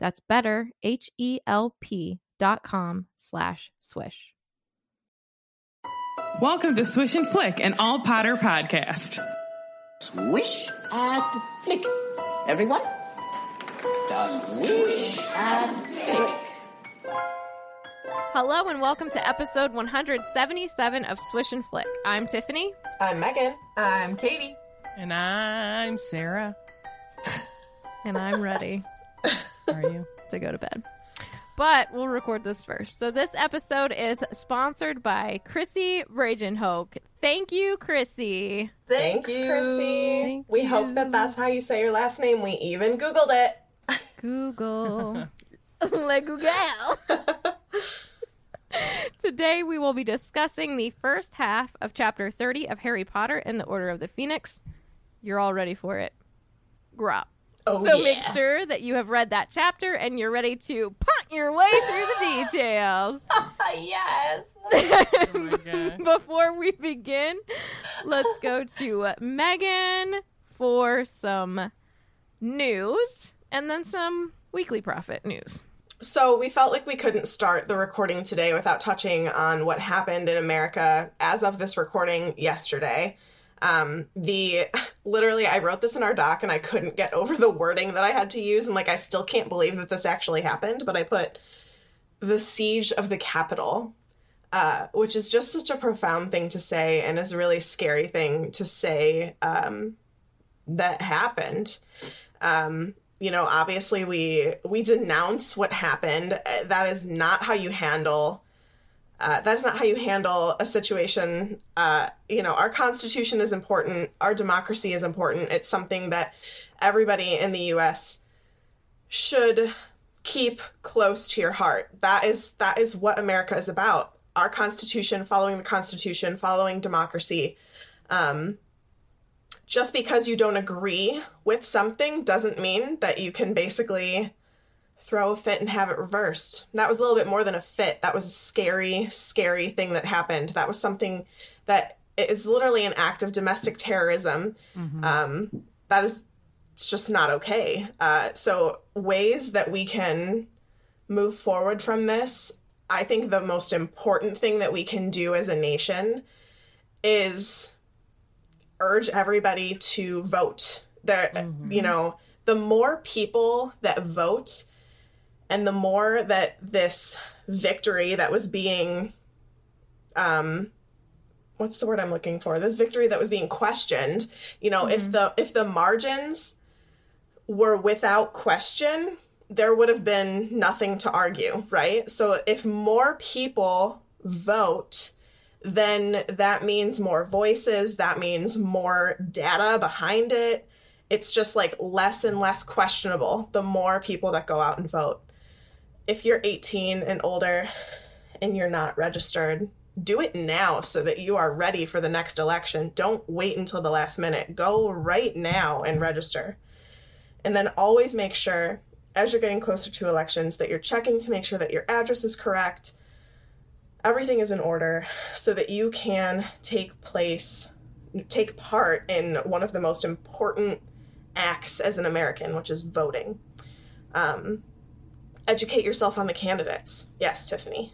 That's better, H-E-L-P dot com slash swish. Welcome to Swish and Flick, an all Potter podcast. Swish and flick. Everyone? Swish and flick. Hello and welcome to episode 177 of Swish and Flick. I'm Tiffany. I'm Megan. I'm Katie. And I'm Sarah. and I'm ready Are you? to go to bed. But we'll record this first. So this episode is sponsored by Chrissy Bragenhoek. Thank you, Chrissy. Thank Thanks, you. Chrissy. Thank we you. hope that that's how you say your last name. We even Googled it. Google. Le Google. Today we will be discussing the first half of chapter 30 of Harry Potter and the Order of the Phoenix. You're all ready for it. Grop. Oh, so yeah. make sure that you have read that chapter and you're ready to punt your way through the details. yes. Oh. Before we begin, let's go to Megan for some news and then some weekly Prophet news. So we felt like we couldn't start the recording today without touching on what happened in America as of this recording yesterday. Um, the literally, I wrote this in our doc and I couldn't get over the wording that I had to use, and like I still can't believe that this actually happened. But I put the siege of the Capitol, uh, which is just such a profound thing to say and is a really scary thing to say um, that happened. Um, you know, obviously we we denounce what happened. Uh, That is not how you handle. Uh, that is not how you handle a situation. Uh, you know, our Constitution is important. Our democracy is important. It's something that everybody in the U.S. should keep close to your heart. That is that is what America is about. Our Constitution, following the Constitution, following democracy. Um, just because you don't agree with something doesn't mean that you can basically throw a fit and have it reversed. That was a little bit more than a fit. That was a scary, scary thing that happened. That was something that is literally an act of domestic terrorism. Um, that is it's just not okay. Uh, so ways that we can move forward from this, I think the most important thing that we can do as a nation is urge everybody to vote. There, you know, the more people that vote, and the more that this victory that was being, um, what's the word I'm looking for? This victory that was being questioned. You know, if the if the margins were without question, there would have been nothing to argue, right? So if more people vote, then that means more voices, that means more data behind it. It's just like less and less questionable the more people that go out and vote. If you're 18 and older and you're not registered, do it now so that you are ready for the next election. Don't wait until the last minute. Go right now and register. And then always make sure as you're getting closer to elections that you're checking to make sure that your address is correct, everything is in order so that you can take place take part in one of the most important acts as an American, which is voting. Um, educate yourself on the candidates. Yes, Tiffany.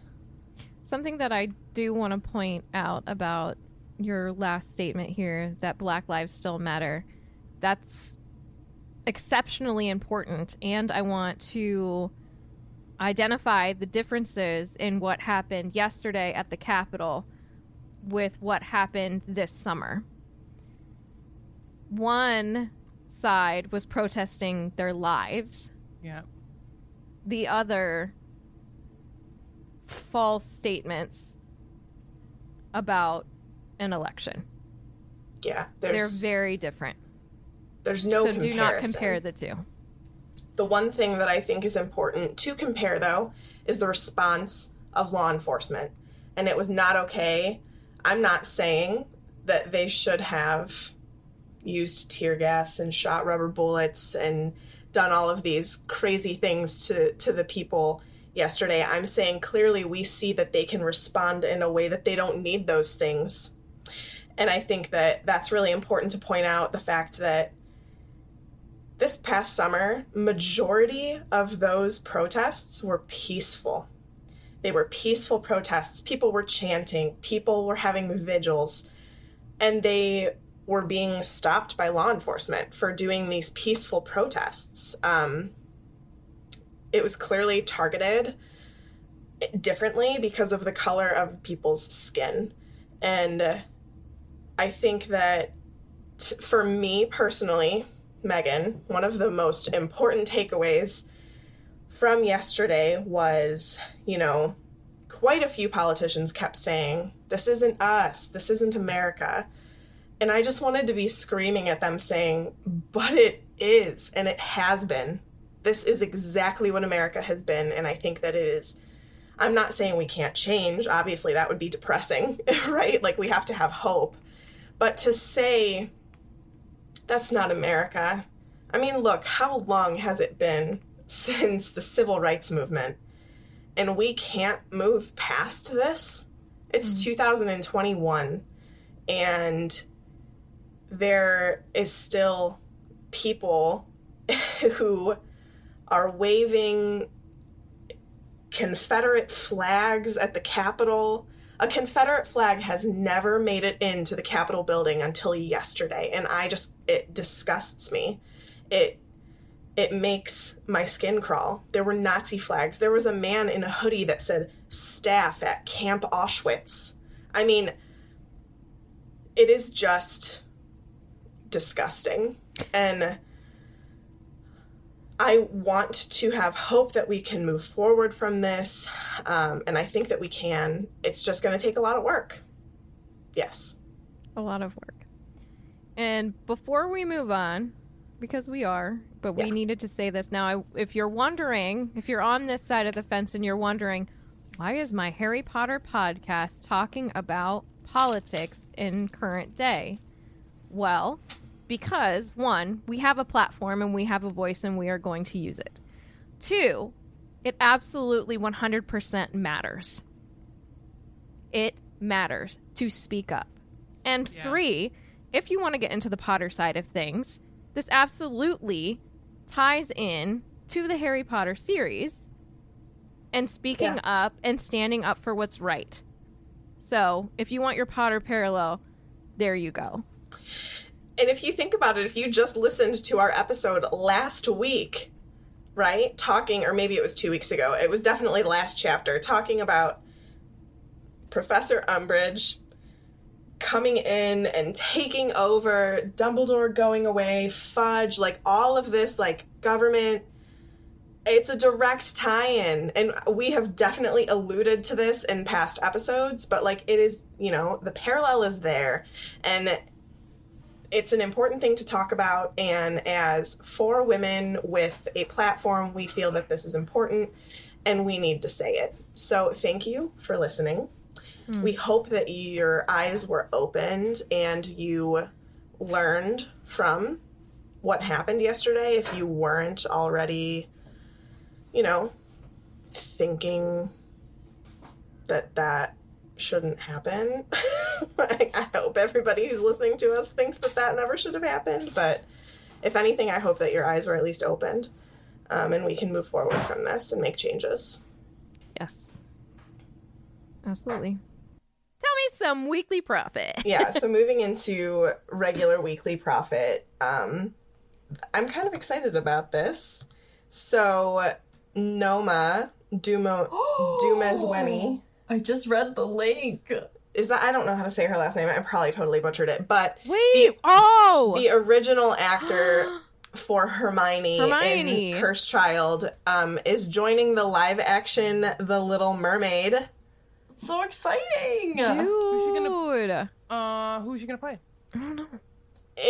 Something that I do want to point out about your last statement here that Black Lives Still Matter. That's exceptionally important. And I want to identify the differences in what happened yesterday at the Capitol with what happened this summer. One side was protesting their lives, Yeah. The other false statements about an election. Yeah, They're very different. there's no so do not compare the two. The one thing that I think is important to compare, though, is the response of law enforcement. And it was not okay. I'm not saying that they should have used tear gas and shot rubber bullets and done all of these crazy things to, to the people yesterday. I'm saying clearly we see that they can respond in a way that they don't need those things. And I think that that's really important to point out the fact that this past summer, majority of those protests were peaceful. They were peaceful protests. People were chanting, people were having vigils, and they were being stopped by law enforcement for doing these peaceful protests. Um, it was clearly targeted differently because of the color of people's skin. And I think that t- for me personally, Megan, one of the most important takeaways from yesterday was, you know, quite a few politicians kept saying, This isn't us, this isn't America. And I just wanted to be screaming at them saying, But it is, and it has been. This is exactly what America has been, and I think that it is. I'm not saying we can't change. Obviously, that would be depressing, right? Like, we have to have hope. But to say, that's not America. I mean, look, how long has it been since the civil rights movement? And we can't move past this? It's mm-hmm. 2021, and there is still people who are waving Confederate flags at the Capitol. A Confederate flag has never made it into the Capitol building until yesterday, and I just it disgusts me. It it makes my skin crawl. There were Nazi flags. There was a man in a hoodie that said staff at Camp Auschwitz. I mean, it is just disgusting. And I want to have hope that we can move forward from this. Um, and I think that we can. It's just going to take a lot of work. Yes. A lot of work. And before we move on, because we are, but we Yeah. needed to say this now. I, if you're wondering, if you're on this side of the fence and you're wondering, why is my Harry Potter podcast talking about politics in current day? Well, because one, we have a platform and we have a voice and we are going to use it. Two, it absolutely 100% matters. It matters to speak up. And Yeah. three, if you want to get into the Potter side of things, this absolutely ties in to the Harry Potter series and speaking Yeah. up and standing up for what's right. So, if you want your Potter parallel, there you go. And if you think about it, if you just listened to our episode last week, right? Talking, or maybe it was two weeks ago, it was definitely the last chapter, talking about Professor Umbridge coming in and taking over, Dumbledore going away, Fudge, like all of this, like government. It's a direct tie in. And we have definitely alluded to this in past episodes, but like it is, you know, the parallel is there. And it's an important thing to talk about and as four women with a platform we feel that this is important and we need to say it. So thank you for listening. Hmm. We hope that your eyes were opened and you learned from what happened yesterday if you weren't already you know, thinking that that shouldn't happen. I, I hope everybody who's listening to us thinks that that never should have happened. But if anything, I hope that your eyes were at least opened um, and we can move forward from this and make changes. Yes. Absolutely. Tell me some weekly Prophet. yeah, so moving into regular weekly Prophet, um, I'm kind of excited about this. So, Noma Dumo Dumezweni I just read the link. is that I don't know how to say her last name. I probably totally butchered it, but Wait. The- oh. the original actor for Hermione, Hermione. in Cursed Child um, is joining the live action The Little Mermaid. So exciting! Dude. she gonna- Uh, who's she gonna play? I don't know.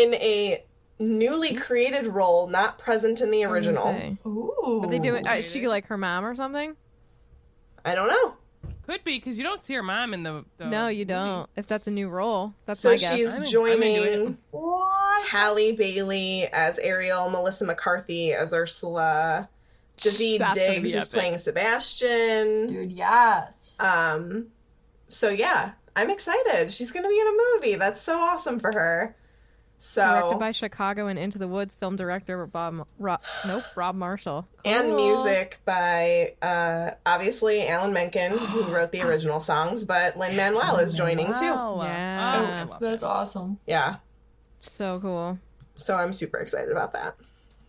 in a newly created role not present in the original. Ooh. Are they doing? Uh, is she like her mom or something? I don't know. Could be because you don't see her mom in the. the no, you movie. don't. If that's a new role, that's so my guess. So she's I'm in- I'm joining into Halle Bailey as Ariel, Melissa McCarthy as Ursula, David That's Diggs is epic. playing Sebastian. Dude, yes. Um, so yeah, I'm excited. She's gonna be in a movie. That's so awesome for her. Directed by Chicago and Into the Woods film director Bob. Rob, nope, Rob Marshall. and music by uh, obviously Alan Menken, who wrote the original songs, but Lin Manuel is joining too. Wow. Yeah. Oh, I love That's awesome. Yeah, So cool. so I'm super excited about that.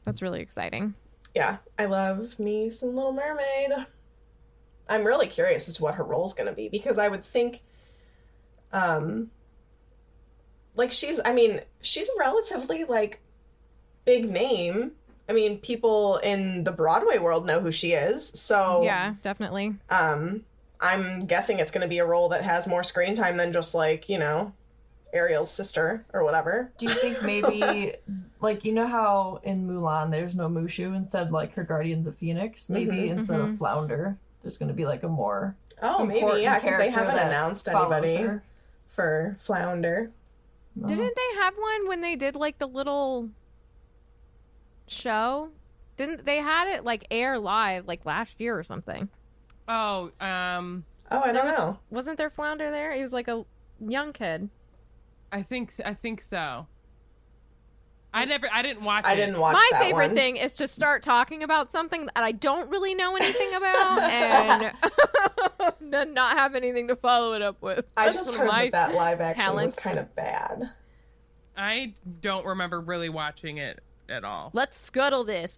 That's really exciting. Yeah, I love me some Little Mermaid. I'm really curious as to what her role's going to be because I would think, um, like she's, I mean, she's a relatively like big name. I mean, people in the Broadway world know who she is, so Yeah, definitely. um, I'm guessing it's going to be a role that has more screen time than just like you know, Ariel's sister or whatever. Do you think maybe, like, you know how in Mulan there's no Mushu instead, like her Guardians of Phoenix? Maybe Mhm. instead Mhm. of Flounder, there's going to be like a more. Oh, maybe yeah, because they haven't announced anybody her. for Flounder. No. Didn't they have one when they did like the little show? Didn't they had it like air live like last year or something? Oh, um, Oh, I don't was- know. Wasn't there Flounder there? He was like a young kid. I think I think so. I never, I didn't watch. I it. didn't watch My that favorite one. thing is to start talking about something that I don't really know anything about and then not have anything to follow it up with. I That's just one heard that that live action talents. was kind of bad. I don't remember really watching it at all. Let's scuttle this.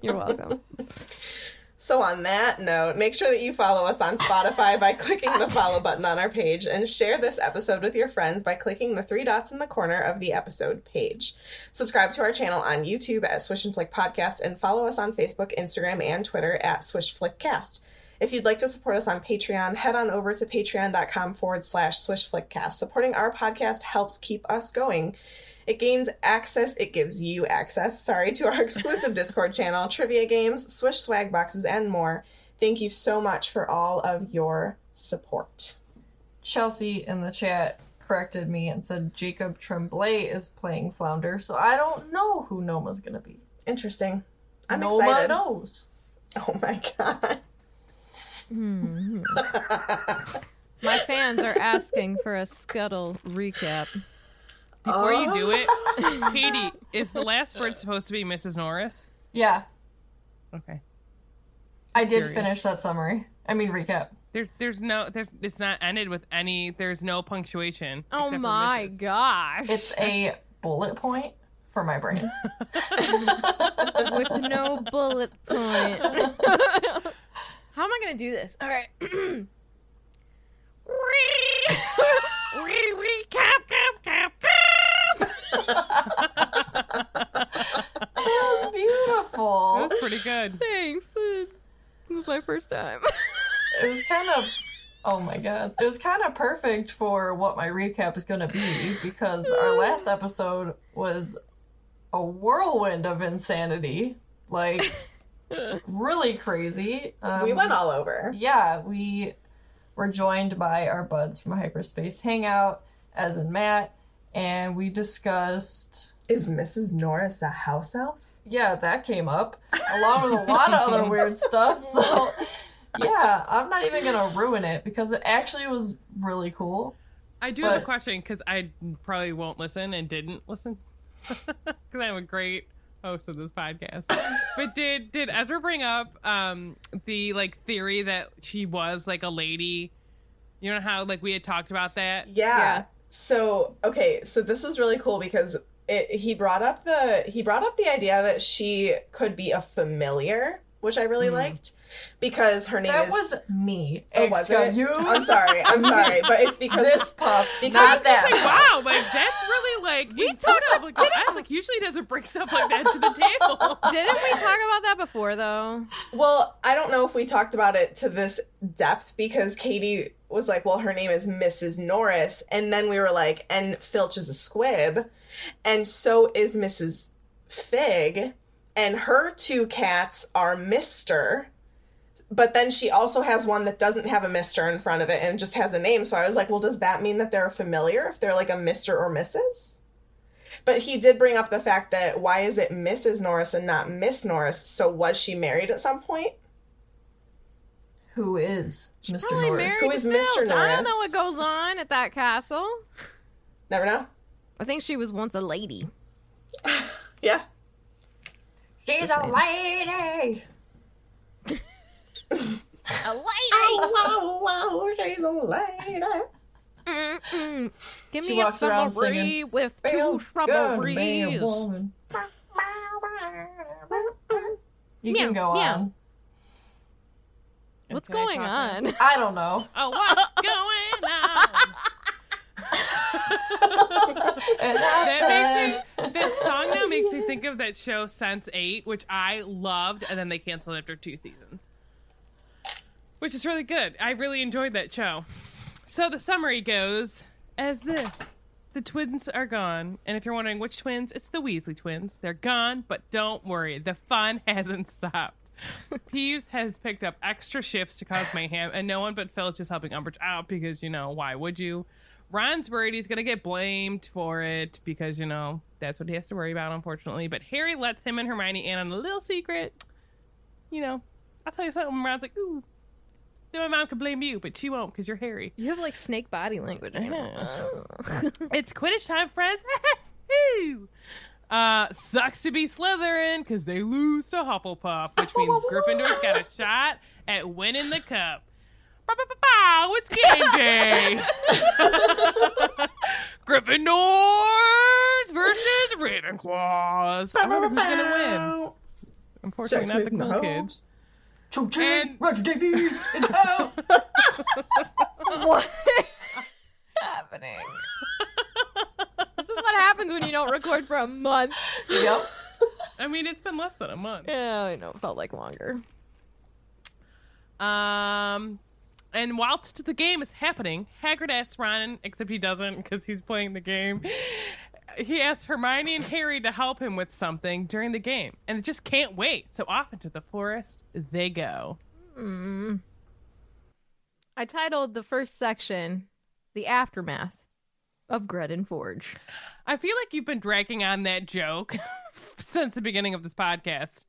You're welcome. So on that note, make sure that you follow us on Spotify by clicking the follow button on our page and share this episode with your friends by clicking the three dots in the corner of the episode page. Subscribe to our channel on YouTube at Swish and Flick Podcast and follow us on Facebook, Instagram, and Twitter at Swish Flick Cast. If you'd like to support us on Patreon, head on over to patreon.com forward slash Swish Flick Cast. Supporting our podcast helps keep us going. It gains access, it gives you access, sorry, to our exclusive Discord channel, trivia games, Swish swag boxes, and more. Thank you so much for all of your support. Chelsea in the chat corrected me and said Jacob Tremblay is playing Flounder, so I don't know who Noma's gonna be. Interesting. I'm Noma excited. knows. Oh my god. Hmm. My fans are asking for a scuttle recap. Before you do it, Oh. Katie, is the last word supposed to be Mrs. Norris? Yeah, Okay. I did curious. finish that summary. I mean recap. There's, there's no, there's, it's not ended with any. There's no punctuation. Oh my gosh. It's a bullet point for my brain. with no bullet point. How am I going to do this? All right. That was beautiful. That was pretty good. Thanks. This was my first time. It was kind of. Oh my god. It was kind of perfect for what my recap is going to be because our last episode was a whirlwind of insanity. Like, really crazy. Um, we went all over. Yeah, we were joined by our buds from Hyperspace Hangout, as in Matt, and we discussed. Is Mrs. Norris a house elf? Yeah, that came up along with a lot of other weird stuff. So, yeah, I'm not even gonna ruin it because it actually was really cool. I do have a question because I probably won't listen and didn't listen because I'm a great host of this podcast. but did did Ezra bring up um the like theory that she was like a lady? You know how like we had talked about that. Yeah. Yeah. So okay, so this was really cool because it, he brought up the he brought up the idea that she could be a familiar, which I really hmm. liked because her name That is. was me. Oh, was it? you. I'm sorry. I'm sorry, but it's because this pup, because- not It's like wow, like that's really like we talked about like I like usually doesn't bring stuff like that to the table. Didn't we talk about that before though? Well, I don't know if we talked about it to this depth because Katie was like, well, her name is Mrs. Norris. And then we were like, and Filch is a squib. And so is Mrs. Fig. And her two cats are Mr. But then she also has one that doesn't have a Mr. in front of it and just has a name. So I was like, well, does that mean that they're familiar if they're like a Mr. or Mrs.? But he did bring up the fact that why is it Mrs. Norris and not Miss Norris? So was she married at some point? Who is Mr. Probably Norris? married Who to is Mr. Filch. I don't know what goes on at that castle. Never know. I think she was once a lady. Yeah. She's a lady. A lady. wow, wow, she's a lady. Mm-mm. Give She me a walks around strawberry singing, with two good to be a strawberries. woman. You Meow, can go meow. on. What's Can going talk now? on? I don't know. Oh, what's going on? That makes me that song now makes me think of that show Sense8, which I loved, and then they canceled after two seasons, which is really good. I really enjoyed that show. So the summary goes as this: The twins are gone, and if you're wondering which twins, it's the Weasley twins. They're gone, but don't worry, the fun hasn't stopped. Peeves has picked up extra shifts to cause mayhem, and no one but Filch is helping Umbridge out because, you know, why would you? Ron's worried he's going to get blamed for it because, you know, that's what he has to worry about, unfortunately. But Harry lets him and Hermione in on a little secret. You know, I'll tell you something. Ron's like, ooh, then my mom could blame you, but she won't because you're Harry. You have like snake body language. I know. It's Quidditch time, friends. Woo! uh, sucks to be Slytherin because they lose to Hufflepuff, which means Gryffindor's got a shot at winning the cup. Bow, bow, bow, bow, It's game day. Gryffindors versus Ravenclaws. I wonder who's gonna win. Unfortunately, not the cool kids. Choo choo, And- Roger Davies in house. what happening? This is what happens when you don't record for a month. yep. I mean, it's been less than a month. Yeah, I know. It felt like longer. Um, and whilst the game is happening, Hagrid asks Ron, except he doesn't because he's playing the game. He asks Hermione and Harry to help him with something during the game, and it just can't wait. So off into the forest they go. I titled the first section "The Aftermath of Gred and Forge." I feel like you've been dragging on that joke since the beginning of this podcast.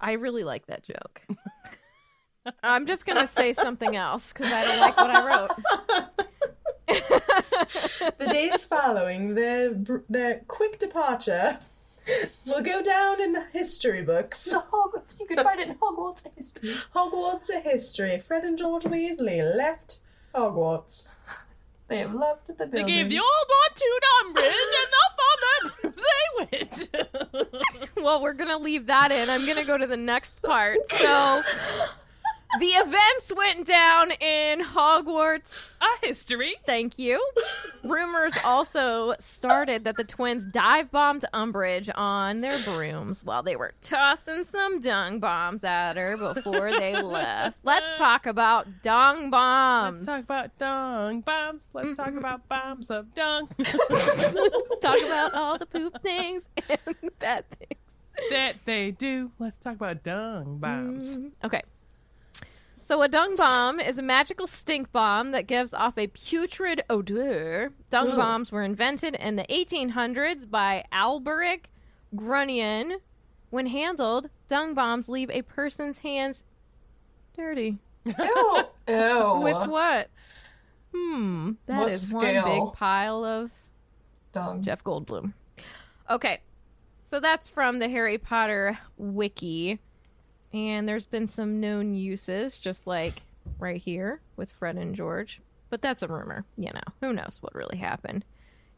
I really like that joke. I'm just gonna say something else because I don't like what I wrote. The days following their their quick departure will go down in the history books. The Hogwarts. You can find it in Hogwarts history. Hogwarts a history. Fred and George Weasley left Hogwarts. They have left the building. They gave the old one to Umbridge, and the fun they went. well, we're gonna leave that in. I'm gonna go to the next part. So, the events went down in Hogwarts. a history. Thank you. Rumors also started that the twins dive bombed Umbridge on their brooms while they were tossing some dung bombs at her before they left. Let's talk about dung bombs. Let's talk about dung bombs. Let's talk about bombs of dung talk about all the poop things and bad things. that they do. Let's talk about dung bombs. Mm, Okay. So a dung bomb is a magical stink bomb that gives off a putrid odor. Dung Ugh. bombs were invented in the 1800s by Alberic Grunion. When handled, dung bombs leave a person's hands dirty. Ew. Ew. With what? Hmm, that What is one scale? big pile of Dung. Jeff Goldblum. Okay, so that's from the Harry Potter wiki, and there's been some known uses, just like right here with Fred and George. But that's a rumor, you know. Who knows what really happened?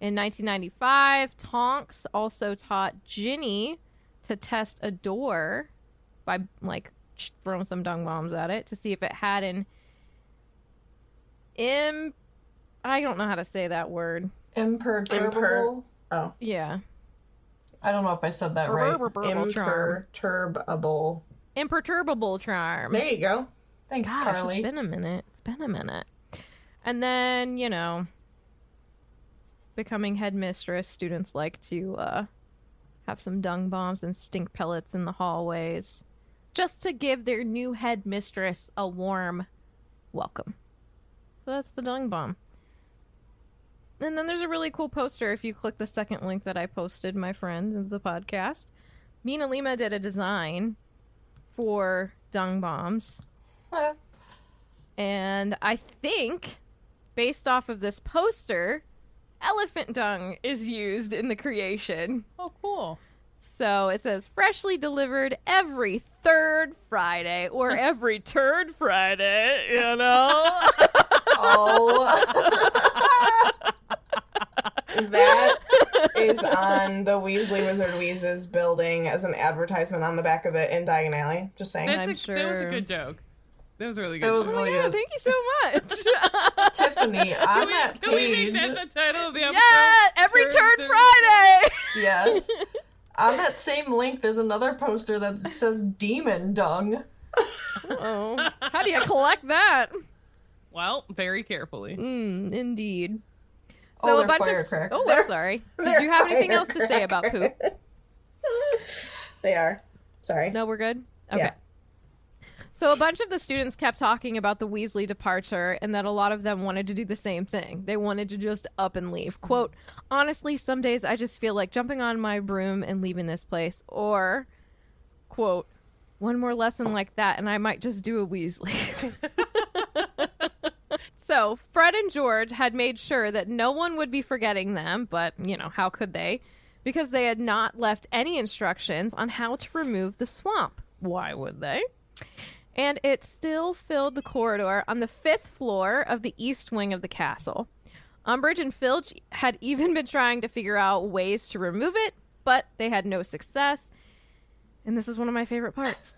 In 1995, Tonks also taught Ginny to test a door by like throwing some dung bombs at it to see if it had an im. I don't know how to say that word. Imperturbable. Oh, Yeah. I don't know if I said that right. Imperturbable charm. Imperturbable. Imperturbable charm. There you go. Thanks, Gosh, Carly. it's been a minute. It's been a minute. And then, you know, becoming headmistress, students like to uh, have some dung bombs and stink pellets in the hallways just to give their new headmistress a warm welcome. So that's the dung bomb. And then there's a really cool poster if you click the second link that I posted, my friends, of the podcast. Mina Lima did a design for dung bombs. And I think, based off of this poster, elephant dung is used in the creation. Oh, cool. So it says freshly delivered every third Friday or every turd Friday, you know? Oh. That is on the Weasley Wizard Wheezes building as an advertisement on the back of it in Diagon Alley. Just saying. That's I'm a, That was a good joke. That was really it good. was really yeah, good. thank you so much. Tiffany, on Can we, that can we page. make that the title of the episode? yeah, every turn, turd Thursday. Friday. Yes. On that same link, there's another poster that says demon dung. oh, how do you collect that? Well, very carefully. Mm, indeed. Oh, So a they're bunch of firecrackers. oh, I'm sorry. Did you have anything else to say about poop? They are. Sorry. No, we're good. Okay. Yeah. So a bunch of the students kept talking about the Weasley departure and that a lot of them wanted to do the same thing. They wanted to just up and leave. Quote, honestly, some days I just feel like jumping on my broom and leaving this place. Or, quote, one more lesson like that and I might just do a Weasley. so Fred and George had made sure that no one would be forgetting them, but, you know, how could they? Because they had not left any instructions on how to remove the swamp. Why would they? and it still filled the corridor on the fifth floor of the east wing of the castle. Umbridge and Filch had even been trying to figure out ways to remove it, but they had no success. And this is one of my favorite parts.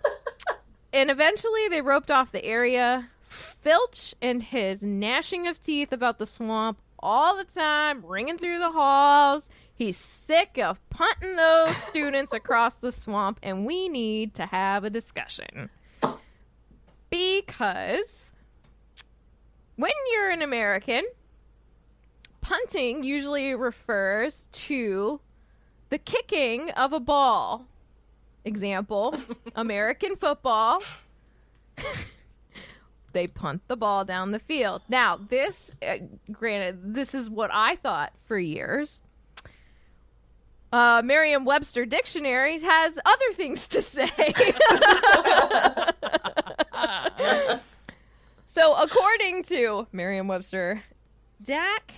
and eventually they roped off the area. Filch and his gnashing of teeth about the swamp all the time, ringing through the halls. He's sick of punting those students across the swamp, and we need to have a discussion because when you're an American, punting usually refers to the kicking of a ball. Example American football. they punt the ball down the field. Now, this, uh, granted, this is what I thought for years. Uh, Merriam Webster Dictionary has other things to say. so, according to Merriam Webster,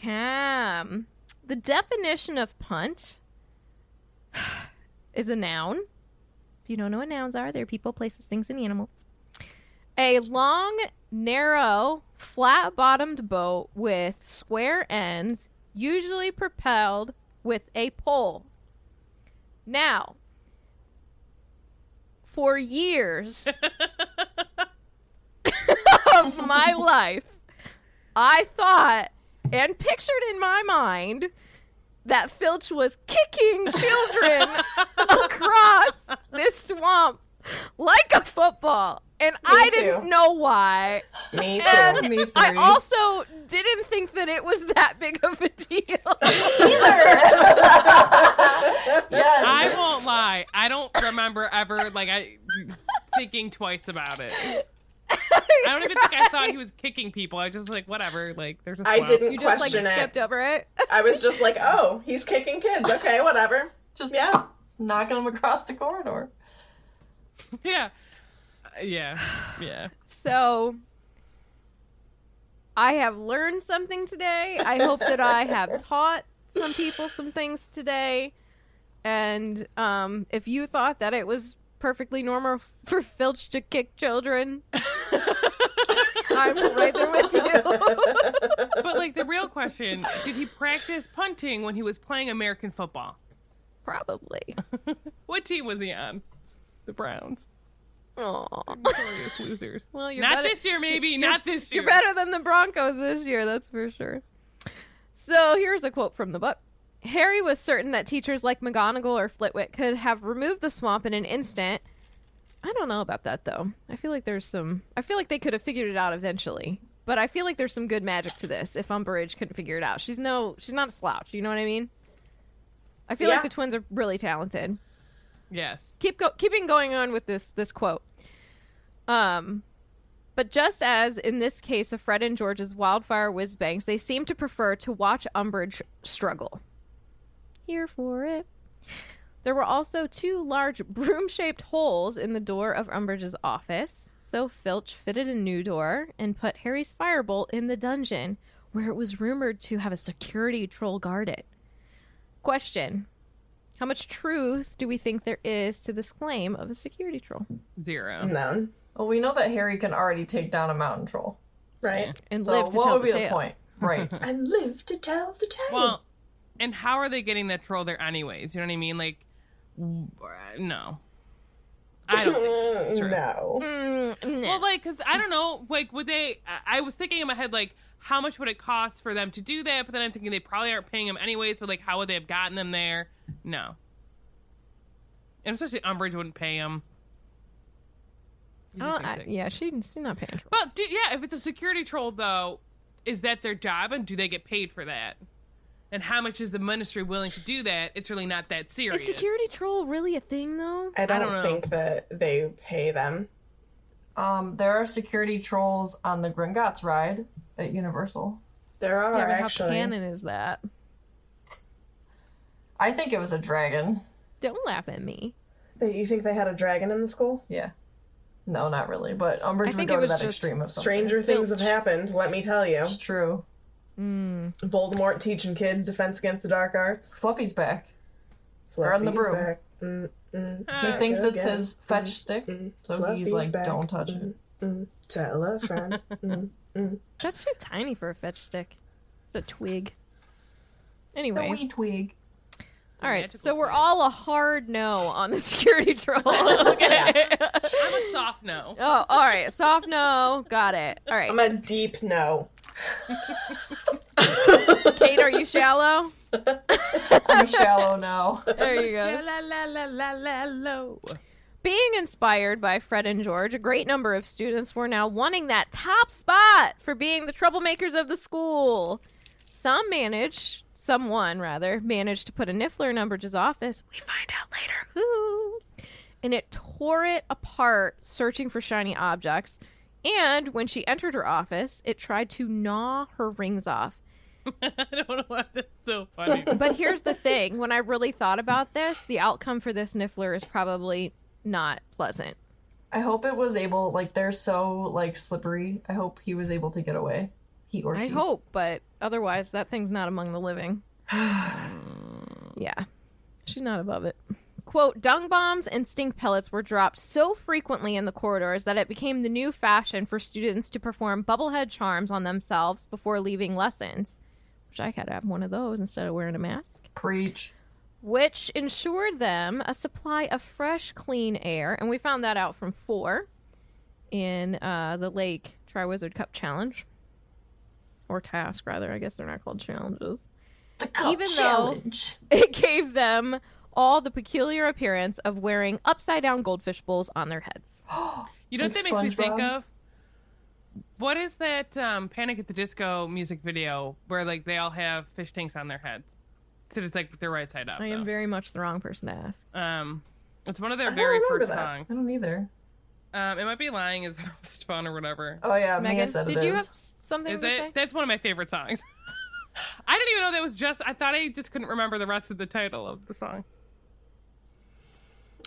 .com, the definition of punt is a noun. If you don't know what nouns are, they're people, places, things, and animals. A long, narrow, flat bottomed boat with square ends, usually propelled with a pole. Now, for years of my life, I thought and pictured in my mind that Filch was kicking children across this swamp like a football. And I didn't know why. Me too. And Me I also didn't think that it was that big of a deal. either. Yes. I won't lie. I don't remember ever like I thinking twice about it. I don't even think I thought he was kicking people. I just like, whatever. Like, there's a I didn't You just like question it. skipped over it. I was just like, oh, he's kicking kids. Okay, whatever. Just Yeah. knocking them across the corridor. Yeah. Yeah. Yeah. So I have learned something today. I hope that I have taught some people some things today. And um, if you thought that it was perfectly normal for Filch to kick children, I'm right there with you. But like the real question, did he practice punting when he was playing American football? Probably. What team was he on? The Browns. Aw. Glorious losers. Well, you're Not better- this year, maybe. Not this year. You're better than the Broncos this year, that's for sure. So here's a quote from the book. Harry was certain that teachers like McGonagall or Flitwick could have removed the swamp in an instant. I don't know about that though. I feel like there's some. I feel like they could have figured it out eventually. But I feel like there's some good magic to this. If Umbridge couldn't figure it out, she's no, she's not a slouch. You know what I mean? I feel Yeah. like the twins are really talented Yes. keep go- keeping going on with this this quote. Um, but just as in this case of Fred and George's wildfire whiz bangs, they seem to prefer to watch Umbridge struggle. Here for it. There were also two large broom-shaped holes in the door of Umbridge's office. So Filch fitted a new door and put Harry's firebolt in the dungeon, where it was rumored to have a security troll guard it. Question: How much truth do we think there is to this claim of a security troll? Zero. None. Well, we know that Harry can already take down a mountain troll. Right. And So live to what tell would the be tale. the point? Right. And live to tell the tale. Well, and how are they getting that troll there anyways? You know what I mean? Like, no. I don't think that's no. Mm, Well, like, cause I don't know, like, would they? I- I was thinking in my head, like, how much would it cost for them to do that? But then I'm thinking they probably aren't paying them anyways. But like, how would they have gotten them there? No. And especially Umbridge wouldn't pay them. Oh, I, yeah, she, she's not paying trolls. But do, yeah, if it's a security troll though, is that their job, and do they get paid for that? And how much is the ministry willing to do that? It's really not that serious. Is security troll really a thing, though? I don't, don't know. think that they pay them. Um, there are security trolls on the Gringotts ride at Universal. There are yeah, but actually. how canon is that? I think it was a dragon. Don't laugh at me. They- You think they had a dragon in the school? Yeah. No, not really. But Umbridge would think go to that extreme of something. Stranger things have happened, let me tell you. It's true. Voldemort teaching kids defense against the dark arts. Fluffy's back. Or on the Fluffy's broom. back. Mm, mm, He thinks it's again. his fetch stick, so Fluffy's he's like, back. "Don't touch it." mm. Tell a friend. mm. That's too tiny for a fetch stick. It's a twig. The Anyway, wee twig. All right. magical So we're all a hard no on the security troll. okay. I'm a soft no. oh, all right. Soft no. Got it. All right. I'm a deep no. Kate, are you shallow? I'm shallow now. There you go. La la la la la lo. Being inspired by Fred and George, a great number of students were now wanting that top spot for being the troublemakers of the school. Some managed, someone rather, managed to put a niffler in Umbridge's office. We find out later who. And it tore it apart, searching for shiny objects. And when she entered her office, it tried to gnaw her rings off. I don't know why that's so funny. But here's the thing when I really thought about this, the outcome for this niffler is probably not pleasant. I hope it was able. Like they're so like slippery. I hope he was able to get away. He or she. I hope, but otherwise, that thing's not among the living. yeah, she's not above it. Quote, dung bombs and stink pellets were dropped so frequently in the corridors that it became the new fashion for students to perform bubblehead charms on themselves before leaving lessons. Which I had to have one of those instead of wearing a mask. Preach. Which ensured them a supply of fresh, clean air. And we found that out from four in uh, the Lake Triwizard Cup Challenge. Or task, rather. I guess they're not called challenges. The cup Even though- It gave them all the peculiar appearance of wearing upside down goldfish bowls on their heads. You know what that makes me think of? What is that um, Panic at the Disco music video where like they all have fish tanks on their heads? So it's like they're right side up. I am though. very much the wrong person to ask. Um, it's one of their very first that. songs. I don't either. Um, it might be lying is the most fun or whatever. Oh yeah, Mia Megan, said it did you have is. s- something Is to it? say? That's one of my favorite songs. I didn't even know that was just. I thought I just couldn't remember the rest of the title of the song.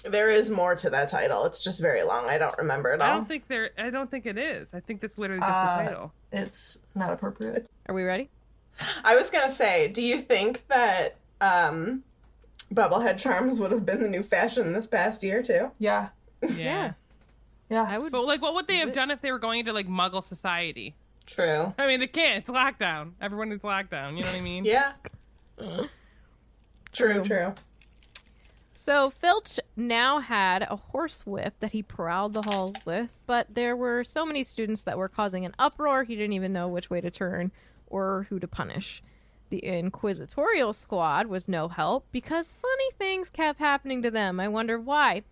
There is more to that title. It's just very long. I don't remember it all. I don't think there. I don't think it is. I think that's literally just the Uh, title. It's not appropriate. Are we ready? I was gonna say, do you think that um, bubblehead charms would have been the new fashion this past year too? Yeah, Yeah. Yeah. I would. But like, what would they have done if they were going into like Muggle society? True. I mean, they can't. It's lockdown. Everyone is lockdown. You know what I mean? Yeah. True. True. So Filch now had a horsewhip that he prowled the halls with, but there were so many students that were causing an uproar he didn't even know which way to turn or who to punish. The inquisitorial squad was no help because funny things kept happening to them. I wonder why.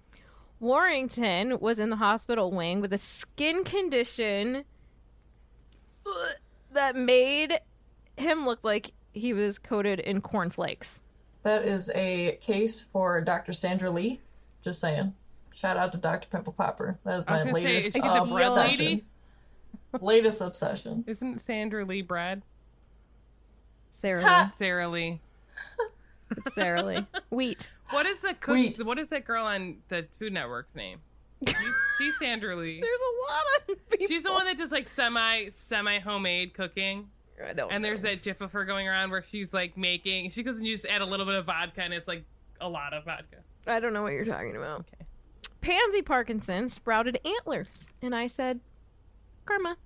Warrington was in the hospital wing with a skin condition that made him look like he was coated in cornflakes. That is a case for Dr. Sandra Lee. Just saying. Shout out to Dr. Pimple Popper. That is I my was gonna say, latest is she the uh, obsession. lady? latest obsession. Isn't Sandra Lee bread? Sara Lee. Sara Lee. It's Sara Lee. Wheat. What is the cook? Wheat. What is that girl on the Food Network's name? She's, she's Sandra Lee. There's a lot of people. She's the one that does like semi semi homemade cooking. I don't know. And know. there's that gif of her going around where she's like making. She goes and you just add a little bit of vodka, and it's like a lot of vodka. I don't know what you're talking about. Okay. Pansy Parkinson sprouted antlers, and I said, karma.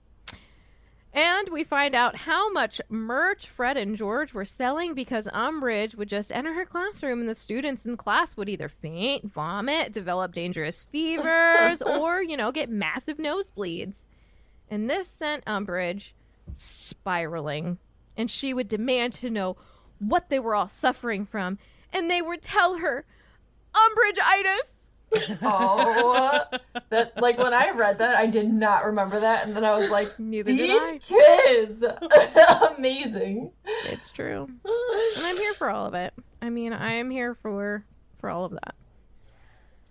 And we find out how much merch Fred and George were selling because Umbridge would just enter her classroom and the students in class would either faint, vomit, develop dangerous fevers, or, you know, get massive nosebleeds. And this sent Umbridge spiraling. And she would demand to know what they were all suffering from. And they would tell her, Umbridge-itis. Oh, that like when I read that, I did not remember that, and then I was like, Neither did these I. kids, amazing. It's true. And I'm here for all of it. I mean, I am here for for all of that.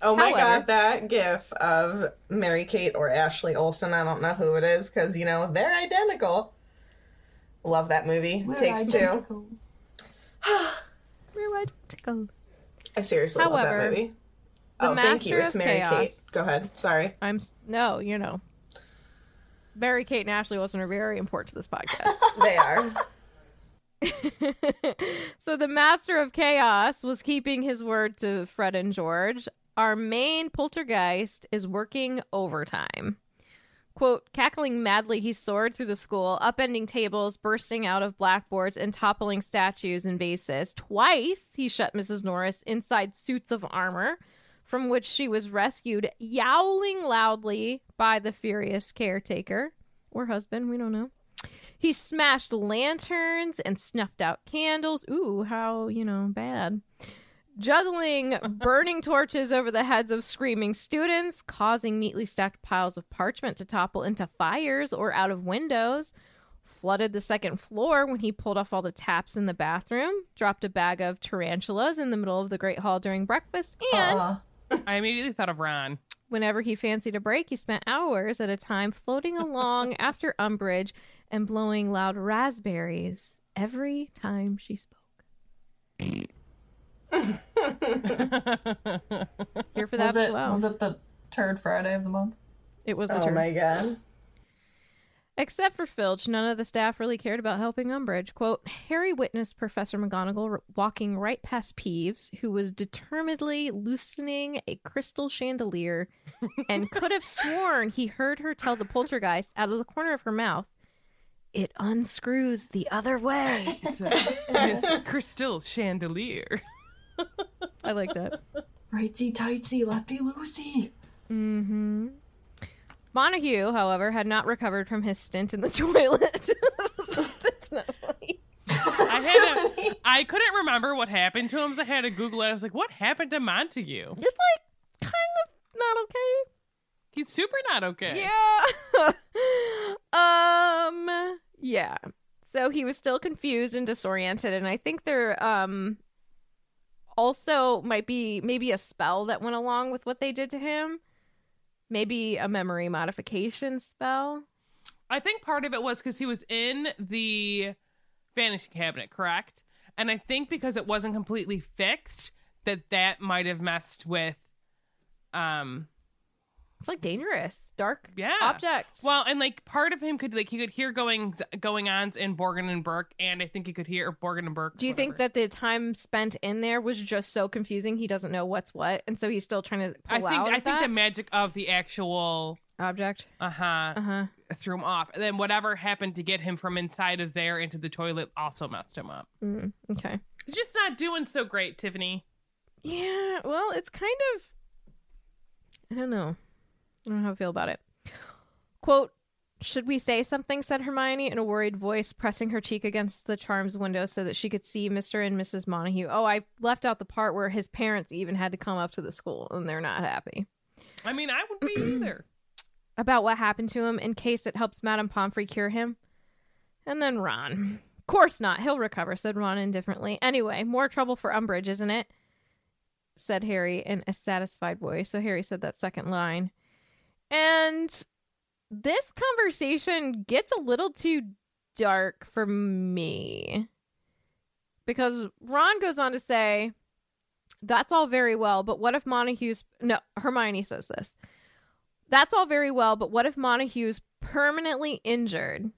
Oh my However- god, that gif of Mary Kate or Ashley Olsen, I don't know who it is because, you know, they're identical. Love that movie. Takes two. Identical. We're identical. I seriously love that movie. The Oh, thank you. It's Mary Chaos- Kate. Go ahead. Sorry. I'm no, you know. Mary Kate, and Ashley Wilson are very important to this podcast. They are. so the Master of Chaos was keeping his word to Fred and George. Our main poltergeist is working overtime. Quote, cackling madly, he soared through the school, upending tables, bursting out of blackboards, and toppling statues and vases. Twice he shut Mrs. Norris inside suits of armor, from which she was rescued, yowling loudly by the furious caretaker or husband, we don't know. He smashed lanterns and snuffed out candles. Ooh, how, you know, bad. Juggling burning torches over the heads of screaming students, causing neatly stacked piles of parchment to topple into fires or out of windows. Flooded the second floor when he pulled off all the taps in the bathroom, dropped a bag of tarantulas in the middle of the Great Hall during breakfast, and Uh, I immediately thought of Ron. Whenever he fancied a break, he spent hours at a time floating along after Umbridge and blowing loud raspberries every time she spoke. Here for that was as it well. was it the third Friday of the month? It was the Oh turn. my god. Except for Filch, none of the staff really cared about helping Umbridge. Quote, Harry witnessed Professor McGonagall walking right past Peeves, who was determinedly loosening a crystal chandelier, and could have sworn he heard her tell the poltergeist out of the corner of her mouth, It unscrews the other way. It's a Crystal Chandelier. I like that. Rightsy tightsy, lefty loosey. Mm-hmm. Montague, however, had not recovered from his stint in the toilet. That's not funny. I had to, I couldn't remember what happened to him, so I had to Google it. I was like, "What happened to Montague? It's like kind of not okay. He's super not okay." Yeah. um yeah. So he was still confused and disoriented and I think there um also might be maybe a spell that went along with what they did to him. Maybe a memory modification spell. I think part of it was because he was in the vanishing cabinet, correct? And I think because it wasn't completely fixed, that that might have messed with, um, It's like dangerous, dark yeah, object. Well, and like part of him could like he could hear going going ons in Borgin and Burke, and I think he could hear Borgin and Burke. Do you think that the time spent in there was just so confusing he doesn't know what's what, and so he's still trying to I think out I of think the magic of the actual object? uh huh Uh huh. threw him off, and then whatever happened to get him from inside of there into the toilet also messed him up. Mm, okay. He's just not doing so great, Tiffany. Yeah. Well, it's kind of. I don't know. I don't know how I feel about it. Quote. Should we say something? said Hermione in a worried voice, pressing her cheek against the charms window so that she could see Mr. and Mrs. Montague. Oh, I left out the part where his parents even had to come up to the school and they're not happy. I mean, I would be either. about what happened to him in case it helps Madame Pomfrey cure him. And then Ron. Of course not. He'll recover, said Ron indifferently. Anyway, more trouble for Umbridge, isn't it? said Harry in a satisfied voice. So Harry said that second line. And this conversation gets a little too dark for me. Because Ron goes on to say, that's all very well, but what if Montague's. No, Hermione says this. That's all very well, but what if Montague's permanently injured?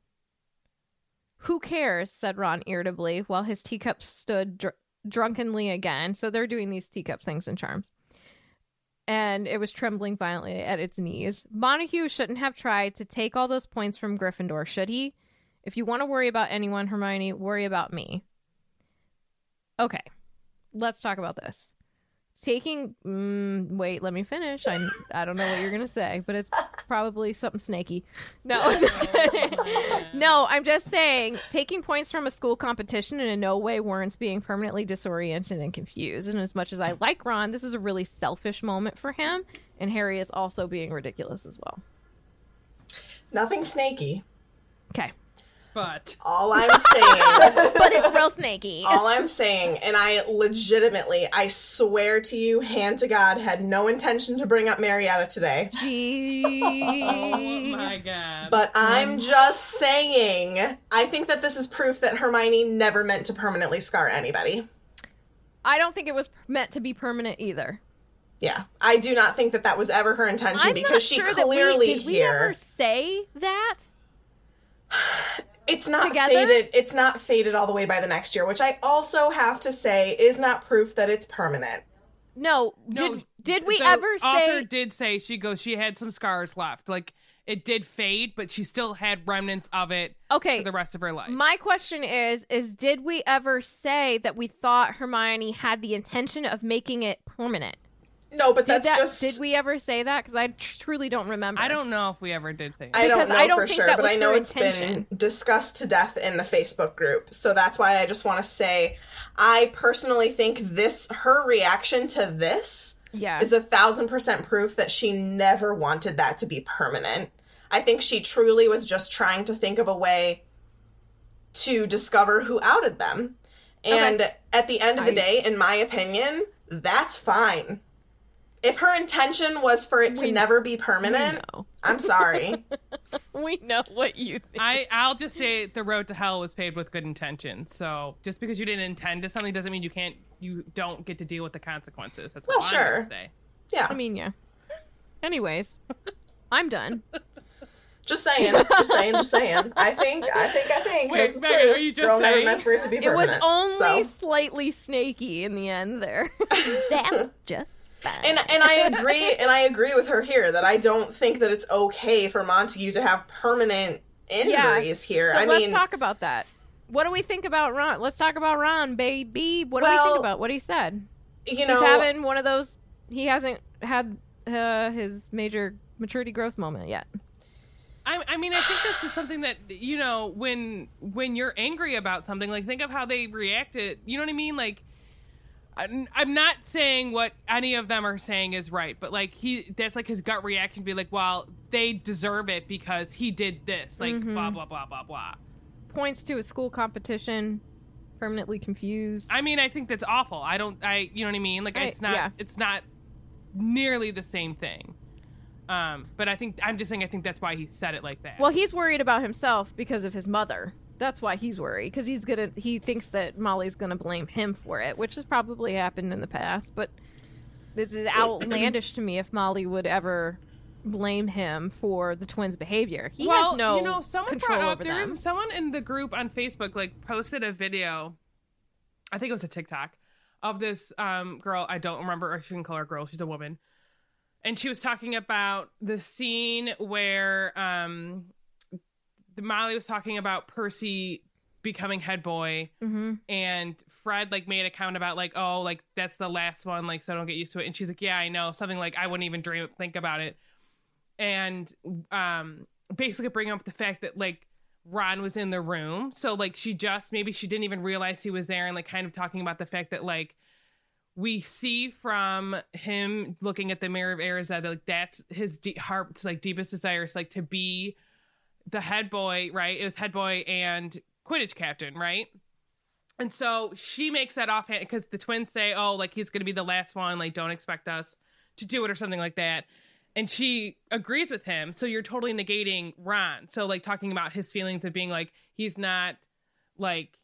Who cares? said Ron irritably, while his teacup stood dr- drunkenly again. So they're doing these teacup things and charms. And it was trembling violently at its knees. Montague shouldn't have tried to take all those points from Gryffindor, should he? If you want to worry about anyone, Hermione, worry about me. Okay, let's talk about this taking mm, wait let me finish. I i don't know what you're gonna say but it's probably something snaky. No i'm just kidding. no i'm just saying taking points from a school competition in no way warrants being permanently disoriented and confused. And as much as i like ron this is a really selfish moment for him and harry is also being ridiculous as well. Nothing snaky. okay But All I'm saying, but it's real snaky all I'm saying, and I legitimately, I swear to you, hand to God, had no intention to bring up Marietta today. oh my god. But oh I'm just saying, I think that this is proof that Hermione never meant to permanently scar anybody. i don't think it was meant to be permanent either Yeah, I do not think that that was ever her intention I'm because not she sure that we- clearly did we here. ever say that It's not Together? faded. It's not faded all the way by the next year, which I also have to say is not proof that it's permanent. No, No, did did we the ever author say did say she goes she had some scars left like it did fade but she still had remnants of it Okay. for the rest of her life My question is is did we ever say that we thought Hermione had the intention of making it permanent? No, but Did that's that, just. did we ever say that cuz I tr- truly don't remember. i don't know if we ever did say That. I don't know I don't for sure, but I know her it's intention. been discussed to death in the Facebook group. So that's why I just want to say, I personally think this her reaction to this Yeah. is a thousand percent proof that she never wanted that to be permanent. I think she truly was just trying to think of a way to discover who outed them. And at the end of the I- day, in my opinion, that's fine. If her intention was for it to We- never be permanent. I'm sorry. we know what you think. I, I'll just say the road to hell was paved with good intentions. So just because you didn't intend to something doesn't mean you can't, you don't get to deal with the consequences. That's Well, I'm sure. gonna say. Yeah. I mean, yeah. Anyways, I'm done. Just saying, just saying, just saying. I think, I think, I think. Wait, this Megan, are you just Girl never meant for it to be permanent. It was only so. slightly snaky in the end there. That's just fine. and and I agree, and I agree with her here that I don't think that it's okay for Montague to have permanent injuries here. So I let's mean, talk about that. What do we think about Ron? Let's talk about Ron, baby. What do we think about what he said? you know, He's having one of those. He hasn't had uh, his major maturity growth moment yet. I, I mean, I think this is something that you know when when you're angry about something, like think of how they reacted. You know what I mean? Like, I'm, I'm not saying what any of them are saying is right, but like he, that's like his gut reaction to be like, well, they deserve it because he did this, like blah blah blah blah blah. Points to a school competition. Permanently confused. I mean, I think that's awful. I don't, I, you know what I mean? Like, I- it's not, yeah. it's not nearly the same thing. Um, but I think I'm just saying I think that's why he said it like that. Well, he's worried about himself because of his mother. That's why he's worried because he's gonna. He thinks that Molly's gonna blame him for it, which has probably happened in the past. But this is outlandish to me if Molly would ever blame him for the twins' behavior. He well, has no you know, someone control brought up over there them. was someone in the group on Facebook like posted a video. I think it was a TikTok of this um girl. I don't remember. Or she can call her girl. She's a woman, and she was talking about the scene where um Molly was talking about Percy becoming head boy hmm and Fred like made a comment about like oh like that's the last one like so don't get used to it. And she's like yeah I know something like I wouldn't even dream think about it. And um basically bring up the fact that like Ron was in the room. So like she just maybe she didn't even realize he was there and like kind of talking about the fact that like we see from him looking at the mirror of Erised that like that's his de- heart's like deepest desires like to be the head boy right it was head boy and quidditch captain right and so she makes that offhand because the twins say, "Oh, like he's going to be the last one. Like, don't expect us to do it or something like that." And she agrees with him. So you're totally negating Ron. So like talking about his feelings of being like he's not like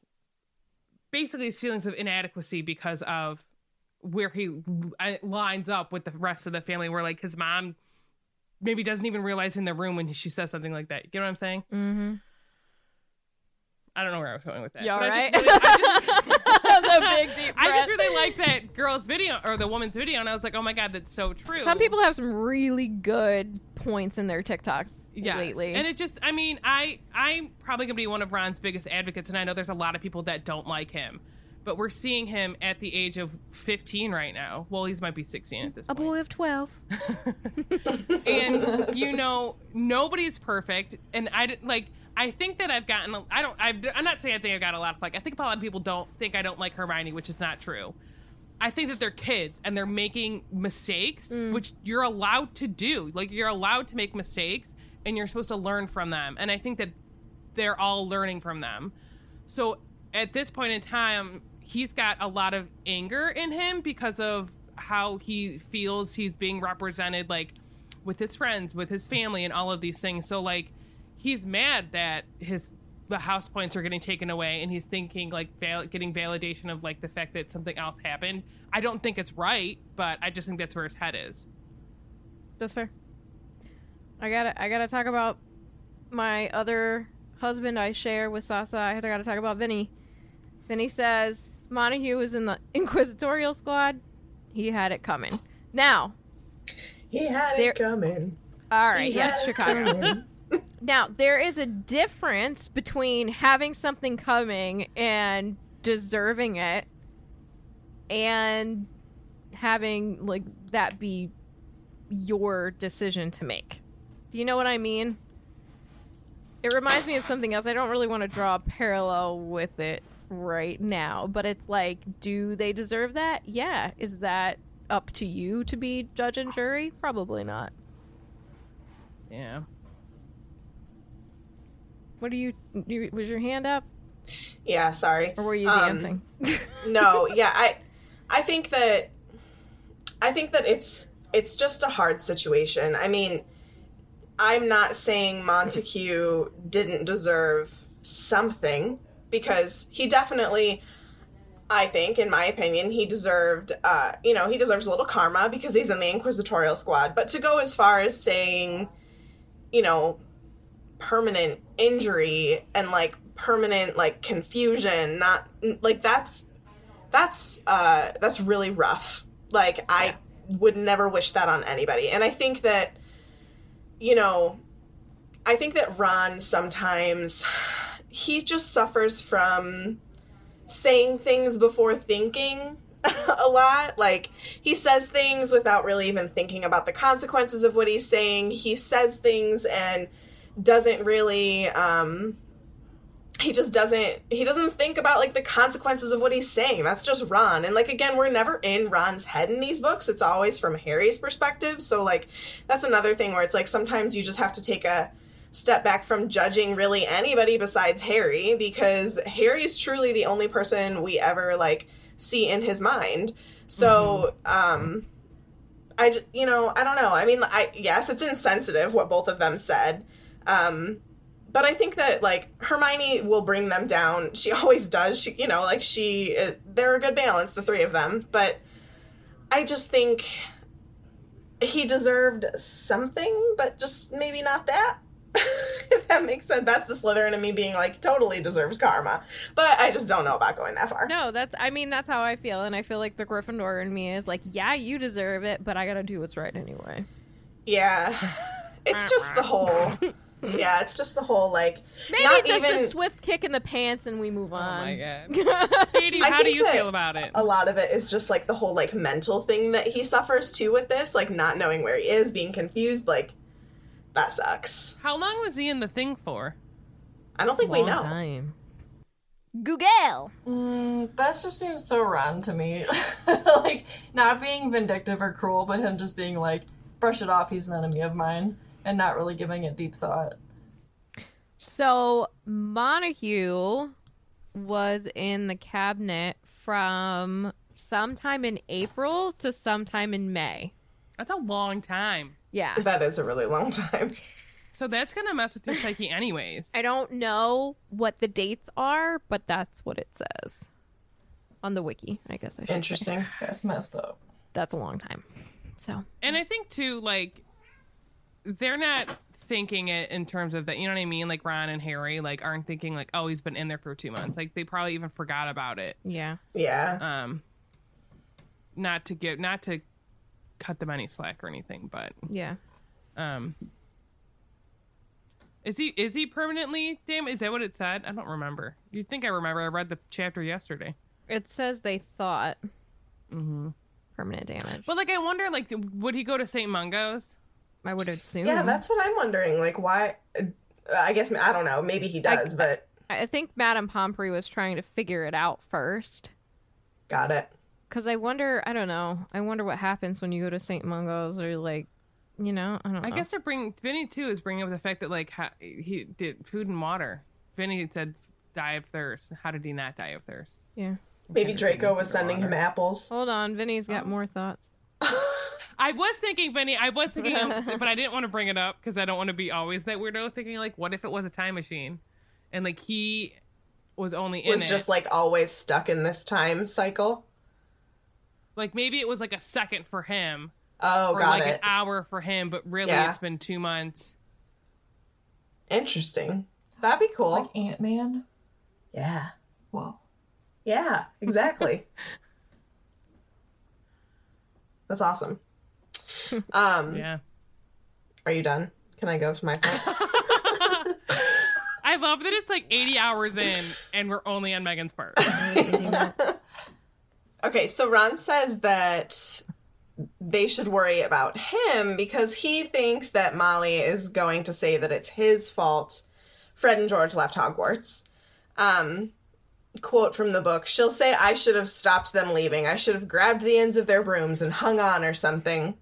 basically his feelings of inadequacy because of where he uh, lines up with the rest of the family. Where like his mom maybe doesn't even realize in the room when she says something like that. You know what I'm saying? Mm-hmm. I don't know where I was going with that. I right? just really- I just- that was a big deep I just really like that girl's video or the woman's video, and I was like, oh my god, that's so true. Some people have some really good points in their TikToks yes. lately. and it just, I mean, I I'm probably gonna be one of Ron's biggest advocates, and I know there's a lot of people that don't like him, but we're seeing him at the age of 15 right now. Well, he's might be 16 at this a point. boy of twelve. and you know nobody's perfect. And i like i think that i've gotten I don't I've, i'm not saying i think i've got a lot of like i think a lot of people don't think i don't like hermione which is not true. I think that they're kids and they're making mistakes mm. which you're allowed to do. Like you're allowed to make mistakes and you're supposed to learn from them. And i think that they're all learning from them. So at this point in time, he's got a lot of anger in him because of how he feels he's being represented, like with his friends, with his family, and all of these things. So like, he's mad that his the house points are getting taken away, and he's thinking like val- getting validation of like the fact that something else happened. I don't think it's right, but I just think that's where his head is. That's fair. I gotta I gotta talk about my other husband I share with Sasa. I gotta talk about Vinny. Vinny says Montague was in the Inquisitorial squad. He had it coming. Now, He had There- it coming. all right, He yes, Chicago. Now, there is a difference between having something coming and deserving it and having like that be your decision to make. Do you know what I mean? It reminds me of something else. I don't really want to draw a parallel with it right now, but it's like, do they deserve that? Yeah. Is that up to you to be judge and jury? Probably not. Yeah. What are you, you was your hand up Yeah, sorry. or were you Um, dancing? no yeah i i think that i think that it's it's just a hard situation i mean i'm not saying montague didn't deserve something because he definitely i think in my opinion he deserved uh you know he deserves a little karma because he's in the inquisitorial squad. But to go as far as saying you know permanent injury and like permanent like confusion not like that's that's uh that's really rough. Like i would never wish that on anybody. And i think that you know i think that ron sometimes he just suffers from saying things before thinking a lot. Like he says things without really even thinking about the consequences of what he's saying. He says things and doesn't really um he just doesn't he doesn't think about like the consequences of what he's saying. That's just ron. And like again we're never in ron's head in these books. It's always from harry's perspective. So like that's another thing where it's like sometimes you just have to take a step back from judging really anybody besides harry because harry's truly the only person we ever like see in his mind so um I, you know, I don't know. I mean, I yes, it's insensitive what both of them said, um, but I think that like Hermione will bring them down. She always does. She, you know, like she, uh, they're a good balance, the three of them. But I just think he deserved something, but just maybe not that. if that makes sense, that's the Slytherin in me being like totally deserves karma, but I just don't know about going that far. No, that's I mean that's how I feel, and I feel like the Gryffindor in me is like, yeah, you deserve it, but I gotta do what's right anyway. Yeah, it's just the whole. Yeah, it's just the whole like. Maybe not just even a swift kick in the pants and we move Oh on. my god. Katie, how do you feel about it? a lot of it is just like the whole like mental thing that he suffers too with this, like not knowing where he is, being confused. Like that sucks. How long was he in the thing for? I don't think we know. time. Google. Mm, that just seems so rotten to me. like, not being vindictive or cruel, but him just being like, brush it off, he's an enemy of mine, and not really giving it deep thought. So Montague was in the cabinet from sometime in April to sometime in May. That's a long time. Yeah. That is a really long time. So that's gonna mess with your psyche anyways. I don't know what the dates are, but that's what it says on the wiki. I guess I should. say. Interesting. That's messed up. That's a long time. So And I think too, like they're not thinking it in terms of that. You know what I mean? Like Ron and Harry, like aren't thinking like, oh, he's been in there for two months. Like they probably even forgot about it. yeah, Yeah. Um, not to give, not to cut them any slack or anything, but yeah. um, is he is he permanently damaged? Is that what it said? I don't remember. You'd think I remember. I read the chapter yesterday. It says they thought Mm-hmm. permanent damage. But like, I wonder, like, would he go to St. Mungo's? I would assume. Yeah, that's what I'm wondering. Like, why? uh, I guess I don't know. Maybe he does, but I think Madame Pomfrey was trying to figure it out first. got it. Because I wonder, I don't know. I wonder what happens when you go to St. Mungo's or like, you know, I don't know. I guess they're bringing Vinny too is bringing up the fact that like ha, he did food and water. Vinny said die of thirst. How did he not die of thirst? Yeah. Maybe Draco was sending him apples. Hold on, Vinny's Oh. got more thoughts. I was thinking Vinny. I was thinking, but I didn't want to bring it up because I don't want to be always that weirdo. Thinking like, what if it was a time machine, and like he was only in Was it. just like always stuck in this time cycle. Like maybe it was like a second for him Oh, or got like it. an hour for him, but really Yeah. it's been two months. Interesting. That'd be cool. Like Ant Man. yeah. Whoa. Yeah. Exactly. That's awesome. Um, Yeah. Are you done? Can I go to my point? I love that it's like 80 hours in and we're only on Megan's part. Okay, so Ron says that they should worry about him because he thinks that Molly is going to say that it's his fault Fred and George left Hogwarts. Um, quote from the book She'll say, I should have stopped them leaving. I should have grabbed the ends of their brooms and hung on or something.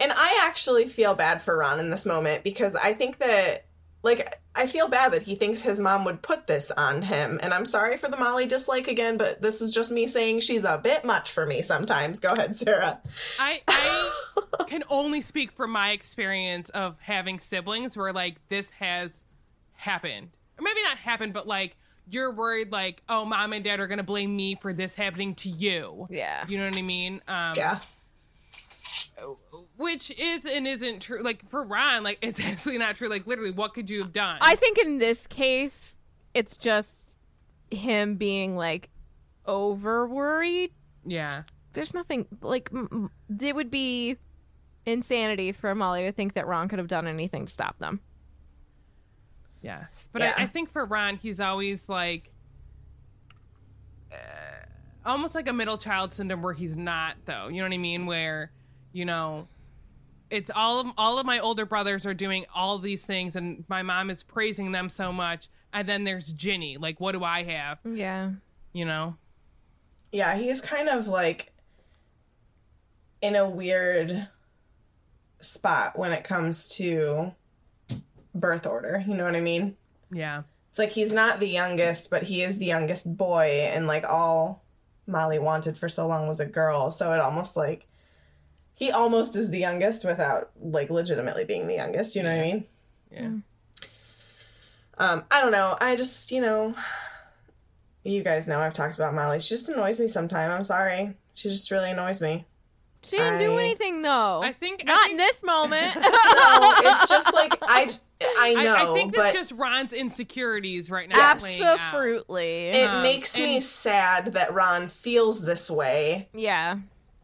And I actually feel bad for Ron in this moment because I think that, like, I feel bad that he thinks his mom would put this on him. And I'm sorry for the Molly dislike again, but this is just me saying she's a bit much for me sometimes. Go ahead, Sarah. I I can only speak from my experience of having siblings where like this has happened. Or maybe not happened, but like you're worried like, oh, mom and dad are gonna blame me for this happening to you. Yeah. You know what I mean? Um Yeah. Which is and isn't true. Like for Ron, like it's absolutely not true. Like literally, what could you have done? I think in this case, it's just him being like over worried. yeah. There's nothing like m- m- it would be insanity for Molly to think that Ron could have done anything to stop them. Yes, but Yeah. I, I think for Ron, he's always like, uh, almost like a middle child syndrome where he's not though. You know what I mean? Where, you know, it's all of all of my older brothers are doing all these things, and my mom is praising them so much, and then there's Ginny. Like, what do I have? Yeah. You know? Yeah, he's kind of like in a weird spot when it comes to birth order. You know what I mean? Yeah. It's like he's not the youngest, but he is the youngest boy, and like all Molly wanted for so long was a girl. So it almost like he almost is the youngest without like legitimately being the youngest. You know what I mean? Yeah. Um, I don't know. I just, you know, you guys know I've talked about Molly. She just annoys me sometime. I'm sorry. She just really annoys me. She didn't do anything though. I think I not think- in this moment. No, it's just like I, I know, I, I think but that's just Ron's insecurities right now. playing out. Absolutely. it um, makes me sad that Ron feels this way. yeah.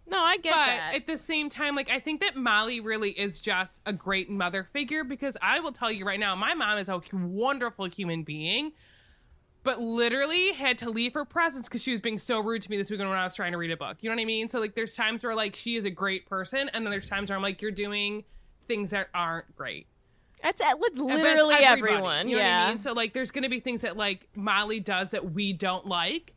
No, I get it. But that. at the same time, like I think that Molly really is just a great mother figure because I will tell you right now, my mom is a wonderful human being, but literally had to leave her presence because she was being so rude to me this weekend when I was trying to read a book. You know what I mean? So like, there's times where like she is a great person, and then there's times where I'm like, you're doing things that aren't great. That's with literally everyone. You know yeah. what I mean? So like there's gonna be things that like Molly does that we don't like,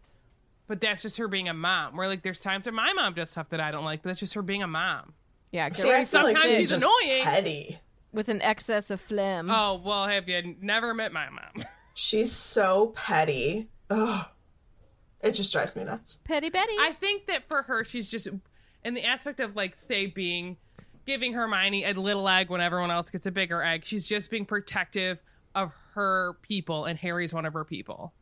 but that's just her being a mom. Where like there's times where my mom does stuff that I don't like, but that's just her being a mom. Yeah. Get See, I feel for like sometimes she's she's annoying. petty. with an excess of phlegm. Oh well, have you never met my mom? She's so petty. Ugh. It just drives me nuts. Petty Betty. I think that for her, she's just in the aspect of like say being giving Hermione a little egg when everyone else gets a bigger egg. She's just being protective of her people, and Harry's one of her people.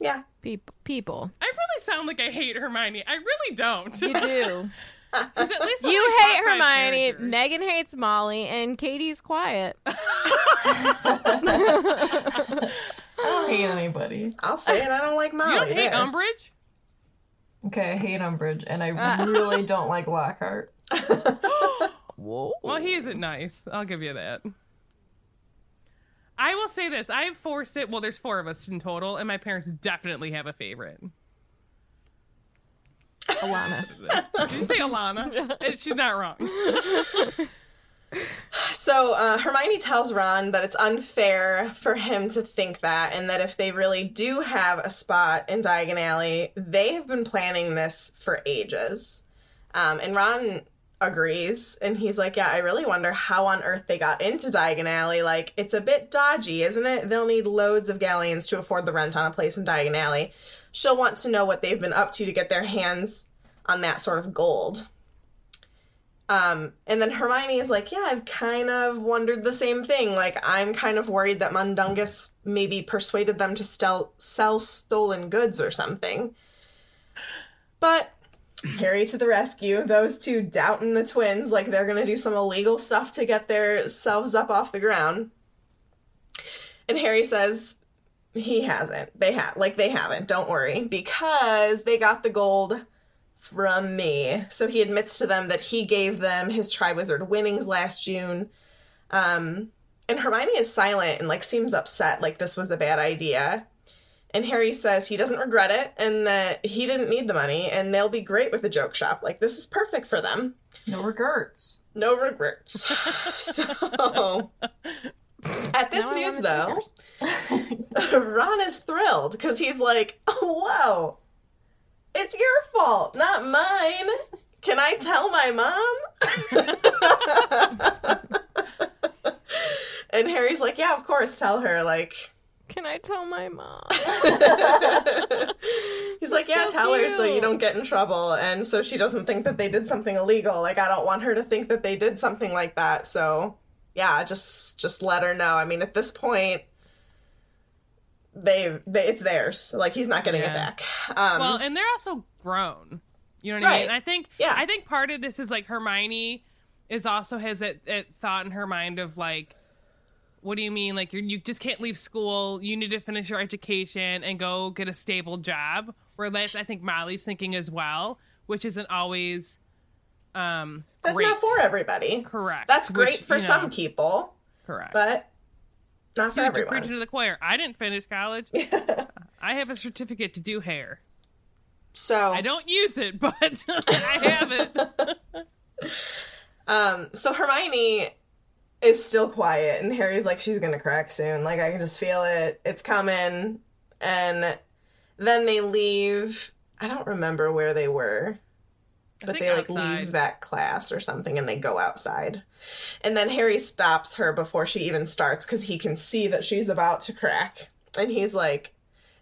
Yeah. Peop- people. I really sound like I hate Hermione. I really don't. You do. at least you hate Hermione. characters- Megan hates Molly, and Katie's quiet. I don't hate anybody. I'll say it. I don't like Molly. You don't hate there. Umbridge? Okay, I hate Umbridge, and I uh. really don't like Lockhart. Whoa. Well, he isn't nice. I'll give you that. I will say this: I have four sit. Well, there's four of us in total, and my parents definitely have a favorite. Alana. Did you say Alana? She's not wrong. So uh, Hermione tells Ron that it's unfair for him to think that, and that if they really do have a spot in Diagon Alley, they have been planning this for ages. Um, and Ron agrees, and he's like, "Yeah, I really wonder how on earth they got into Diagon Alley. Like, it's a bit dodgy, isn't it? They'll need loads of galleons to afford the rent on a place in Diagon Alley. She'll want to know what they've been up to to get their hands on that sort of gold." Um, and then Hermione is like, Yeah, I've kind of wondered the same thing. Like, I'm kind of worried that Mundungus maybe persuaded them to sell, sell stolen goods or something. But Harry to the rescue, those two doubting the twins like they're going to do some illegal stuff to get their selves up off the ground. And Harry says, he hasn't. They have like they haven't. Don't worry because they got the gold from me. So he admits to them that he gave them his Triwizard winnings last June. Um, and Hermione is silent and like seems upset, like this was a bad idea. And Harry says he doesn't regret it and that he didn't need the money and they'll be great with the joke shop. Like this is perfect for them. No regrets. No regrets. so at this Now news though, Ron is thrilled because he's like, oh, whoa, it's your fault, not mine. Can I tell my mom? and Harry's like, yeah, of course, tell her. Like, Can I tell my mom? he's like, yeah, so tell her so you don't get in trouble. And so she doesn't think that they did something illegal. Like, I don't want her to think that they did something like that. So, yeah, just just let her know. I mean, at this point, they, they it's theirs. Like, he's not getting Yeah. it back. Um, Well, and they're also grown. You know what I Right. mean? I think Yeah. I think part of this is like Hermione is also has it, that thought in her mind of like what do you mean? Like you're, you just can't leave school. You need to finish your education and go get a stable job. Where that's i think molly's thinking as well which isn't always um that's great. not for everybody. correct. That's great Which, for you some know, people, correct. but not for you're everyone. preaching to the choir. I didn't finish college. I have a certificate to do hair. So, i don't use it but i have it. Um, so Hermione is still quiet, and Harry's like, she's gonna crack soon. Like, I can just feel it. It's coming. And then they leave. I don't remember where they were, but they like outside. leave that class or something and they go outside. And then Harry stops her before she even starts because he can see that she's about to crack. And he's like,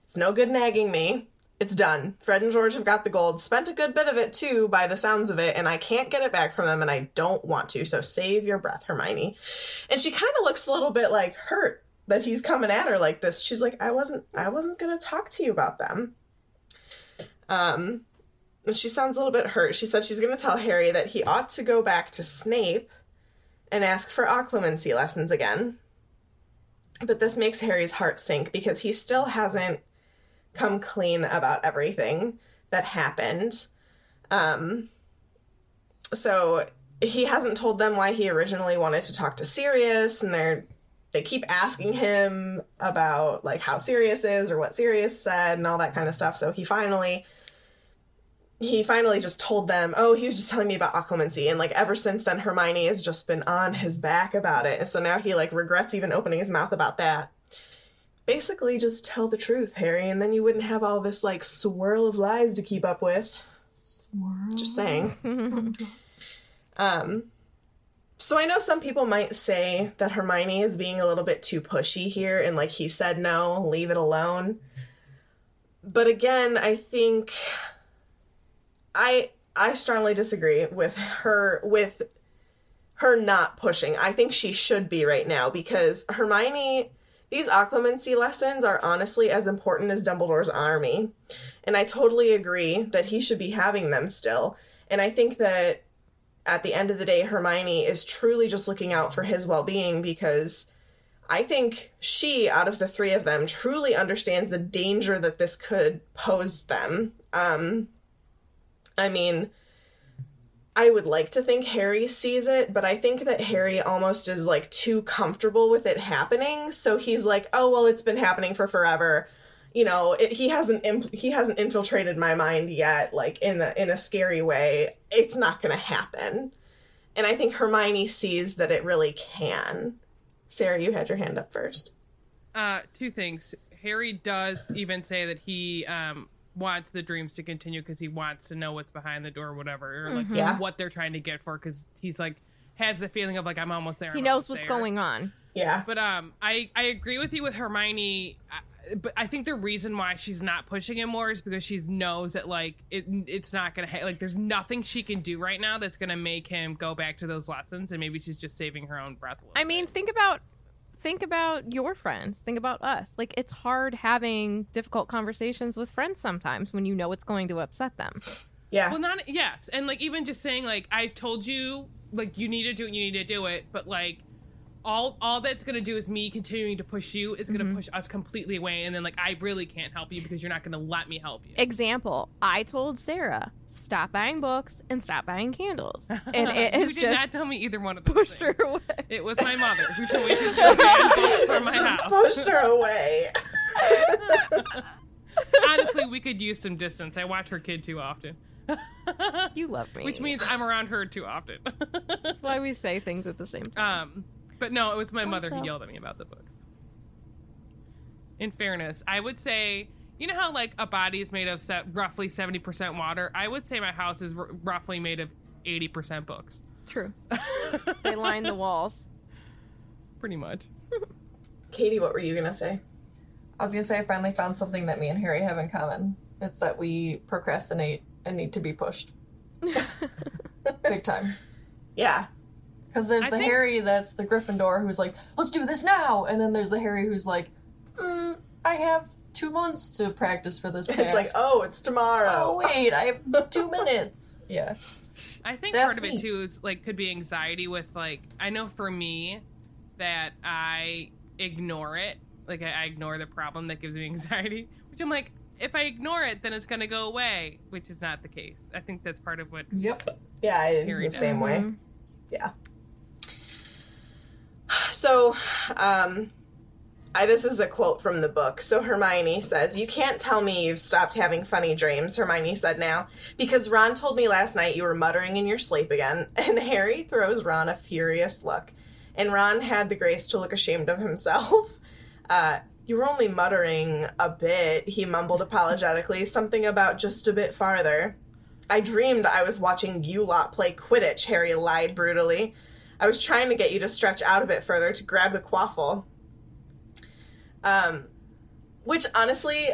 it's no good nagging me. It's done. Fred and George have got the gold. Spent a good bit of it too, by the sounds of it, and I can't get it back from them, and I don't want to. So save your breath, Hermione. And she kind of looks a little bit like hurt that he's coming at her like this. She's like, I wasn't, I wasn't gonna talk to you about them. Um, and she sounds a little bit hurt. She said she's gonna tell Harry that he ought to go back to Snape and ask for occlumency lessons again. But this makes Harry's heart sink because he still hasn't come clean about everything that happened. Um, so he hasn't told them why he originally wanted to talk to Sirius, and they're they keep asking him about like how Sirius is or what Sirius said and all that kind of stuff. So he finally he finally just told them, "Oh, he was just telling me about occlumency," and like ever since then, Hermione has just been on his back about it, and so now he like regrets even opening his mouth about that. Basically, just tell the truth, Harry, and then you wouldn't have all this like swirl of lies to keep up with. Swirl. Just saying. um, so I know some people might say that Hermione is being a little bit too pushy here, and like he said no, leave it alone. But again, I think I I strongly disagree with her with her not pushing. I think she should be right now because Hermione these occlumency lessons are honestly as important as Dumbledore's army. And I totally agree that he should be having them still. And I think that at the end of the day Hermione is truly just looking out for his well-being because I think she out of the three of them truly understands the danger that this could pose them. Um I mean, I would like to think Harry sees it, but I think that Harry almost is like too comfortable with it happening. So he's like, "Oh well, it's been happening for forever." You know, it, he hasn't he hasn't infiltrated my mind yet, like in a in a scary way. It's not going to happen, and I think Hermione sees that it really can. Sarah, you had your hand up first. Uh, two things. Harry does even say that he um wants the dreams to continue because he wants to know what's behind the door or whatever, or like Yeah. what they're trying to get for. Because he's like has the feeling of like I'm almost there. he I'm knows what's there. going on. Yeah, But um, I I agree with you with Hermione. I- But I think the reason why she's not pushing him more is because she knows that like it it's not gonna ha- like there's nothing she can do right now that's gonna make him go back to those lessons, and maybe she's just saving her own breath. A little I mean, think about think about your friends. Think about us. Like it's hard having difficult conversations with friends sometimes when you know it's going to upset them. yeah, Well, not yes, and like even just saying like I told you like you need to do it, you need to do it, but like all all that's gonna do is me continuing to push you is gonna mm-hmm. push us completely away, and then like I really can't help you because you're not gonna let me help you. Example, I told Sarah, stop buying books and stop buying candles. And it is you did just not tell me either one of those pushed things. her away. It was my mother who told me she's gonna ban books from my just house. pushed her away. Honestly, we could use some distance. I watch her kid too often. You love me. Which means I'm around her too often. that's why we say things at the same time. Um, but no, it was my mother who yelled at me about the books. In fairness, I would say, you know how like a body is made of se- roughly seventy percent water. I would say my house is r- roughly made of eighty percent books, True. they line the walls. pretty much. Katie, what were you gonna say? I was gonna say I finally found something that me and Harry have in common. It's that we procrastinate and need to be pushed. Big time. Yeah, Because there's I the think- Harry that's the Gryffindor who's like, let's do this now. And then there's the Harry who's like, mm, I have two months to practice for this task. it's like, oh, it's tomorrow. oh, wait, I have two minutes. Yeah. I think That's part of me. it too is like could be anxiety with like I know for me that I ignore it. Like I, I ignore the problem that gives me anxiety, which I'm like, if I ignore it, then it's gonna go away, which is not the case. I think that's part of what Yep. Yeah, I did Harry the same does. way. Mhm. Yeah. So, um, I, this is a quote from the book. So Hermione says, "You can't tell me you've stopped having funny dreams." Hermione said now, because Ron told me last night you were muttering in your sleep again. And Harry throws Ron a furious look, and Ron had the grace to look ashamed of himself. Uh, you were only muttering a bit, he mumbled apologetically, something about just a bit farther. I dreamed I was watching you lot play Quidditch, Harry lied brutally. I was trying to get you to stretch out a bit further to grab the quaffle. Um, which honestly,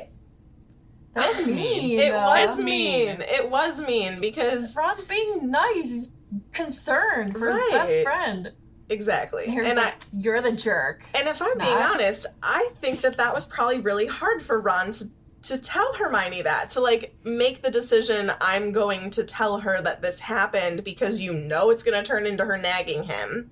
That was mean. It uh, was mean. mean. It was mean because Ron's being nice. He's concerned for his best friend. exactly. Harry's and I you're the jerk. and if I'm being honest, I think that that was probably really hard for Ron to to tell Hermione that to like make the decision I'm going to tell her that this happened because you know it's going to turn into her nagging him.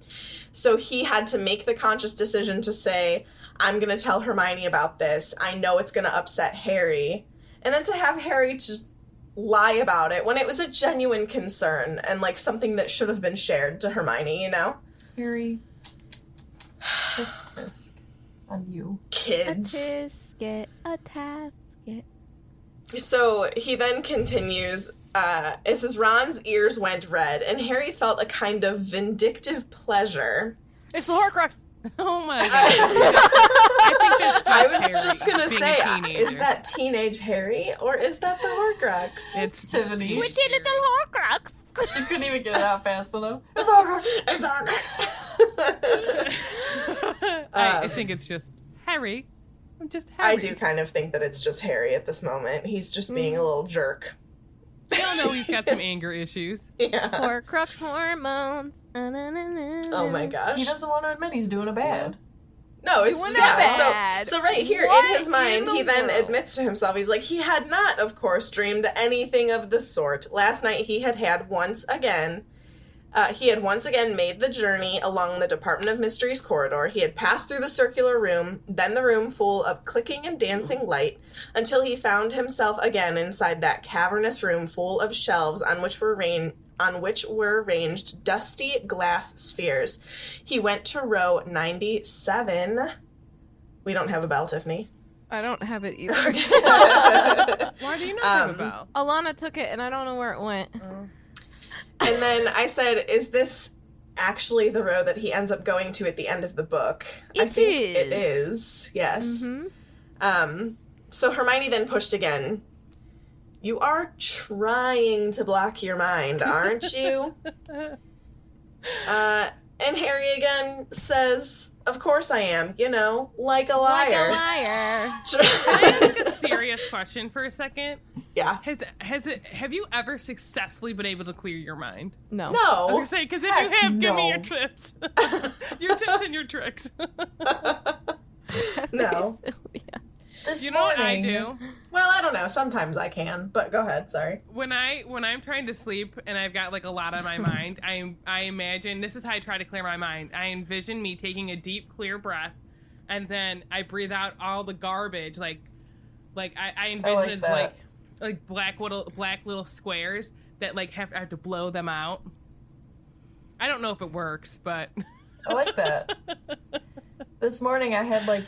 So he had to make the conscious decision to say I'm going to tell Hermione about this. I know it's going to upset Harry. And then to have Harry just lie about it when it was a genuine concern and like something that should have been shared to Hermione, you know? Harry, tisk tisk on you. A Kids. tisket, a tasket. So he then continues. Uh, it says Ron's ears went red, and Harry felt a kind of vindictive pleasure. It's the Horcrux. Oh my god. I I was Harry just gonna say, is that teenage Harry or is that the Horcrux? it's Tiffany. Harry. little Horcrux. She couldn't even get it out fast enough. It's all It's Horcrux. I, I think it's just Harry. I'm just Harry. I do kind of think that it's just Harry at this moment. He's just being Mm. a little jerk. We all know he's got some anger issues. Yeah. Horcrux hormones. Oh my gosh. He doesn't want to admit he's doing a bad. No, it's Doing yeah. bad. So, so right here What in his mind, in he then world? admits to himself, he's like, he had not, of course, dreamed anything of the sort. Last night, he had had once again. Uh, he had once again made the journey along the Department of Mysteries corridor. He had passed through the circular room, then the room full of clicking and dancing light, until he found himself again inside that cavernous room full of shelves on which were rain on which were arranged dusty glass spheres. He went to row ninety-seven. We don't have a bell, Tiffany. I don't have it either. Why do you not have Um, a bell? Alana took it and I don't know where it went. And then I said, "Is this actually the row that he ends up going to at the end of the book?" I It think it is. is. Yes. Mhm. Um. So Hermione then pushed again. You are trying to block your mind, aren't you? uh, and Harry again says, "Of course I am. You know, like a liar. Like a liar. Can I ask a serious question for a second? yeah. Has has it? Have you ever successfully been able to clear your mind? No. No. I was gonna say because if Heck you have, give me your tips, your tips and your tricks. No. yeah. This you know what I do Well, I don't know. Sometimes I can, but go ahead. Sorry. when I when I'm trying to sleep and I've got like a lot on my mind. I I imagine this is how I try to clear my mind. I envision me taking a deep, clear breath, and then I breathe out all the garbage. Like like I, I envision like it's that. like like black little black little squares that like have, I have to blow them out. I don't know if it works, but I like that. this morning I had like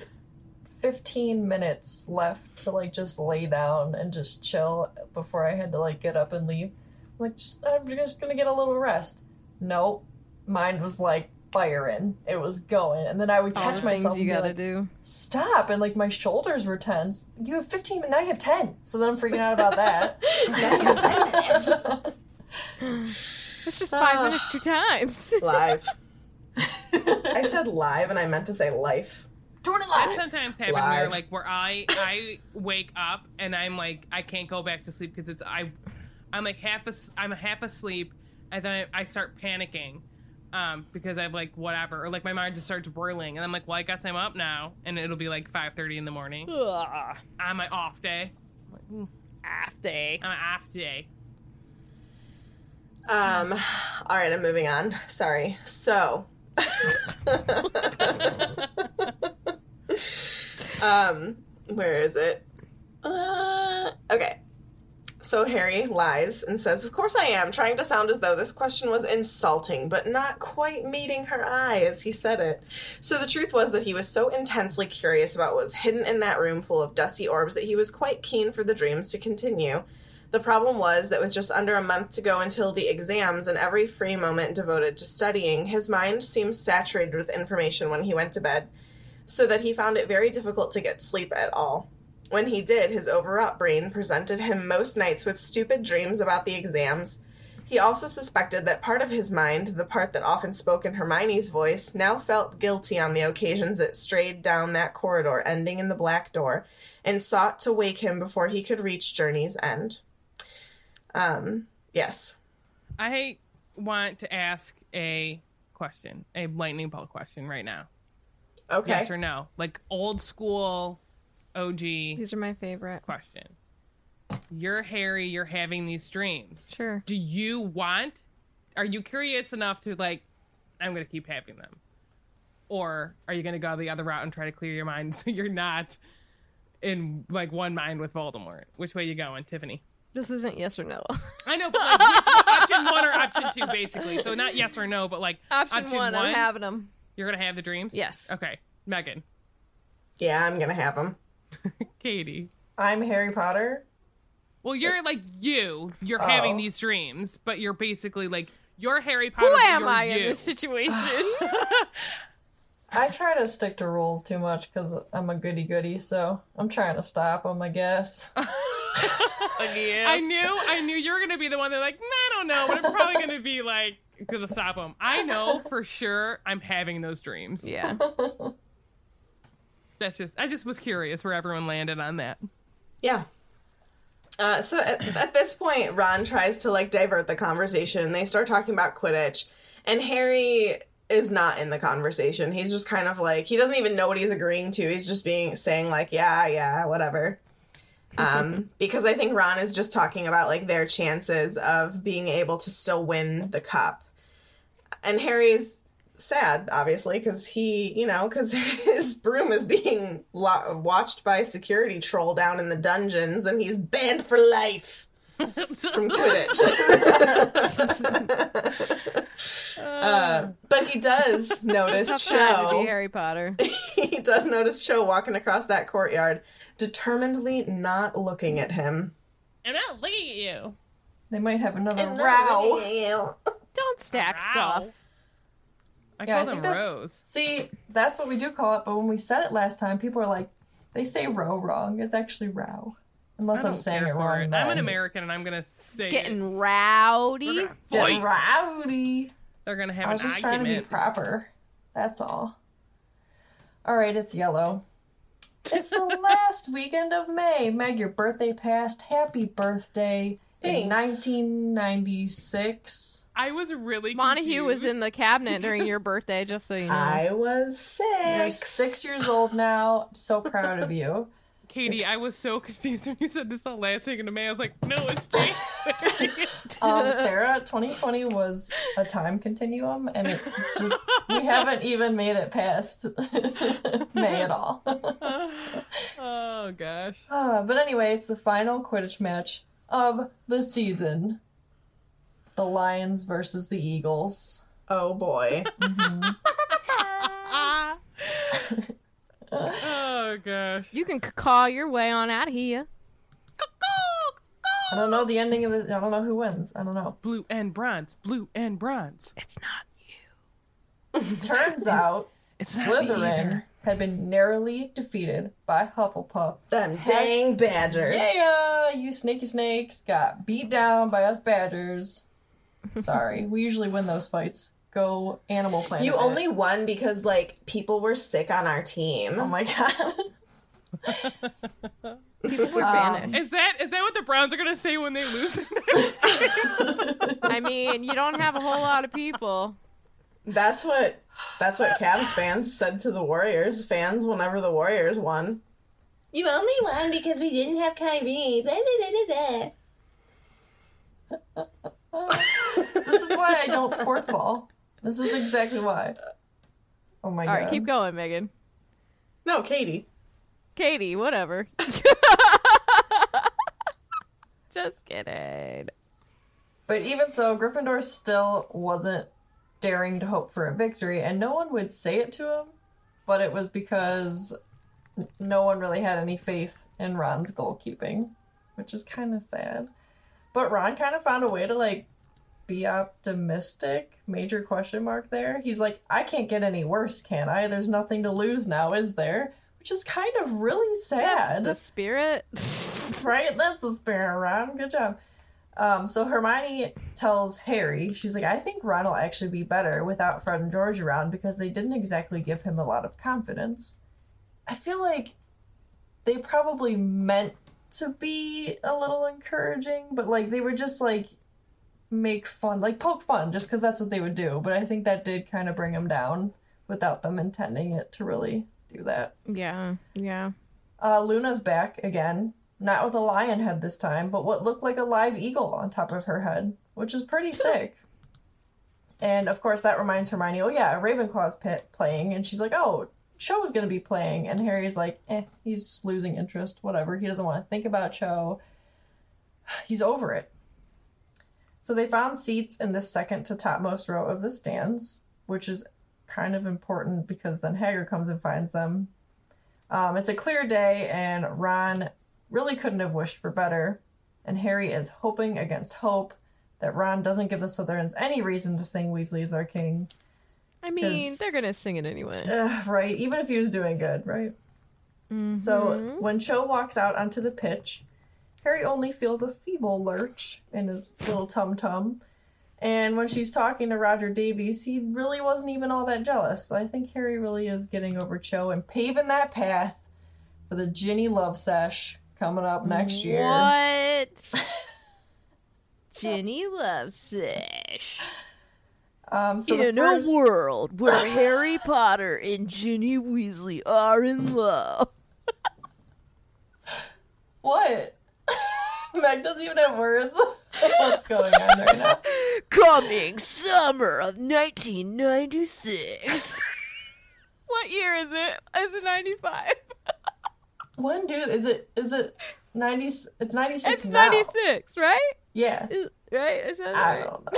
15 minutes left to like just lay down and just chill before I had to like get up and leave. I'm like, just, I'm just gonna get a little rest. Nope. Mine was like firing. It was going. And then I would All catch the myself you and be gotta like, do. stop. And like my shoulders were tense. You have 15 minutes. Now you have 10. So then I'm freaking out about that. Now you have 10 minutes. It's just five Ah. minutes two times. live. I said live, and I meant to say life. Doing it that live. sometimes happen where Live. like where I I wake up and I'm like I can't go back to sleep because it's I I'm like half as I'm half asleep and then I, I start panicking um because I'm like whatever or like my mind just starts whirling and I'm like well I guess I'm up now and it'll be like 5:30 in the morning Ugh. on my off day After. on my off day Um, all right, I'm moving on. Sorry. So, um, where is it? Uh, okay. So Harry lies and says, Of course I am, trying to sound as though this question was insulting, but not quite meeting her eye as he said it. So the truth was that he was so intensely curious about what was hidden in that room full of dusty orbs that he was quite keen for the dreams to continue. The problem was that with just under a month to go until the exams and every free moment devoted to studying, his mind seemed saturated with information when he went to bed, so that he found it very difficult to get sleep at all. When he did, his overwrought brain presented him most nights with stupid dreams about the exams. He also suspected that part of his mind, the part that often spoke in Hermione's voice, now felt guilty on the occasions it strayed down that corridor ending in the black door and sought to wake him before he could reach Journey's end. Um, yes. I want to ask a question, a lightning bolt question right now. Okay. Yes or no? Like old school OG These are my favorite. question. You're Harry, you're having these dreams. Sure. Do you want are you curious enough to like I'm going to keep having them? Or are you going to go the other route and try to clear your mind so you're not in like one mind with Voldemort? Which way you going, Tiffany? This isn't yes or no. I know, but like option one or option two, basically. So not yes or no, but like Option, one, I'm having them. You're gonna have the dreams. Yes. Okay, Megan, Yeah, I'm gonna have them. Katie. I'm Harry Potter. Well, you're like you. You're having Oh. these dreams, but you're basically like you're Harry Potter. Who am I you. in this situation? I try to stick to rules too much because I'm a goody goody, so I'm trying to stop them, I guess. I knew, I knew you were gonna be the one that like, nah, I don't know, but I'm probably gonna be like gonna stop them. I know for sure I'm having those dreams. yeah. That's just, I just was curious where everyone landed on that. Yeah. Uh, so at, at this point, Ron tries to like divert the conversation. They start talking about Quidditch, and Harry is not in the conversation. He's just kind of like he doesn't even know what he's agreeing to. He's just being saying like, yeah, yeah, whatever. Um, because I think Ron is just talking about like their chances of being able to still win the cup, and Harry's sad obviously because he you know because his broom is being lo- watched by a security troll down in the dungeons and he's banned for life from quidditch uh, but he does notice Tough time to be cho Harry Potter. he does notice cho walking across that courtyard determinedly not looking at him And I look at you. They might have another And row. row Don't stack stuff. I Yeah, I call think them that's- rows. See, that's what we do call it, but when we said it last time, people are like, they say row wrong. It's actually row. Unless I I'm saying it wrong. it. I'm an American and I'm gonna say it. Getting rowdy. We're gonna Get fight. rowdy. They're gonna have I was an just trying to be proper. That's all. All right, it's yellow. It's the last weekend of May. Meg, your birthday passed. Happy birthday. In 1996. I was really Montague was in the cabinet during your birthday, just so you know. i was six. You're six six years old now. I'm so proud of you. Katie, I was so confused when you said this the last week in May. I was like, no, it's January. Um, Sarah, 2020 was a time continuum, and it just we haven't even made it past May at all. oh gosh. Ah, but anyway, it's the final Quidditch match of the season. The Lions versus the Eagles. oh boy Oh gosh. You can call your way on out of here. I don't know the ending of the. I don't know who wins. I don't know. Blue and bronze. Blue and bronze. It's not you. Turns out It's Slytherin had been narrowly defeated by Hufflepuff. them dang badgers Yeah, you sneaky snakes got beat down by us badgers. Sorry, we usually win those fights. Go Animal Planet. You only won because like people were sick on our team. Oh my god. People were Um, banished. Is that is that what the Browns are gonna say when they lose? I mean, you don't have a whole lot of people. That's what that's what Cavs fans said to the Warriors fans whenever the Warriors won. You only won because we didn't have Kyrie. Blah, blah, blah, blah, blah. this is why I don't sports ball. This is exactly why. Oh my All god. right, keep going, Megan. No, Katie. Katie, whatever. Just kidding. But even so, Gryffindor still wasn't daring to hope for a victory, and no one would say it to him, but it was because no one really had any faith in Ron's goalkeeping, which is kind of sad. But Ron kind of found a way to like be optimistic. Major question mark there. He's like, I can't get any worse, can I? There's nothing to lose now, is there? Which is kind of really That's sad the spirit. right? That's the spirit, Ron. Good job. Um, so Hermione tells Harry, she's like, I think Ron will actually be better without Fred and George around because they didn't exactly give him a lot of confidence. I feel like they probably meant to be a little encouraging, but like they were just like make fun, like poke fun, just because that's what they would do. But I think that did kind of bring him down without them intending it to really do that. Yeah, yeah. Uh, Luna's back again, not with a lion head this time, but what looked like a live eagle on top of her head, which is pretty sick. And of course, that reminds Hermione, oh yeah, Ravenclaw's pit playing, and she's like, oh, Cho's gonna be playing, and Harry's like, eh, he's just losing interest, whatever. He doesn't want to think about Cho. He's over it. So they found seats in the second to topmost row of the stands, which is kind of important because then Hagrid comes and finds them. Um, it's a clear day, and Ron really couldn't have wished for better. And Harry is hoping against hope that Ron doesn't give the Slytherins any reason to sing Weasley is our king. I mean, they're gonna sing it anyway. Ugh, right, even if he was doing good, right? So when Cho walks out onto the pitch, Harry only feels a feeble lurch in his little tum tum. And when she's talking to Roger Davies, he really wasn't even all that jealous. So I think Harry really is getting over Cho and paving that path for the Ginny Love Sesh coming up next year. What? Ginny loves Sish. Um, so In first- a world where Harry Potter and Ginny Weasley are in love. What? Meg doesn't even have words. What's going on right now? Coming summer of 1996. what year is it? Is it 95? When, dude? Is it? Is it ninety? It's ninety six It's now. 96, right? Yeah. Is, right? Is that I right? don't know.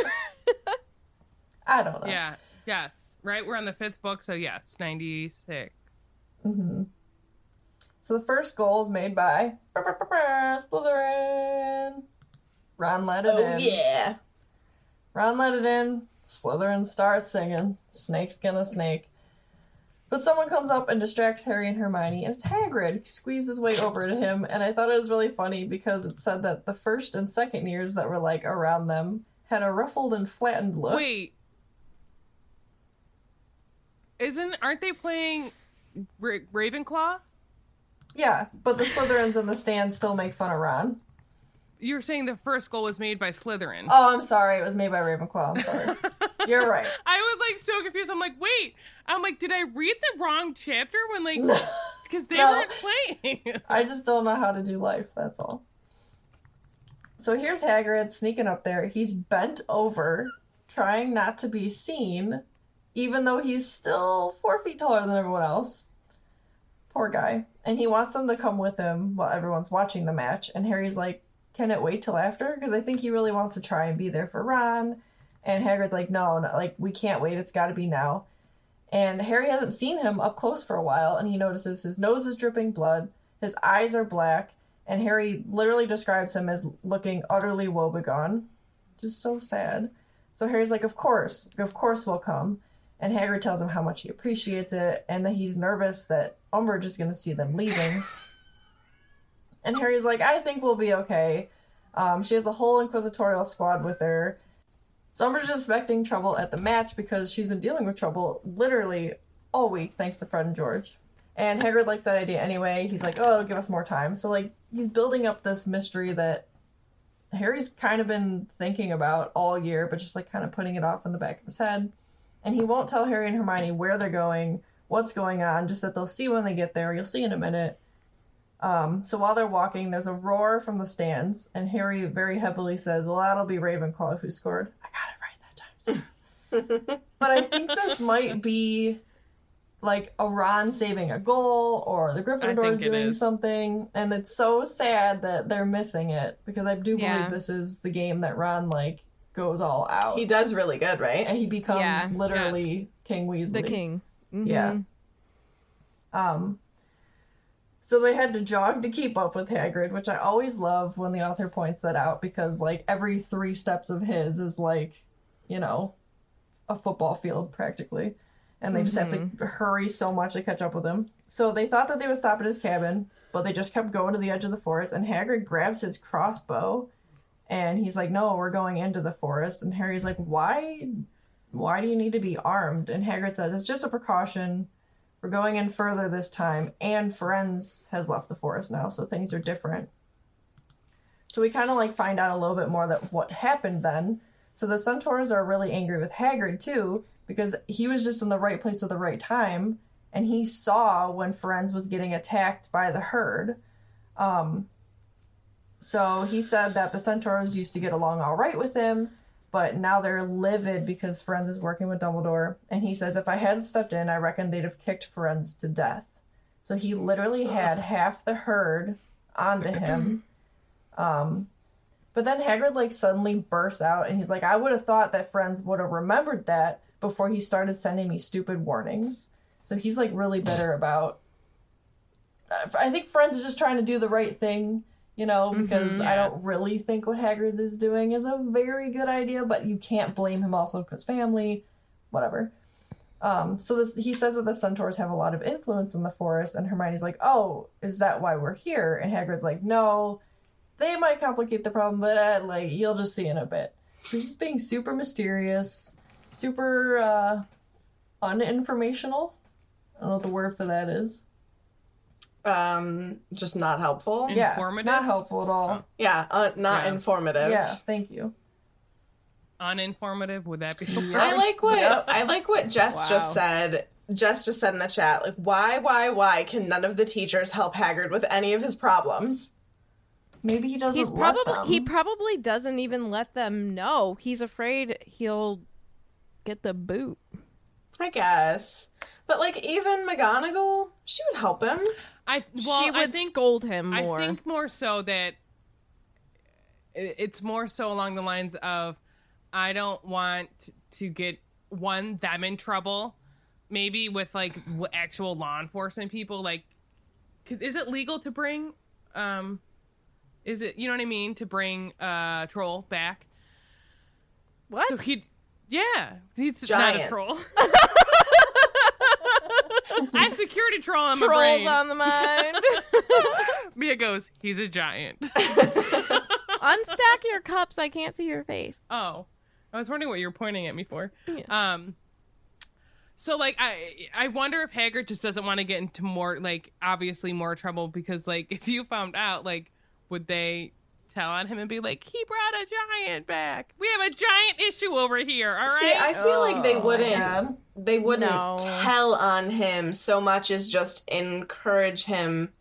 I don't know. Yeah. Yes. Right. We're on the fifth book, so yes, ninety six. Mm-hmm. So the first goal is made by Slytherin. Ron let it Oh in. yeah. Ron let it in. Slytherin starts singing. Snake's gonna snake. But someone comes up and distracts Harry and Hermione, and it's Hagrid. He squeezes his way over to him, and I thought it was really funny because it said that the first and second years that were like around them had a ruffled and flattened look. Wait. Isn't aren't they playing Ra- Ravenclaw? Yeah, but the Slytherins in the stands still make fun of Ron. You were saying the first goal was made by Slytherin. Oh, I'm sorry. It was made by Ravenclaw. I'm sorry. You're right. I was like so confused. I'm like, wait. I'm like, did I read the wrong chapter when like because they No. weren't playing? I just don't know how to do life, that's all. So here's Hagrid sneaking up there. He's bent over, trying not to be seen, even though he's still four feet taller than everyone else. Poor guy. And he wants them to come with him while everyone's watching the match. And Harry's like, Can it wait till after? Because I think he really wants to try and be there for Ron. And Hagrid's like, No, no like, we can't wait. It's got to be now. And Harry hasn't seen him up close for a while, and he notices his nose is dripping blood, his eyes are black, and Harry literally describes him as looking utterly woebegone. Just so sad. So Harry's like, Of course, of course we'll come. And Hagrid tells him how much he appreciates it, and that he's nervous that Umbridge is going to see them leaving. and Harry's like, I think we'll be okay. Um, she has the whole Inquisitorial squad with her. So Umbridge is expecting trouble at the match because she's been dealing with trouble literally all week, thanks to Fred and George. And Hagrid likes that idea anyway. He's like, oh, it'll give us more time. So, like, he's building up this mystery that Harry's kind of been thinking about all year, but just, like, kind of putting it off in the back of his head. And he won't tell Harry and Hermione where they're going, what's going on, just that they'll see when they get there. You'll see in a minute. Um, so while they're walking, there's a roar from the stands, and Harry very heavily says, Well, that'll be Ravenclaw who scored. I got it right that time. but I think this might be like a Ron saving a goal or the Gryffindors think doing is. something. And it's so sad that they're missing it because I do believe Yeah. this is the game that Ron like goes all out. He does really good, right? and he becomes Yeah. literally King Weasley. The king. Yeah. Mhm. Um, so they had to jog to keep up with Hagrid, which I always love when the author points that out because like every three steps of his is like, you know, a football field practically. And they just have to hurry so much to catch up with him. So they thought that they would stop at his cabin, but they just kept going to the edge of the forest and Hagrid grabs his crossbow And he's like, "No, we're going into the forest." And Harry's like, "Why? Why do you need to be armed?" And Hagrid says, "It's just a precaution. We're going in further this time, and Firenze has left the forest now, so things are different." So we kind of like find out a little bit more that what happened then. So the centaurs are really angry with Hagrid too because he was just in the right place at the right time and he saw when Firenze was getting attacked by the herd. Um, so he said that the centaurs used to get along all right with him, but now they're livid because Firenze is working with Dumbledore. And he says if I hadn't stepped in, I reckon they'd have kicked Firenze to death. So he literally had half the herd onto him. Um, but then Hagrid like suddenly bursts out and he's like, I would have thought that Firenze would have remembered that before he started sending me stupid warnings. So he's like really bitter about. I think Firenze is just trying to do the right thing, you know, because I don't really think what Hagrid is doing is a very good idea, but you can't blame him also because family, whatever. Um, so this he says that the centaurs have a lot of influence in the forest, and Hermione's like, "Oh, is that why we're here?" And Hagrid's like, "No, they might complicate the problem, but uh, like you'll just see in a bit." So he's just being super mysterious, super uh, uninformational. I don't know what the word for that is. Um, just not helpful. Yeah, Informative? not helpful at all. Yeah, uh, not Yeah. informative. Yeah, thank you. Uninformative. Would that be? I like what Yep. I like what Jess just said. Jess just said in the chat, like, why, why, why can none of the teachers help Hagrid with any of his problems? Maybe he doesn't. He's let probably he probably doesn't even let them know. He's afraid he'll get the boot. I guess, but like even McGonagall, she would help him. I well, she I think scold him more. I think more so that it's more so along the lines of I don't want to get one them in trouble, maybe with like actual law enforcement people. Like, 'cause is it legal to bring? Um, is it you know what I mean to bring uh troll back? what? So he, yeah, he's not a Giant. troll. I have security troll on my Trolls brain. on the mind. Mia goes, he's a giant. Unstack your cups. I can't see your face. Oh, I was wondering what you were pointing at me for. Yeah. Um, so like I I wonder if Hagrid just doesn't want to get into more like obviously more trouble because like if you found out like would they tell on him and be like he brought a giant back? We have a giant issue over here. All right. See, I feel like they Oh, wouldn't. God. They wouldn't No. tell on him so much as just encourage him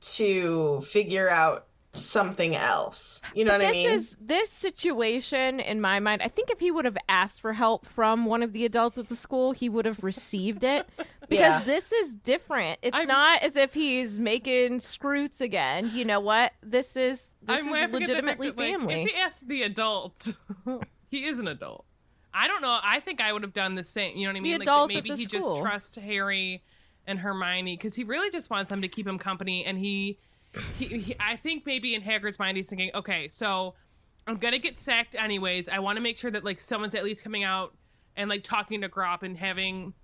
to figure out something else. You know what this I mean? This is this situation in my mind. I think if he would have asked for help from one of the adults at the school, he would have received it. Because Yeah. this is different. It's I'm- not as if he's making Skrewts again. You know what? This is this I'm is laughing at the fact legitimately that, like, family. if he asked the adult, he is an adult. I don't know. I think I would have done the same. You know what I mean? like that adult maybe the he school. just trusts Harry and Hermione because he really just wants them to keep him company. And he, he, he, I think maybe in Hagrid's mind he's thinking, okay, so I'm gonna get sacked anyways. I want to make sure that like someone's at least coming out and like talking to Grawp and having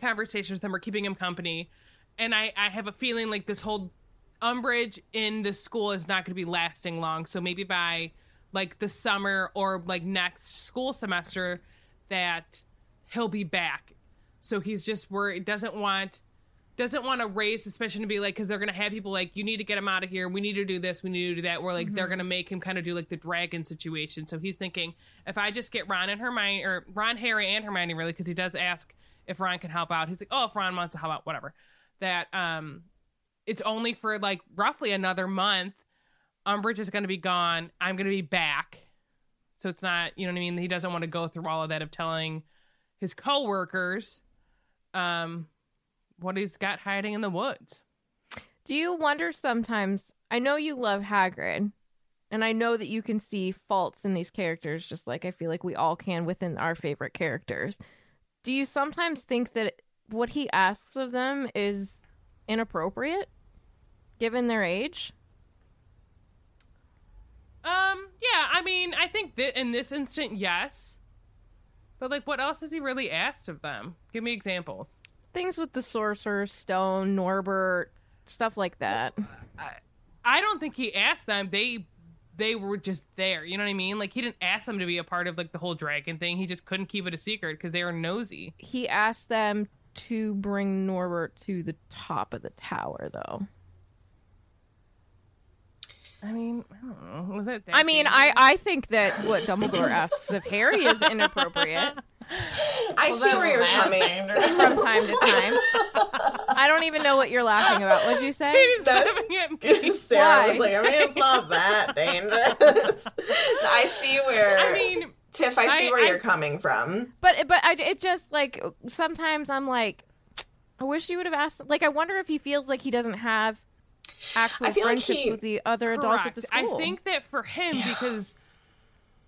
conversations with him or keeping him company. And I, I have a feeling like this whole Umbridge in the school is not going to be lasting long. So maybe by like the summer or like next school semester that he'll be back. So he's just worried, doesn't want doesn't want to raise suspicion to be like because they're gonna have people like you need to get him out of here. We need to do this. We need to do that. Where like they're gonna make him kind of do like the dragon situation. So he's thinking if i just get ron and hermione or ron harry and hermione really because he does ask if ron can help out. He's like oh if ron wants to help out whatever. That um it's only for like roughly another month umbridge is gonna be gone i'm gonna be back so it's not you know what i mean he doesn't want to go through all of that of telling his coworkers um what he's got hiding in the woods. Do you wonder sometimes? I know you love Hagrid, and I know that you can see faults in these characters, just like I feel like we all can within our favorite characters. Do you sometimes think that what he asks of them is inappropriate, given their age? Um, yeah, I mean, I think that in this instant, yes. But like, what else has he really asked of them? Give me examples. Things with the Sorcerer's Stone, Norbert, stuff like that. I don't think he asked them. They they were just there. You know what I mean? Like he didn't ask them to be a part of like the whole dragon thing. He just couldn't keep it a secret because they were nosy. He asked them to bring Norbert to the top of the tower, though. I mean, I don't know. Was it? I mean. I I think that what Dumbledore asks of Harry is inappropriate I see where you're coming. from time to time. I don't even know what you're laughing about. What'd you say? Katie's That- laughing at me. Sarah Why? was like, I mean, it's not that dangerous. I see where. I mean, Tiff, I see I- where I- you're coming from. But but I it just like sometimes I'm like, I wish you would have asked. Like I wonder if he feels like he doesn't have actual I feel like friendships he- with the other adults at the school. I think that for him, because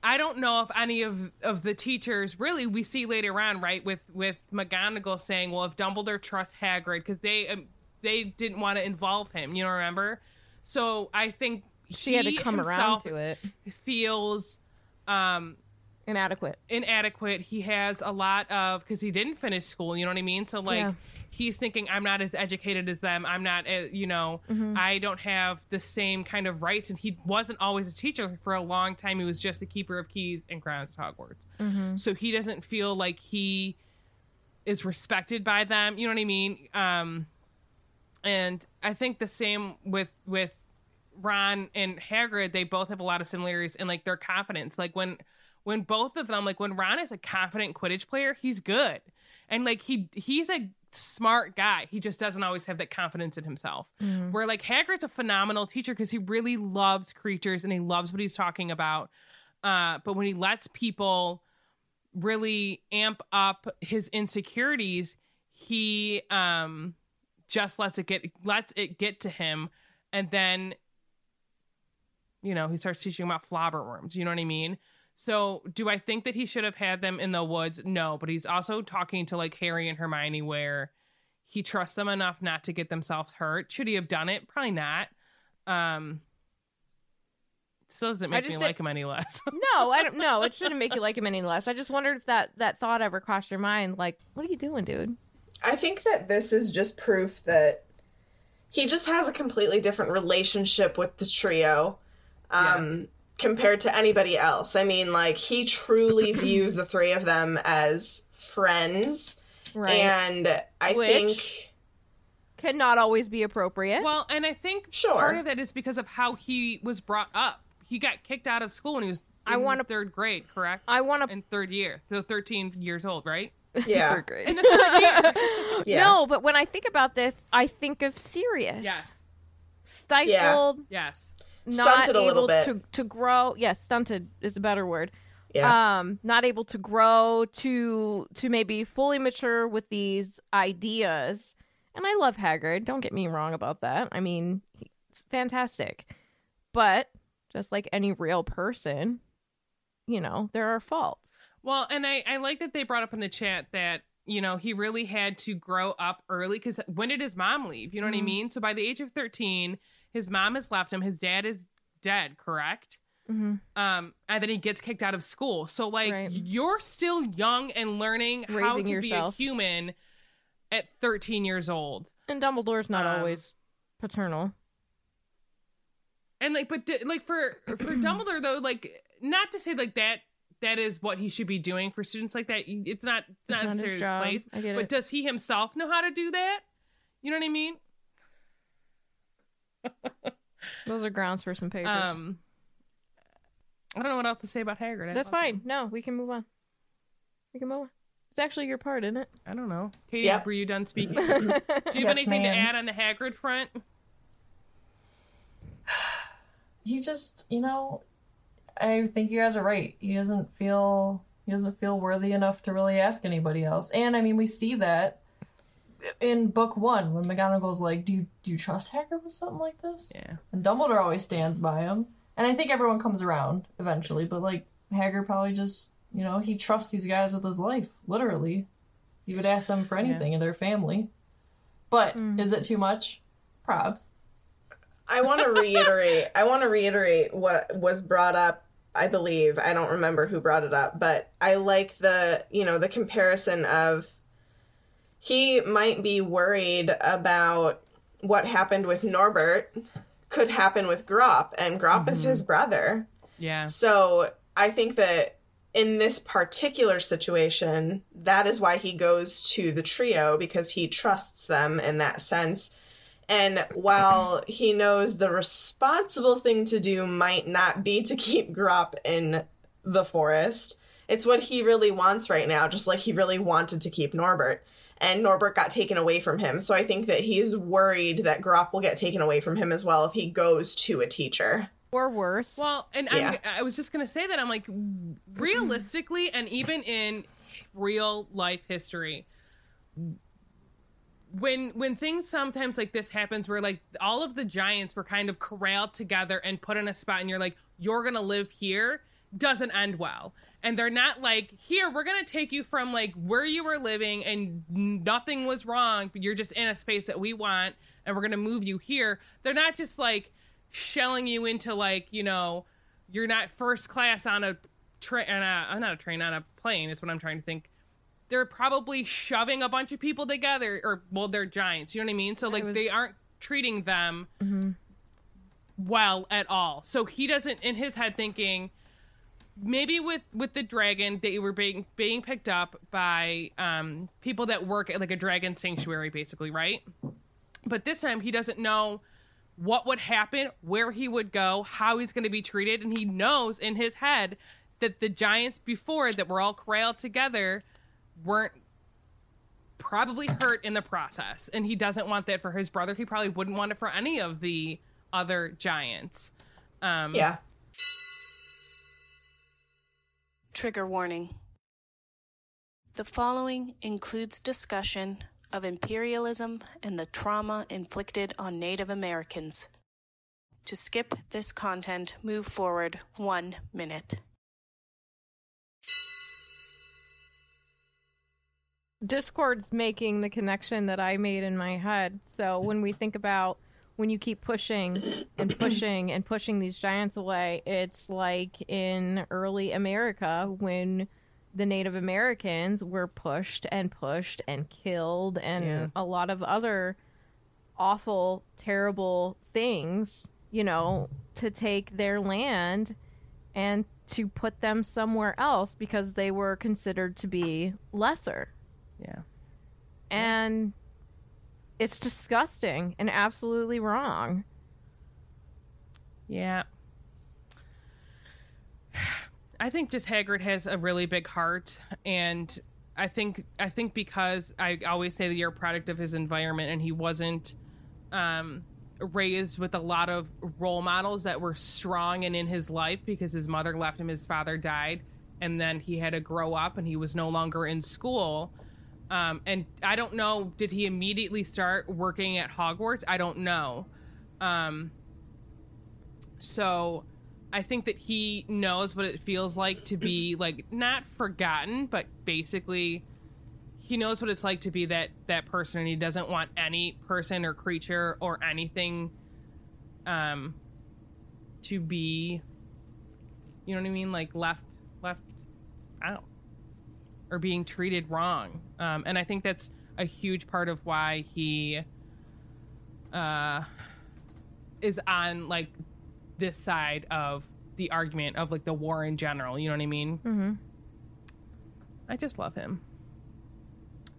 I don't know if any of of the teachers really we see later on, right? With with McGonagall saying, "Well, if Dumbledore trusts Hagrid, because they um, they didn't want to involve him," you know, remember? So I think she had to come around to it. Feels um Inadequate. inadequate. He has a lot of because he didn't finish school. You know what I mean? So like Yeah. he's thinking, I'm not as educated as them. I'm not, uh, you know, I don't have the same kind of rights. And he wasn't always a teacher for a long time. He was just the keeper of keys and grounds at Hogwarts. So he doesn't feel like he is respected by them. You know what I mean? Um, and I think the same with with Ron and Hagrid. They both have a lot of similarities in like their confidence. Like when when both of them, like when Ron is a confident Quidditch player, he's good, and like he he's a smart guy. He just doesn't always have that confidence in himself. Where like Hagrid's a phenomenal teacher because he really loves creatures and he loves what he's talking about. Uh, but when he lets people really amp up his insecurities, he um just lets it get lets it get to him and then you know, he starts teaching about flobberworms, you know what I mean? So, do I think that he should have had them in the woods? No, but he's also talking to like Harry and Hermione where he trusts them enough not to get themselves hurt. Should he have done it? Probably not. Um still doesn't make me just like did- him any less. No, I don't. No, it shouldn't make you like him any less. I just wondered if that that thought ever crossed your mind. Like, what are you doing, dude? I think that this is just proof that he just has a completely different relationship with the trio um, Yes. Compared to anybody else. I mean, like, he truly views the three of them as friends. Right. And I Which- think. Cannot always be appropriate. Well, and I think Sure. part of that is because of how he was brought up. He got kicked out of school when he was in I wanna- his third grade, correct? I want to. in third year, so 13 years old, right? Yeah. great. In the third year. Yeah. No, but when I think about this, I think of Sirius. yes, Stifled, yes. Not Stunted a able little bit. to to grow. Yes, stunted is a better word. Yeah. Um, not able to grow to to maybe fully mature with these ideas. And I love Hagrid. Don't get me wrong about that. I mean, he's fantastic. But just like any real person, you know, there are faults. Well, and I, I like that they brought up in the chat that, you know, he really had to grow up early because when did his mom leave? You know what I Mhm. mean? So by the age of 13, his mom has left him. His dad is dead, correct? Mm-hmm. Um, and then he gets kicked out of school. So, like, Right. you're still young and learning how to yourself. be a human at 13 years old. And Dumbledore's not Um, always paternal. and like but d- like for for dumbledore though like not to say like that that is what he should be doing for students like that it's not not, not his necessarily his job. place but it. does he himself know how to do that you know what i mean Those are grounds for some papers. um i don't know what else to say about hagrid I That's fine. him. No, we can move on. We can move on. It's actually your part, isn't it? i don't know katie Yep. were you done speaking do you have Yes, anything to add on the hagrid front he just you know i think you guys are right he doesn't feel he doesn't feel worthy enough to really ask anybody else and i mean we see that in book one when mcgonagall's like do you, do you trust hagrid with something like this? Yeah. And dumbledore always stands by him. And i think everyone comes around eventually but like hagrid probably just you know he trusts these guys with his life literally. He would ask them for anything in their family. But hmm. is it too much? Probs. I want to reiterate. I want to reiterate what was brought up. I believe. I don't remember who brought it up, but I like the you know the comparison of he might be worried about what happened with Norbert could happen with Grawp, and Grawp is his mm-hmm. brother. Yeah. So I think that in this particular situation, that is why he goes to the trio because he trusts them in that sense. And while he knows the responsible thing to do might not be to keep Grawp in the forest, it's what he really wants right now, just like he really wanted to keep Norbert. And Norbert got taken away from him. So I think that he's worried that Grawp will get taken away from him as well if he goes to a teacher. Or worse. Well, and Yeah. I'm, I was just gonna say that I'm like, realistically, and even in real life history, when when things sometimes like this happens, where like all of the giants were kind of corralled together and put in a spot, and you're like, you're gonna live here, doesn't end well. And they're not like, here, we're gonna take you from like where you were living and nothing was wrong, but you're just in a space that we want, and we're gonna move you here. They're not just like shelling you into like you know you're not first class on a train on a uh, not a train on a plane is what i'm trying to think. They're probably shoving a bunch of people together or well they're giants you know what i mean? So like was- they aren't treating them well at all. So he doesn't in his head thinking maybe with with the dragon they were being being picked up by um people that work at like a dragon sanctuary basically right but this time he doesn't know what would happen, where he would go, how he's going to be treated, and he knows in his head that the giants before that were all corralled together weren't probably hurt in the process, and he doesn't want that for his brother. He probably wouldn't want it for any of the other giants. Um, Yeah. Trigger warning. The following includes discussion of imperialism and the trauma inflicted on Native Americans. To skip this content, move forward one minute. Discord's making the connection that I made in my head. So when we think about when you keep pushing and pushing and pushing these giants away, it's like in early America when the Native Americans were pushed and pushed and killed and Yeah. a lot of other awful, terrible things, you know, to take their land and to put them somewhere else because they were considered to be lesser yeah. and it's disgusting and absolutely wrong. Yeah. I think just Hagrid has a really big heart and I think I think because I always say that you're a product of his environment and he wasn't um raised with a lot of role models that were strong and in his life because his mother left him his father died and then he had to grow up and he was no longer in school um, and I don't know did he immediately start working at Hogwarts? I don't know. Um, so I think that he knows what it feels like to be like not forgotten, but basically he knows what it's like to be that that person and he doesn't want any person or creature or anything um to be you know what I mean? Like left left out or being treated wrong. Um and I think that's a huge part of why he uh is on like this side of the argument of like the war in general. You know what I mean? Mm-hmm. I just love him.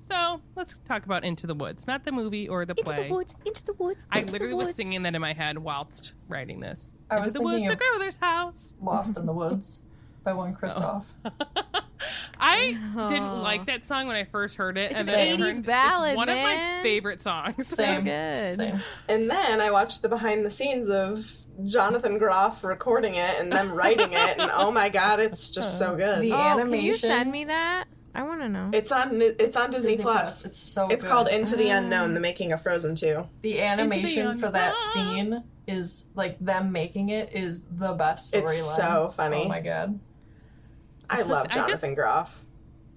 So let's talk about Into the Woods, not the movie or the play. Into the woods, into the woods. I literally was singing that in my head whilst writing this. I Into was the woods to of- grandmother's house. Lost in the Woods by one Kristoff. I didn't like that song when I first heard it, It's and an then it 80s turned- ballad, It's one of my favorite songs. Same. good. Same. And then I watched the behind the scenes of Jonathan Groff recording it and them writing it, and oh my god, it's just so good. The oh, can you send me that? I want to know. It's on it's on Disney, Disney Plus. It's so It's good. called Into the ah. Unknown: The Making of Frozen 2. the animation for that scene is like them making it is the best storyline. It's so funny. Oh my god. I It's love such- I just- Jonathan Groff.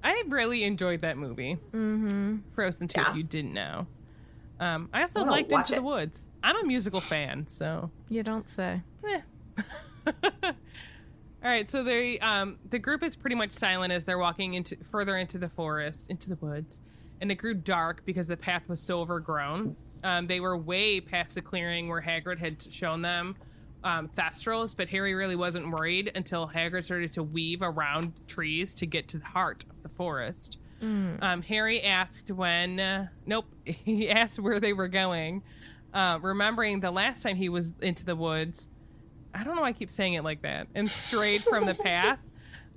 I really enjoyed that movie, mm-hmm. Frozen 2, Yeah. if you didn't know. Um, I also I'm liked Into it. the Woods. I'm a musical fan, so You don't say. Eh. All right, so they um the group is pretty much silent as they're walking into further into the forest, into the woods, and it grew dark because the path was so overgrown. Um, they were way past the clearing where Hagrid had shown them um, Thestrals, but Harry really wasn't worried until Hagrid started to weave around trees to get to the heart of the forest. Um, Harry asked when. Uh, nope, he asked where they were going, uh, remembering the last time he was into the woods. I don't know why I keep saying it like that, and strayed from the path.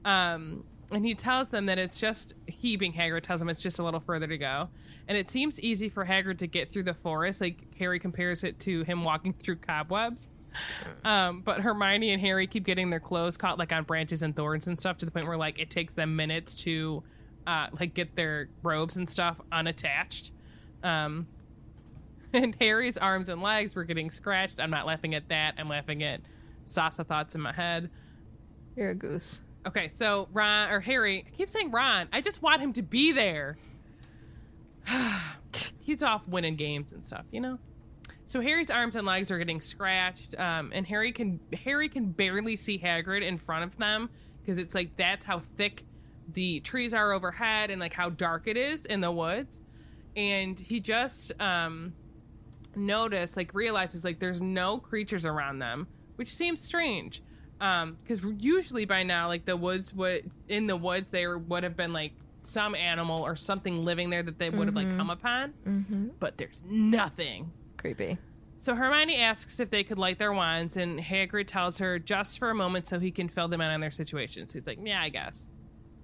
Um, and he tells them that it's just he being Hagrid tells them it's just a little further to go, and it seems easy for Hagrid to get through the forest. Like Harry compares it to him walking through cobwebs. Um, but Hermione and Harry keep getting their clothes caught like on branches and thorns and stuff to the point where like it takes them minutes to uh, like get their robes and stuff unattached. Um, and Harry's arms and legs were getting scratched. I'm not laughing at that. I'm laughing at Sasa thoughts in my head. You're a goose. Okay, so Ron or Harry, I keep saying Ron. I just want him to be there. He's off winning games and stuff, you know. So Harry's arms and legs are getting scratched, um, and Harry can Harry can barely see Hagrid in front of them because it's like that's how thick the trees are overhead and like how dark it is in the woods. And he just um, notice like realizes like there's no creatures around them, which seems strange. Um, because usually by now like the woods would in the woods there would have been like some animal or something living there that they would have like come upon, Mm-hmm. but there's nothing. Creepy. So Hermione asks if they could light their wands, and Hagrid tells her just for a moment so he can fill them in on their situation. So he's like, "Yeah, I guess.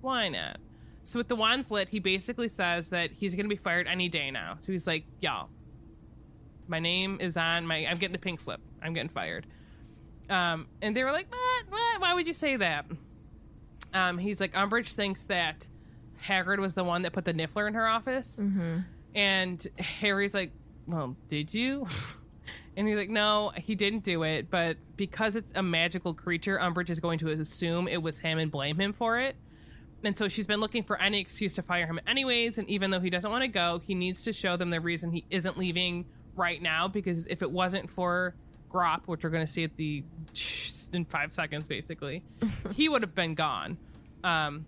Why not?" So with the wands lit, he basically says that he's going to be fired any day now. So he's like, "Y'all, my name is on my. I'm getting the pink slip. I'm getting fired." Um, and they were like, "What? What? Why would you say that?" Um, he's like, Umbridge thinks that Hagrid was the one that put the Niffler in her office. Mm-hmm. And Harry's like, Well, did you? And he's like, No, he didn't do it. But because it's a magical creature, Umbridge is going to assume it was him and blame him for it. And so she's been looking for any excuse to fire him, anyways. And even though he doesn't want to go, he needs to show them the reason he isn't leaving right now. Because if it wasn't for Grawp, which we're going to see at the in five seconds, basically, he would have been gone. Um,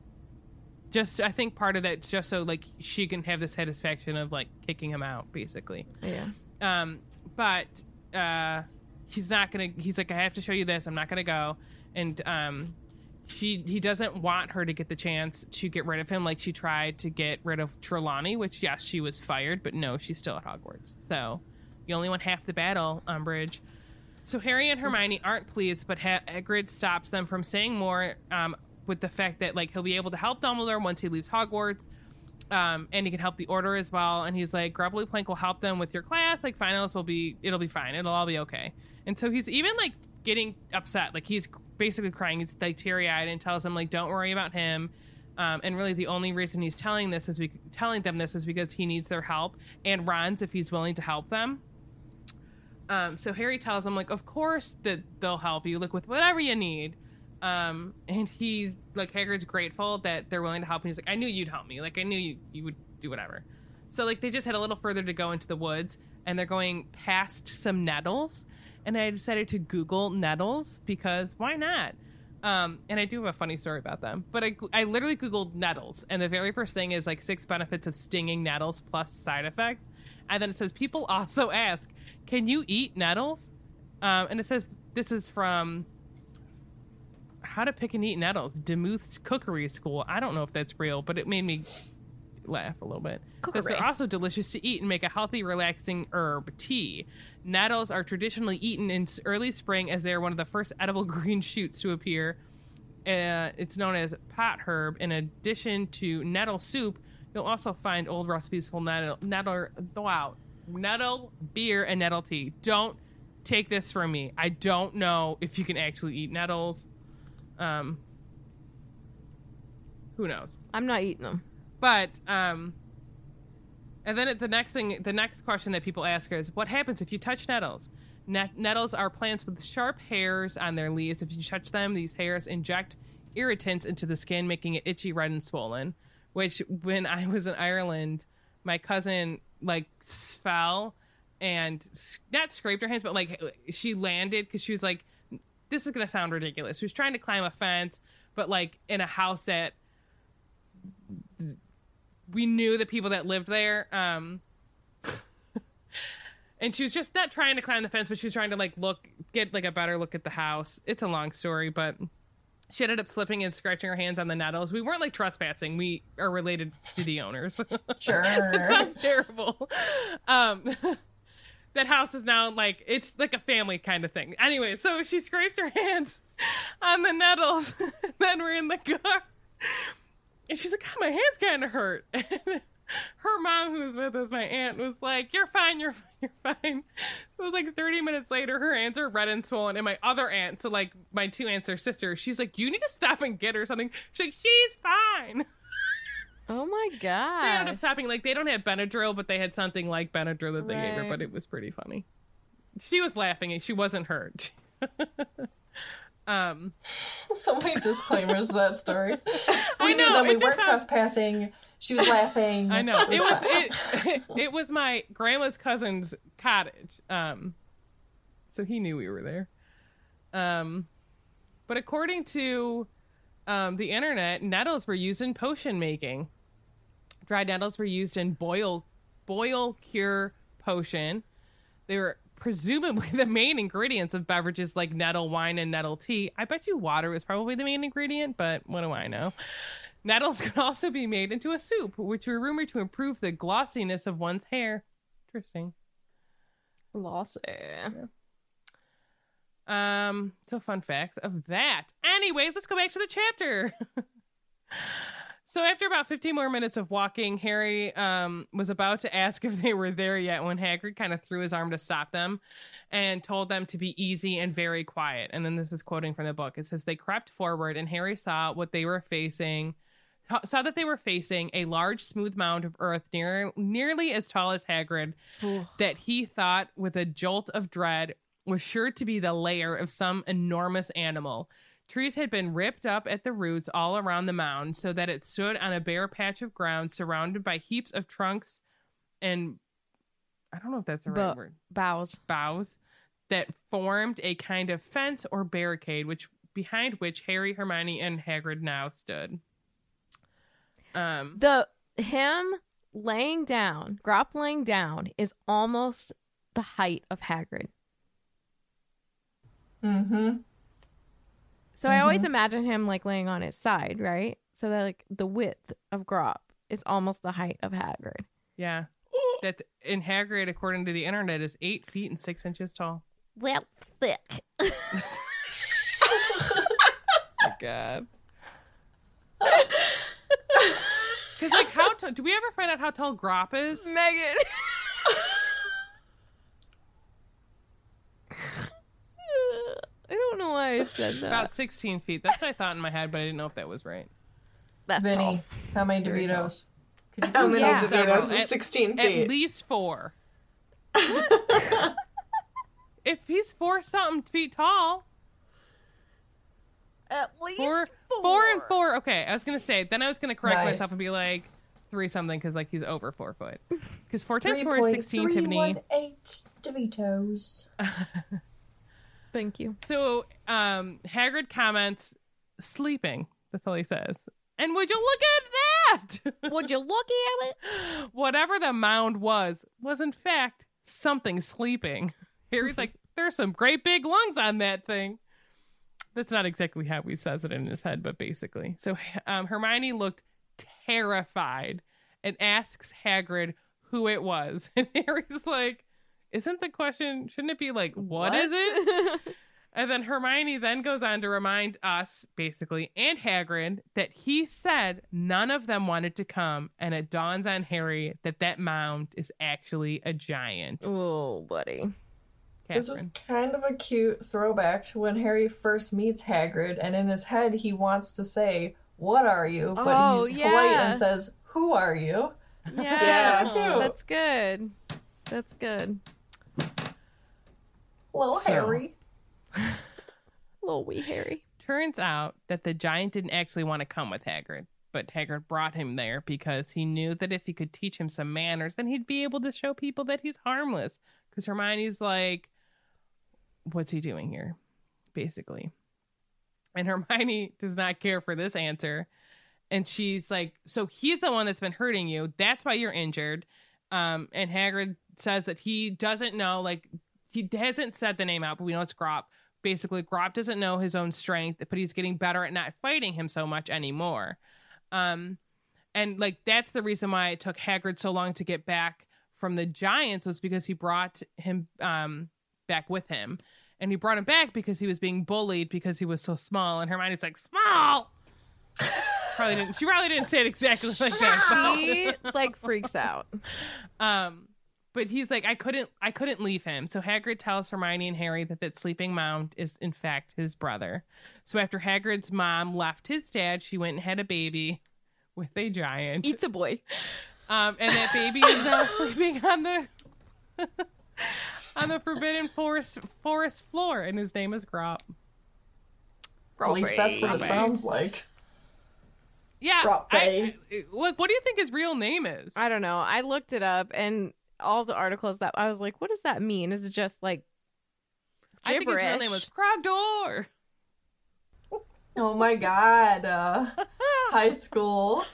just I think part of that just so like she can have the satisfaction of like kicking him out, basically. Yeah. Um, but uh, he's not gonna. He's like, I have to show you this. I'm not gonna go. And um, she he doesn't want her to get the chance to get rid of him, like she tried to get rid of Trelawney. Which yes, she was fired, but no, she's still at Hogwarts. So you only won half the battle, Umbridge. So Harry and Hermione aren't pleased, but ha- Hagrid stops them from saying more. Um, with the fact that like he'll be able to help Dumbledore once he leaves Hogwarts um, and he can help the order as well. And he's like, Grubbly Plank will help them with your class. Like finals will be, it'll be fine. It'll all be okay. And so he's even like getting upset. Like he's basically crying. He's like teary eyed and tells them like, don't worry about him. Um, and really, the only reason he's telling this is be- telling them this is because he needs their help and Ron's if he's willing to help them. Um, so Harry tells him like, of course that they'll help you. Like with whatever you need. Um, and he's like Hagrid's grateful that they're willing to help. And he's like, I knew you'd help me. Like I knew you you would do whatever. So like they just had a little further to go into the woods, and they're going past some nettles. And I decided to Google nettles because why not? Um, and I do have a funny story about them. But I I literally Googled nettles, and the very first thing is like six benefits of stinging nettles plus side effects. And then it says people also ask, can you eat nettles? Um, and it says this is from how to pick and eat nettles, Demuth's Cookery School. I don't know if that's real, but it made me laugh a little bit. Says Cookery. they're also delicious to eat and make a healthy, relaxing herb tea. Nettles are traditionally eaten in early spring as they are one of the first edible green shoots to appear. Uh, it's known as pot herb. In addition to nettle soup, you'll also find old recipes for nettle, nettle, wow, nettle beer and nettle tea. Don't take this from me. I don't know if you can actually eat nettles. Um, who knows? I'm not eating them. But um, and then the next thing, the next question that people ask is, what happens if you touch nettles? Net- nettles are plants with sharp hairs on their leaves. If you touch them, these hairs inject irritants into the skin, making it itchy, red, and swollen. Which, when I was in Ireland, my cousin like fell and not scraped her hands, but like she landed because she was like, "This is gonna sound ridiculous." She was trying to climb a fence, but like in a house that we knew the people that lived there. Um, and she was just not trying to climb the fence, but she was trying to like look, get like a better look at the house. It's a long story, but she ended up slipping and scratching her hands on the nettles. We weren't like trespassing. We are related to the owners. Sure. it sounds terrible. Um, that house is now like it's like a family kind of thing. Anyway, so she scrapes her hands on the nettles. then we're in the car, and she's like, "God, my hands kind of hurt." her mom, who was with us, my aunt, was like, "You're fine, you're fine, you're fine." It was like 30 minutes later, her hands are red and swollen, and my other aunt, so like my two aunts are sisters, she's like, "You need to stop and get her something." She's like, "She's fine." Oh my god. They ended up stopping. Like they don't have Benadryl, but they had something like Benadryl that they gave her. But it was pretty funny. She was laughing, and she wasn't hurt. um, so many disclaimers to that story. We I knew know, that we weren't sounds- trespassing. She was laughing. I know it was fine. it, it was my grandma's cousin's cottage. Um, so he knew we were there. Um, but according to um, the internet, nettles were used in potion making. Dried nettles were used in boil boil cure potion. They were presumably the main ingredients of beverages like nettle wine and nettle tea. I bet you water was probably the main ingredient, but what do I know? Nettles could also be made into a soup, which were rumored to improve the glossiness of one's hair. Interesting. Lost. Um, so fun facts of that. Anyways, let's go back to the chapter. so after about 15 more minutes of walking, Harry um was about to ask if they were there yet when Hagrid kind of threw his arm to stop them and told them to be easy and very quiet. And then this is quoting from the book. It says they crept forward and Harry saw what they were facing saw that they were facing a large smooth mound of earth near nearly as tall as Hagrid that he thought with a jolt of dread was sure to be the lair of some enormous animal. Trees had been ripped up at the roots all around the mound so that it stood on a bare patch of ground surrounded by heaps of trunks and I don't know if that's the right Bu- word. Bows. Boughs that formed a kind of fence or barricade which behind which Harry, Hermione and Hagrid now stood. Um The him laying down, Grawp laying down, is almost the height of Hagrid. Mm-hmm. So I always imagine him like laying on his side, right? So that like the width of Grawp is almost the height of Hagrid. yeah. That in Hagrid, according to the internet, is eight feet and six inches tall. Well, thick. God. Because like how tall? Do we ever find out how tall Grawp is? Megan. I don't know why I said that. About sixteen feet. That's what I thought in my head, but I didn't know if that was right. That's Vinny, tall. how many Very tall. DeVitos? Could you How please many Yeah. DeVitos Several. is At- 16 At least four. if he's four something feet tall, At least four, four and four. Okay, I was gonna say. Then I was gonna correct Nice. myself and be like three something because like he's over four foot. Because four times four is sixteen. Tiffany. Eight DeVitos. Thank you. So um Hagrid comments sleeping. That's all he says. And would you look at that? Would you look at it? Whatever the mound was, was in fact something sleeping. Harry's like, there's some great big lungs on that thing. That's not exactly how he says it in his head, but basically. So um, Hermione looked terrified and asks Hagrid who it was. And Harry's like, isn't the question, shouldn't it be like, what is it? And then Hermione then goes on to remind us, basically, and Hagrid, that he said none of them wanted to come, and it dawns on Harry that that mound is actually a giant. oh, buddy. This is kind of a cute throwback to when Harry first meets Hagrid, and in his head he wants to say, What are you? But Oh, he's polite and says, Who are you? Yeah, Yeah. that's good. That's good. Little So- Harry. Little wee Harry. Turns out that the giant didn't actually want to come with Hagrid, but Hagrid brought him there because he knew that if he could teach him some manners, then he'd be able to show people that he's harmless. Because Hermione's like, what's he doing here? Basically. And Hermione does not care for this answer. And she's like, so he's the one that's been hurting you. That's why you're injured. Um, and Hagrid says that he doesn't know, like he hasn't said the name out, but we know it's Grawp. Basically, Grawp doesn't know his own strength, but he's getting better at not fighting him so much anymore. Um, and like that's the reason why it took Hagrid so long to get back from the Giants was because he brought him um back with him, and he brought him back because he was being bullied because he was so small. And Hermione's like small. probably didn't. She probably didn't say it exactly like that. She like freaks out. Um, but he's like, I couldn't, I couldn't leave him. So Hagrid tells Hermione and Harry that that sleeping mound is in fact his brother. So after Hagrid's mom left his dad, she went and had a baby with a giant. It's a boy. Um, and that baby is now sleeping on the on the forbidden forest forest floor, and his name is Grawp. At least that's what it sounds like. Yeah, Grawp I, Bay. I- what what do you think his real name is? I don't know. I looked it up and all the articles that I was like, what does that mean? Is it just like I think his real name was Trogdor. Oh my god. Uh, high school.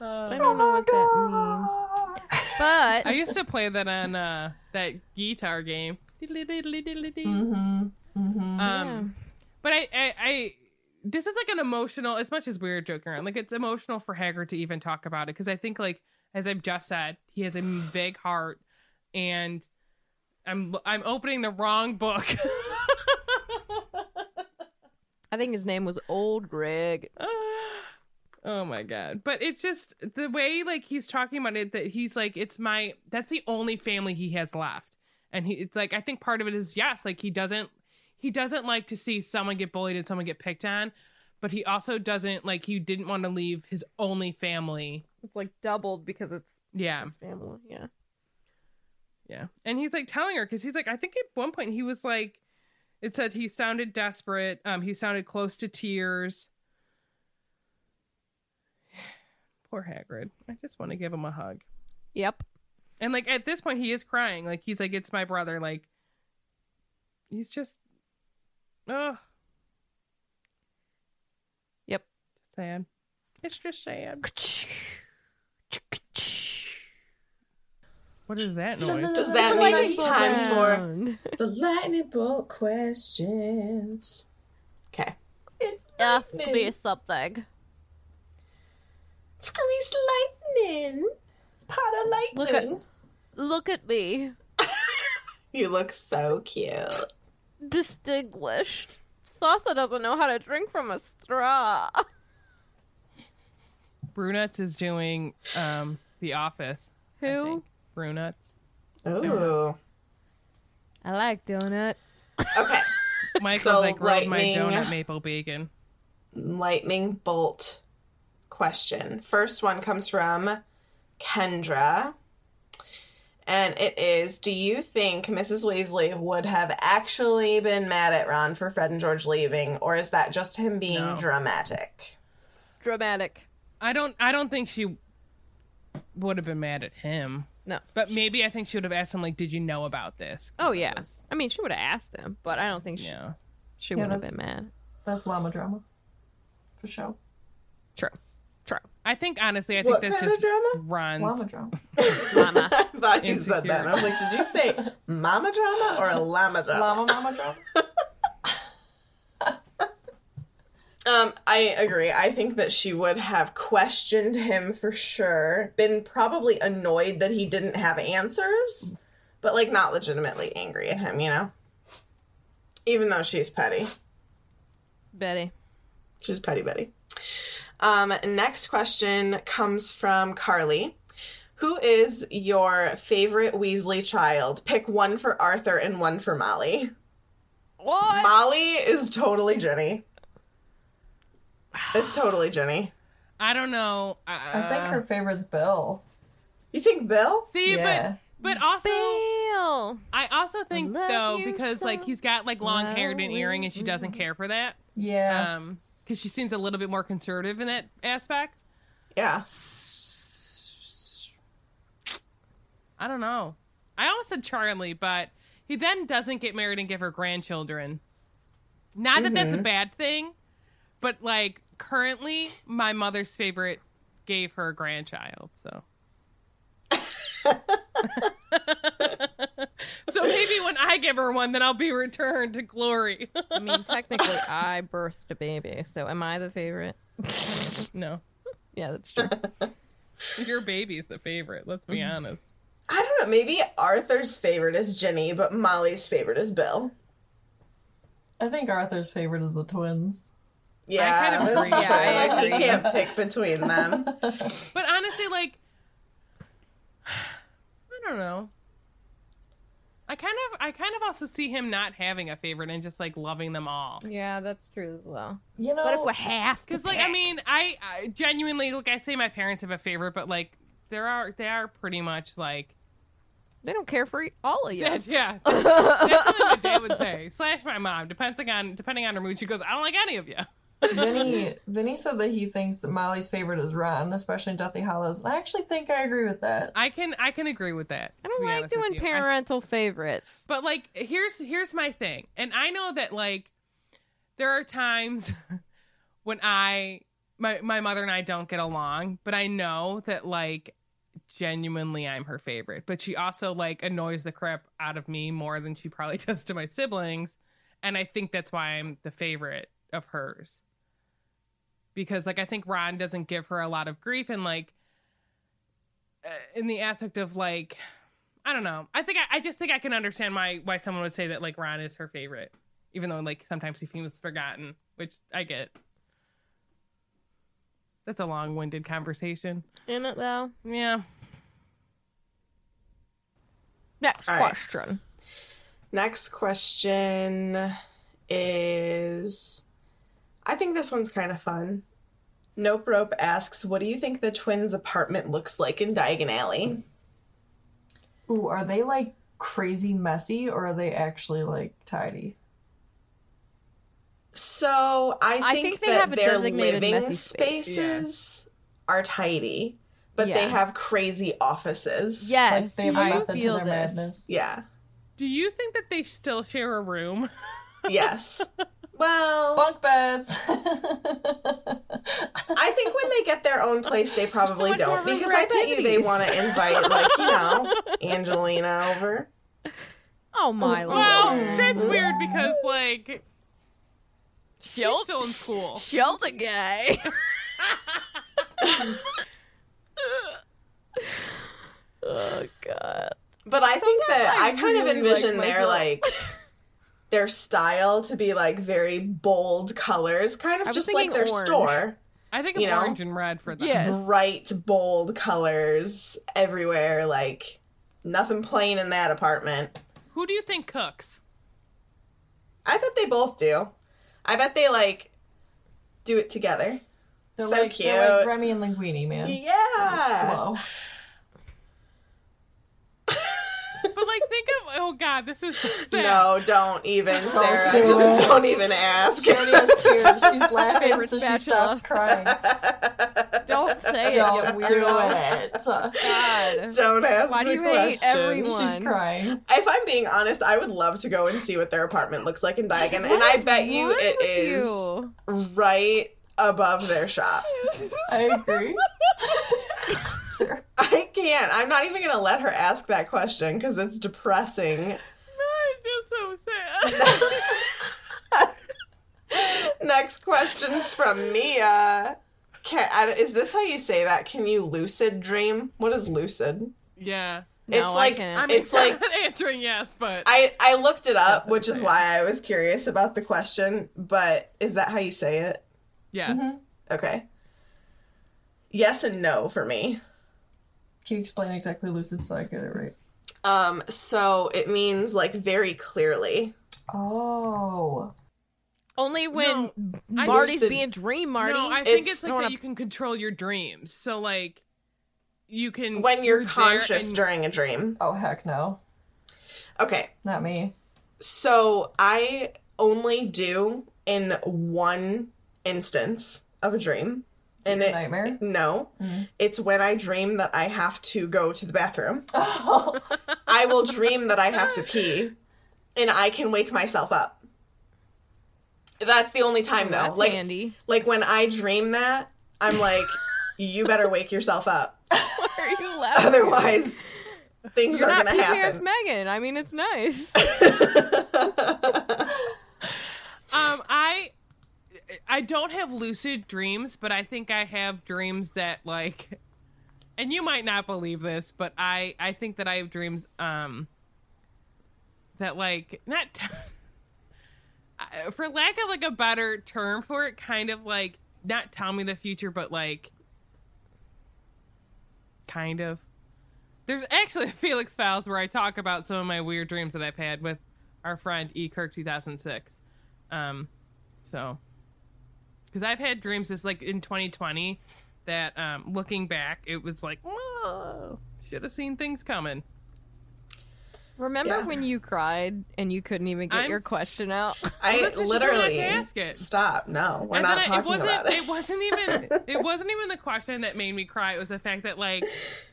I don't know what that means. But I used to play that on uh, that guitar game. Mm-hmm. Mm-hmm. Um, but I, I, I, this is like an emotional, as much as we we're joking around, like it's emotional for Hagrid to even talk about it because I think, like as I've just said, he has a big heart, and I'm I'm opening the wrong book. I think his name was Old Greg. oh my god! But it's just the way like he's talking about it that he's like it's my that's the only family he has left, and he it's like I think part of it is yes, like he doesn't he doesn't like to see someone get bullied and someone get picked on, but he also doesn't like he didn't want to leave his only family. It's like doubled because it's Yeah, his family. Yeah. yeah, and he's like telling her because he's like I think at one point he was like. It said he sounded desperate. Um, he sounded close to tears. Poor Hagrid. I just want to give him a hug. Yep. And like at this point, he is crying. Like he's like, "It's my brother." Like he's just, oh, Yep. sad. It's just sad. What is that noise? Does that mean it's time for the lightning bolt questions? Okay. It's Ask lightning. me something. Squeeze lightning. It's part of Look at- lightning. Look at me. You look so cute. Distinguished. Sasa doesn't know how to drink from a straw. Brunuts is doing um The Office. I Who? Think. Brunuts. Ooh. I like donuts. Okay. Michael's So, like grilled my donut maple bacon. lightning bolt question. First one comes from Kendra. And it is Do you think Mrs. Weasley would have actually been mad at Ron for Fred and George leaving, or is that just him being No. dramatic? Dramatic. I don't. I don't think she would have been mad at him. No. But maybe I think she would have asked him like, "Did you know about this?" Oh yeah. I mean, she would have asked him, but I don't think she, Yeah. she Yeah, would have been mad. That's llama drama. For sure. True. True. I think honestly, I think What that's kind just drama? Ron's. Llama drama. Mama. I thought you said that. I was like, Did you say mama drama or a llama drama? llama mama drama. Um, I agree. I think that she would have questioned him for sure, been probably annoyed that he didn't have answers, but like not legitimately angry at him, you know? Even though she's petty. Betty. She's petty Betty. Um, next question comes from Carly. Who is your favorite Weasley child? Pick one for Arthur and one for Molly. What? Molly is totally Ginny. It's totally Ginny. I don't know. Uh, I think her favorite's Bill. You think Bill? See, Yeah. but but also Bill. I also think love though because so like he's got like long hair and an earring and she doesn't care for that. Yeah. Um, because she seems a little bit more conservative in that aspect. Yeah. I don't know. I almost said Charlie, but he then doesn't get married and give her grandchildren. Not that that's a bad thing, but like currently, my mother's favorite gave her a grandchild. So so maybe when I give her one, then I'll be returned to glory. I mean, technically, I birthed a baby, so am I the favorite? no, Yeah, that's true. your baby's the favorite. Let's be mm-hmm. honest. I don't know. Maybe Arthur's favorite is Ginny, but Molly's favorite is Bill. I think Arthur's favorite is the twins. Yeah, kind of that's agree. true. Yeah, I Like, he agree. can't pick between them. But honestly, like, I don't know. I kind of, I kind of also see him not having a favorite and just like loving them all. yeah, that's true as well. You know, What if we have to? Because, like, I mean, I, I genuinely, like, I say my parents have a favorite, but like, there are, they are pretty much like, they don't care for all of you. that's, yeah, that's, that's what my dad would say. Slash my mom, depending on, depending on her mood. She goes, I don't like any of you. Vinny, Vinny said that he thinks that Molly's favorite is Ron, especially in Deathly Hallows. And I actually think I agree with that. I can, I can agree with that. I don't like doing you. I- parental favorites. But like here's here's my thing. And I know that like there are times when I my my mother and I don't get along, but I know that like genuinely I'm her favorite. But she also like annoys the crap out of me more than she probably does to my siblings, and I think that's why I'm the favorite of hers. Because like I think Ron doesn't give her a lot of grief and like uh, in the aspect of like I don't know. I think I, I just think I can understand why why someone would say that like Ron is her favorite, even though like sometimes he feels forgotten, which I get. That's a long winded conversation. In it though. Yeah. Next All right. question. Next question is I think this one's kind of fun. Nope Rope asks, What do you think the twins' apartment looks like in Diagon Alley? Ooh, are they like crazy messy or are they actually like tidy? So I I think, think they that have a their living messy space, spaces are tidy, but they have crazy offices. Yes, like they have a I method to feel their this. madness. Yeah. Do you think that they still share a room? Yes. Well, Bunk beds. I think when they get their own place, they probably much more don't because I bet you they want to invite, like you know, Angelina over. Oh my Well, lord. that's weird because like she's Shield- still in school. Sheldon guy. oh god. But I think that I I, kind of envision like their myself. like their style to be like very bold colors, kind of just like their orange. store. I think of You know? orange and red for them. Yes. Bright, bold colors everywhere, like nothing plain in that apartment. Who do you think cooks? I bet they both do. I bet they like do it together. They're so like, cute. They're like Remy and Linguini, man. Yeah. flow. But like think of oh god, this is so sad. No, don't even, Sarah. do Just it. don't even ask. Jody has tears. She's laughing, so she stops crying. Don't say it, you Don't do it. God. Don't ask me. Why do the you hate everyone? She's crying. If I'm being honest, I would love to go and see what their apartment looks like in Diagon, and I bet you Wrong it with is you? right above their shop. I agree. I can't. I'm not even gonna let her ask that question because it's depressing. I'm just so sad. Next question's from Mia. Can, I- is this how you say that? Can you lucid dream? What is lucid? yeah. No, it's I like can't. I mean, it's like answering yes, but I I looked it up, which is why I was curious about the question. But is that how you say it? yes. Mm-hmm. Okay. Yes and no for me. Can you explain exactly lucid so I get it right? Um, so it means like very clearly. Oh. Only when I- Marty's Lucid- being dream Marty. No, I think It's- it's, like I wanna- you can control your dreams. So like you can When you're there conscious and- during a dream. Oh heck no. Okay. Not me. So I only do in one instance of a dream. And it Nightmare. no, it's when I dream that I have to go to the bathroom. Oh. I will dream that I have to pee, and I can wake myself up. That's the only time though. That's like, handy. like when I dream that, I'm like, you better wake yourself up. Why are you laughing? Otherwise, things You're are going to happen. Megan. I mean, it's nice. Um, I I don't have lucid dreams, but I think I have dreams that like, and you might not believe this, but I I think that I have dreams um that like not. T- for lack of like a better term for it, kind of like not tell me the future, but like kind of. There's actually a Felix Files where I talk about some of my weird dreams that I've had with our friend E Kirk 2006. Um, so because I've had dreams this like in 2020 that um looking back it was like whoa should have seen things coming. Remember Yeah. when you cried and you couldn't even get I'm your question out? I that's what you told me not to literally ask it. stop. No, we're And not then I- talking it wasn't, about it. It wasn't even. It wasn't even the question that made me cry. It was the fact that like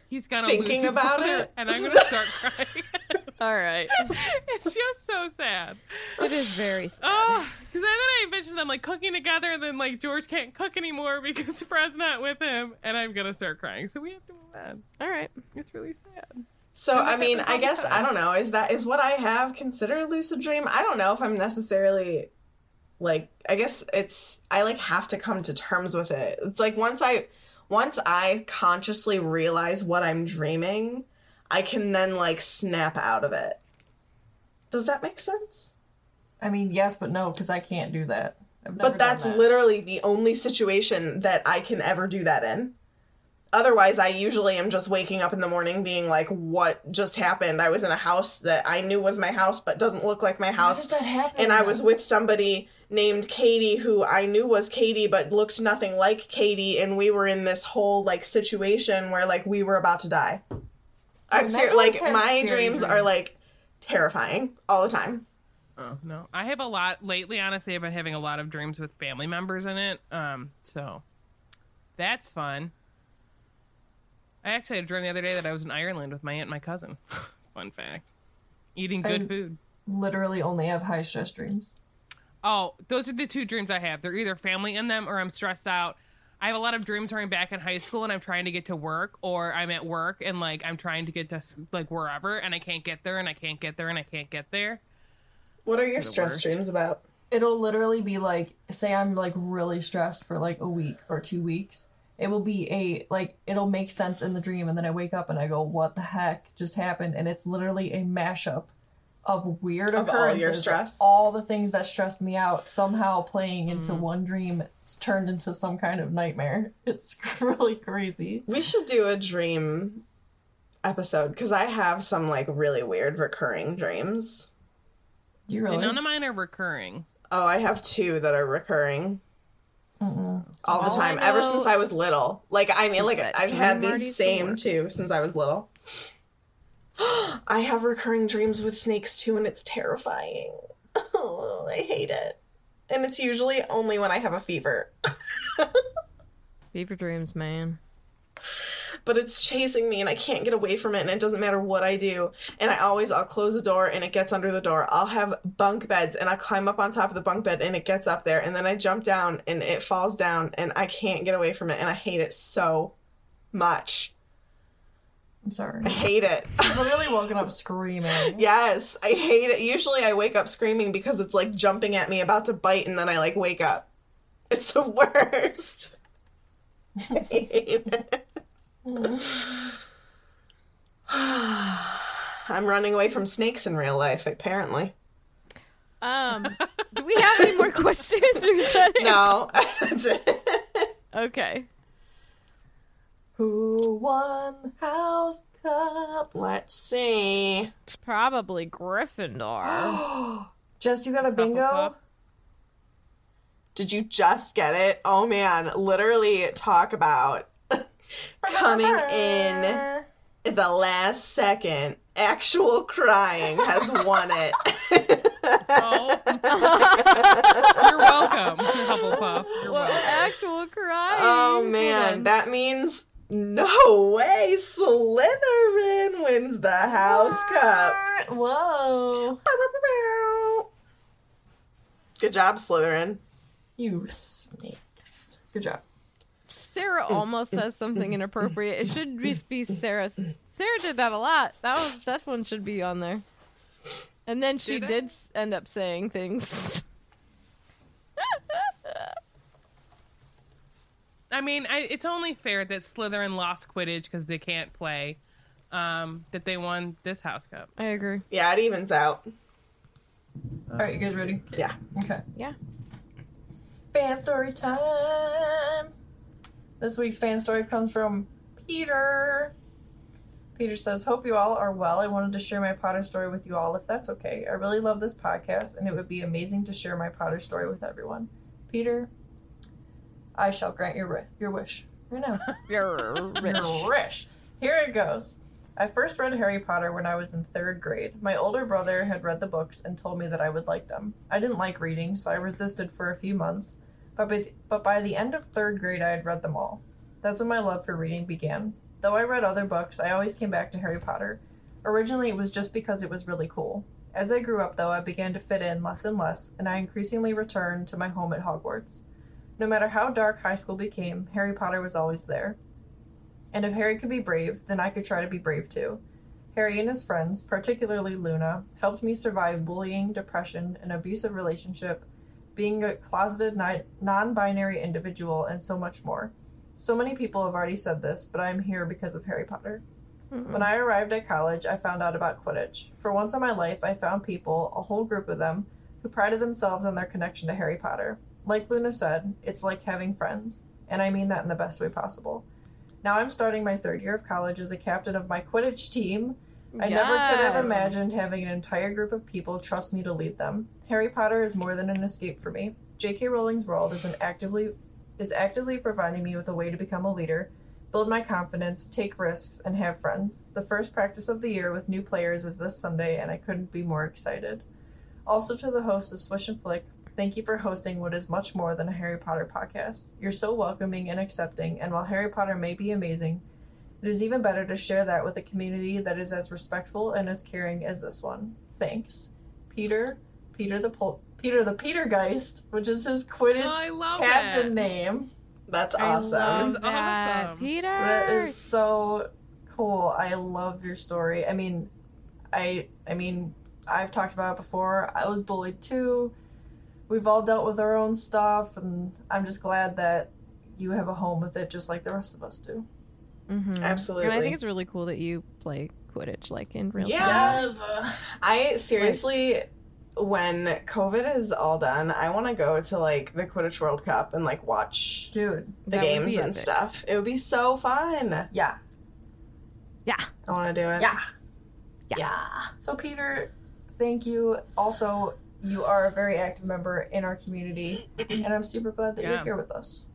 he's gonna Thinking lose his about brother, it? and I'm gonna start crying. All right. it's just so sad. It is very sad. Ah, oh, because then I mentioned them like cooking together, and then like George can't cook anymore because Fred's not with him, and I'm gonna start crying. So we have to move on. All right. It's really sad. So I mean, I guess. I don't know. Is that is what I have considered a lucid dream? I don't know if I'm necessarily like I guess it's I like have to come to terms with it. It's like once I once I consciously realize what I'm dreaming, I can then like snap out of it. Does that make sense? I mean, yes, but no, because I can't do that. But that's that. literally the only situation that I can ever do that in. Otherwise, I usually am just waking up in the morning being like, what just happened? I was in a house that I knew was my house, but doesn't look like my How house. does that happen? And I was with somebody named Katie who I knew was Katie, but looked nothing like Katie. And we were in this whole like situation where like we were about to die. I'm Megan serious. Like, my scary dreams are like terrifying all the time. Oh no, I have a lot lately. Honestly, I've been having a lot of dreams with family members in it. Um, so that's fun. I actually had a dream the other day that I was in Ireland with my aunt and my cousin. fun fact. Eating good I- food. literally only have high stress dreams. Oh, those are the two dreams I have. They're either family in them or I'm stressed out. I have a lot of dreams where I'm back in high school and I'm trying to get to work, or I'm at work and like I'm trying to get to like wherever and I can't get there and I can't get there and I can't get there. What are your stress worst. dreams about? It'll literally be like, say I'm like really stressed for like a week or two weeks. It will be a like it'll make sense in the dream, and then I wake up and I go, "What the heck just happened?" And it's literally a mashup of weird Of all your occurrences, of stress? all the things that stressed me out, somehow playing into Mm. one dream, it's turned into some kind of nightmare. It's really crazy. We should do a dream episode because I have some like really weird recurring dreams. You really? none of mine are recurring. Oh, I have two that are recurring Mm-mm. all the All I time ever since I was little. Like I mean, like I've had these same the two since I was little. I have recurring dreams with snakes too, and it's terrifying. I hate it, and it's usually only when I have a fever. Fever dreams, man. but it's chasing me and I can't get away from it and it doesn't matter what I do. And I always I'll close the door and it gets under the door. I'll have bunk beds and I climb up on top of the bunk bed and it gets up there and then I jump down and it falls down and I can't get away from it and I hate it so much. I'm sorry. I hate it. I've literally woken up screaming. yes, I hate it. Usually I wake up screaming because it's like jumping at me about to bite and then I like wake up. It's the worst. I hate it. I'm running away from snakes in real life, apparently. Um, do we have any more questions? Or is that? No, that's it. Okay. Who won House Cup? Let's see. It's probably Gryffindor. Jess, you got a bingo? Hufflepuff. Did you just get it? Oh man, literally talk about coming in the last second. Actual crying has won it. Oh, you're welcome, Hufflepuff. You're well, welcome. actual crying. oh man, that means no way Slytherin wins the House Cup. Whoa. Good job, Slytherin. You snakes. Good job. Sarah mm. almost says something inappropriate. It should just be Sarah. Sarah did that a lot. That was that one should be on there. And then she Did did end up saying things. I mean, I, it's only fair that Slytherin lost Quidditch because they can't play. Um, that they won this House Cup. I agree. Yeah, it evens out. All right, you guys ready? Yeah. Okay. Yeah. Fan story time. This week's fan story comes from Peter. Peter says, Hope you all are well. I wanted to share my Potter story with you all, if that's okay. I really love this podcast, and it would be amazing to share my Potter story with everyone. Peter, I shall grant your, ri- your wish right now. You're rich. Your wish. Here it goes. I first read Harry Potter when I was in third grade. My older brother had read the books and told me that I would like them. I didn't like reading, so I resisted for a few months, but by, but by the end of third grade, I had read them all. That's when my love for reading began. Though I read other books, I always came back to Harry Potter. Originally, it was just because it was really cool. As I grew up, though, I began to fit in less and less, and I increasingly returned to my home at Hogwarts. No matter how dark high school became, Harry Potter was always there. And if Harry could be brave, then I could try to be brave too. Harry and his friends, particularly Luna, helped me survive bullying, depression, an abusive relationship, being a closeted non binary individual, and so much more. So many people have already said this, but I am here because of Harry Potter. When I arrived at college, I found out about Quidditch. For once in my life, I found people, a whole group of them, who prided themselves on their connection to Harry Potter. Like Luna said, it's like having friends, and I mean that in the best way possible. Now I'm starting my third year of college as a captain of my Quidditch team. I never could have imagined having an entire group of people trust me to lead them. Harry Potter is more than an escape for me. J.K. Rowling's world is an actively is actively providing me with a way to become a leader, build my confidence, take risks, and have friends. The first practice of the year with new players is this Sunday, and I couldn't be more excited. Also, to the hosts of Swish and Flick, thank you for hosting what is much more than a Harry Potter podcast. You're so welcoming and accepting, and while Harry Potter may be amazing, it is even better to share that with a community that is as respectful and as caring as this one. Thanks. Peter, Peter the Pol- Peter the Petergeist, which is his Quidditch Oh, I love captain it. name. That's I awesome. love That's that. awesome. Peter. That is so cool. I love your story. I mean, I I mean, I've talked about it before. I was bullied too. We've all dealt with our own stuff, and I'm just glad that you have a home with it, just like the rest of us do. Mhm. Absolutely. And I think it's really cool that you play Quidditch like in real time. Yeah. I seriously, when COVID is all done, I want to go to like the Quidditch World Cup and like watch dude. the games and epic. stuff. It would be so fun. Yeah, Yeah. I want to do it. yeah. Yeah. So Peter, thank you. Also, you are a very active member in our community, and I'm super glad that you're here with us.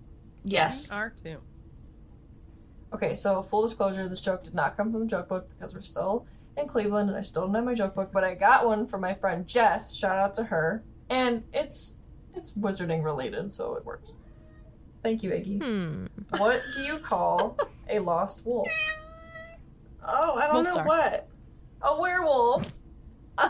Yes. We are too. Okay, so full disclosure, this joke did not come from the joke book because we're still in Cleveland and I still don't have my joke book, but I got one from my friend Jess. Shout out to her. And it's it's wizarding related, so it works. Thank you, Iggy. Hmm. What do you call a lost wolf? Oh, I don't We'll know start. what. A werewolf.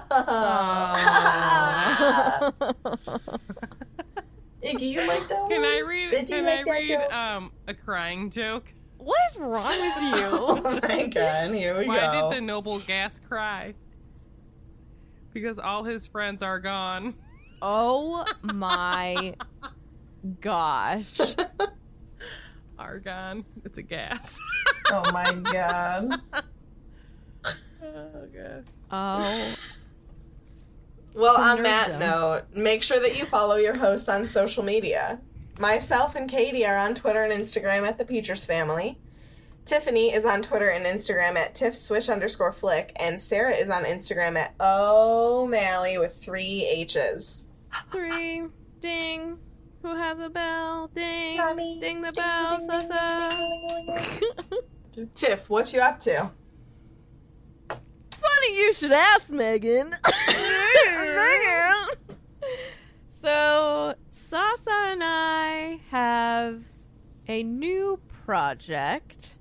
Iggy, you like that Can? I read? Did you can like I that read joke? um a crying joke? what is wrong with you? oh my god, here we Why go. did the noble gas cry? Because all his friends are gone. oh my gosh. Argon. It's a gas. Oh my god. oh god. Oh. Well, on that Nerddom. note, make sure that you follow your host on social media. Myself and Katie are on Twitter and Instagram at the Peachers Family. Tiffany is on Twitter and Instagram at tiffswish underscore flick, and Sarah is on Instagram at O'Malley with three H's. Three. Ding. Who has a bell? Ding. Mommy. Ding the bell. Ding, ding, ding, Sa-sa. Tiff, what you up to? Funny you should ask, Megan. Megan. So, Sasa and I have a new project.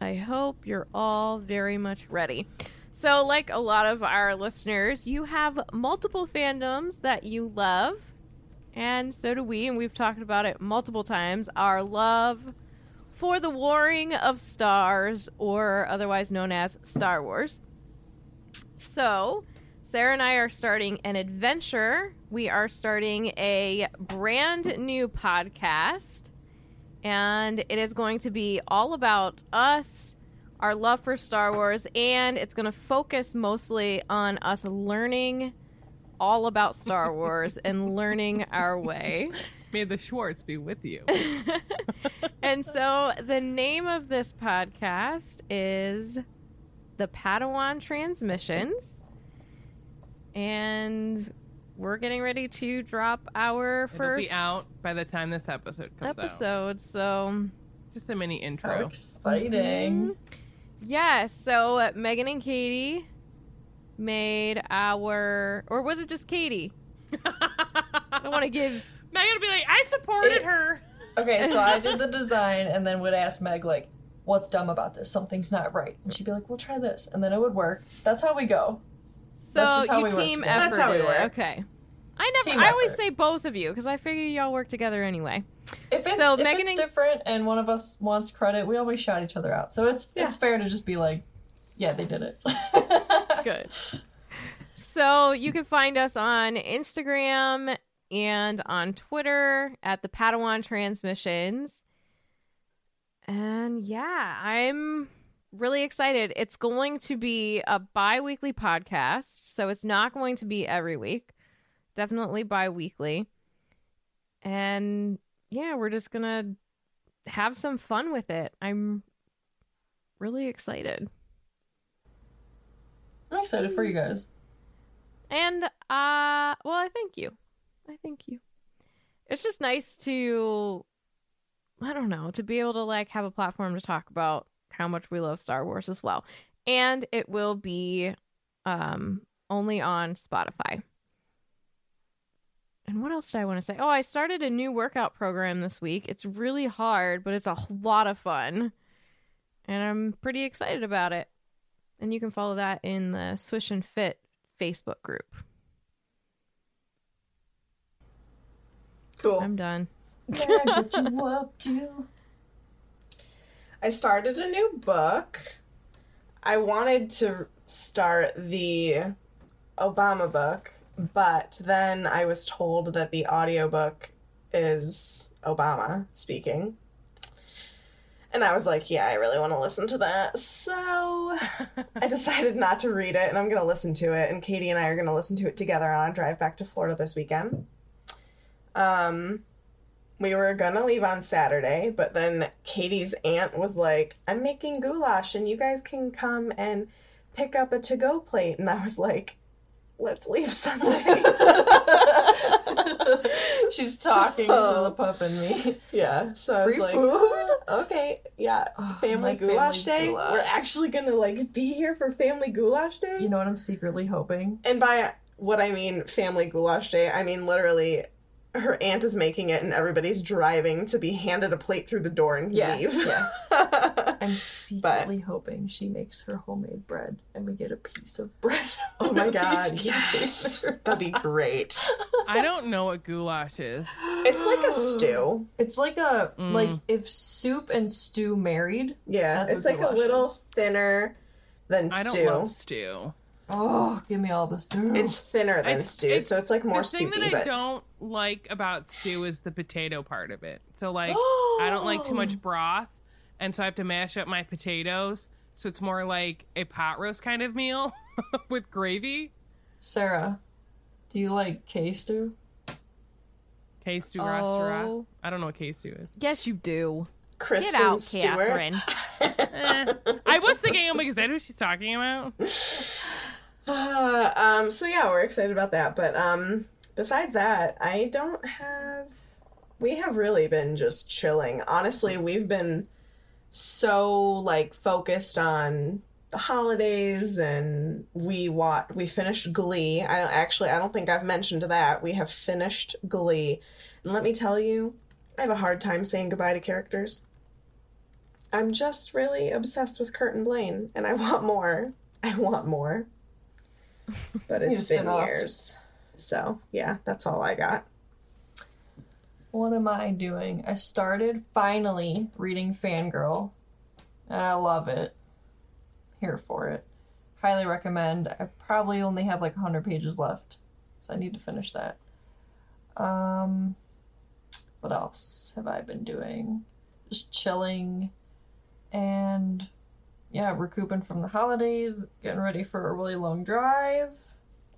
I hope you're all very much ready. So, like a lot of our listeners, you have multiple fandoms that you love, and so do we, and we've talked about it multiple times. Our love for the Warring of Stars, or otherwise known as Star Wars. So, Sarah and I are starting an adventure. We are starting a brand new podcast, and it is going to be all about us, our love for Star Wars, and it's going to focus mostly on us learning all about Star Wars and learning our way. May the Schwartz be with you. and so the name of this podcast is The Padawan Transmissions. And we're getting ready to drop our 1st It'll first be out by the time this episode comes out. episode. So, Just a mini How intro. exciting. yeah, so uh, Megan and Katie made our or was it just Katie? I don't want to give Megan will be like, I supported It- her. Okay, so I did the design and then would ask Meg, like, what's dumb about this? Something's not right. And she'd be like, well, try this. And then it would work. That's how we go. So That's just how you we team together. effort. That's how we work. Okay. I never. Team I always effort. say both of you because I figure y'all work together anyway. If it's, So if Megan it's and- different and one of us wants credit, we always shout each other out. So it's it's fair to just be like, yeah, they did it. Good. So you can find us on Instagram and on Twitter at the Padawan Transmissions. And yeah, I'm really excited. It's going to be a bi weekly podcast. So it's not going to be every week, definitely bi weekly. And yeah, we're just going to have some fun with it. I'm really excited. I'm excited for you guys. And uh well, I thank you. I thank you. It's just nice to I don't know, to be able to like have a platform to talk about how much we love Star Wars as well. And it will be um only on Spotify. And what else did I want to say? Oh, I started a new workout program this week. It's really hard, but it's a lot of fun. And I'm pretty excited about it. And you can follow that in the Swish and Fit Facebook group. Cool. I'm done. Meg, what you up to? I started a new book. I wanted to start the Obama book, but then I was told that the audiobook is Obama speaking. And I was like, yeah, I really want to listen to that. So I decided not to read it and I'm going to listen to it. And Katie and I are going to listen to it together on a drive back to Florida this weekend. Um, we were gonna leave on Saturday, but then Katie's aunt was like, I'm making goulash and you guys can come and pick up a to go plate. And I was like, let's leave Sunday. She's talking So- to the pup and me. yeah, so I was Free like, food? Oh, okay, yeah, Oh, family goulash day. goulash. We're actually gonna like be here for family goulash day. You know what I'm secretly hoping? And by what I mean family goulash day, I mean literally her aunt is making it and everybody's driving to be handed a plate through the door and Yeah, leave. yeah. I'm secretly hoping she makes her homemade bread and we get a piece of bread. oh my god, yes. That'd be great. I don't know what goulash is. It's like a stew. It's like a Mm. like if soup and stew married. Yeah, That's it's what like a little is. thinner than I stew. don't love stew. Oh, give me all the stew. It's thinner than stew, so it's like more soupy. the thing soupy. that I don't like about stew is the potato part of it. So like I don't like too much broth, and so I have to mash up my potatoes. So it's more like a pot roast kind of meal with gravy. Sarah, do you like K stew? K stew Oh. restaurant. I don't know what K stew is. Yes, you do. Kristen Get out, Stewart. Catherine. Eh. I was thinking, I'm like, is that who she's talking about? Uh, um, so yeah, we're excited about that. But um, besides that, I don't have. We have really been just chilling. Honestly, we've been so like focused on the holidays, and we watch. We finished Glee. I don't actually. I don't think I've mentioned that. We have finished Glee, and let me tell you, I have a hard time saying goodbye to characters. I'm just really obsessed with Kurt and Blaine, and I want more. I want more but it's been years. So yeah, that's all I got. What am I doing? I started finally reading Fangirl, and I love it. Here for it. Highly recommend. I probably only have like 100 pages left, so I need to finish that. Um, what else have I been doing? Just chilling and yeah, recouping from the holidays, getting ready for a really long drive,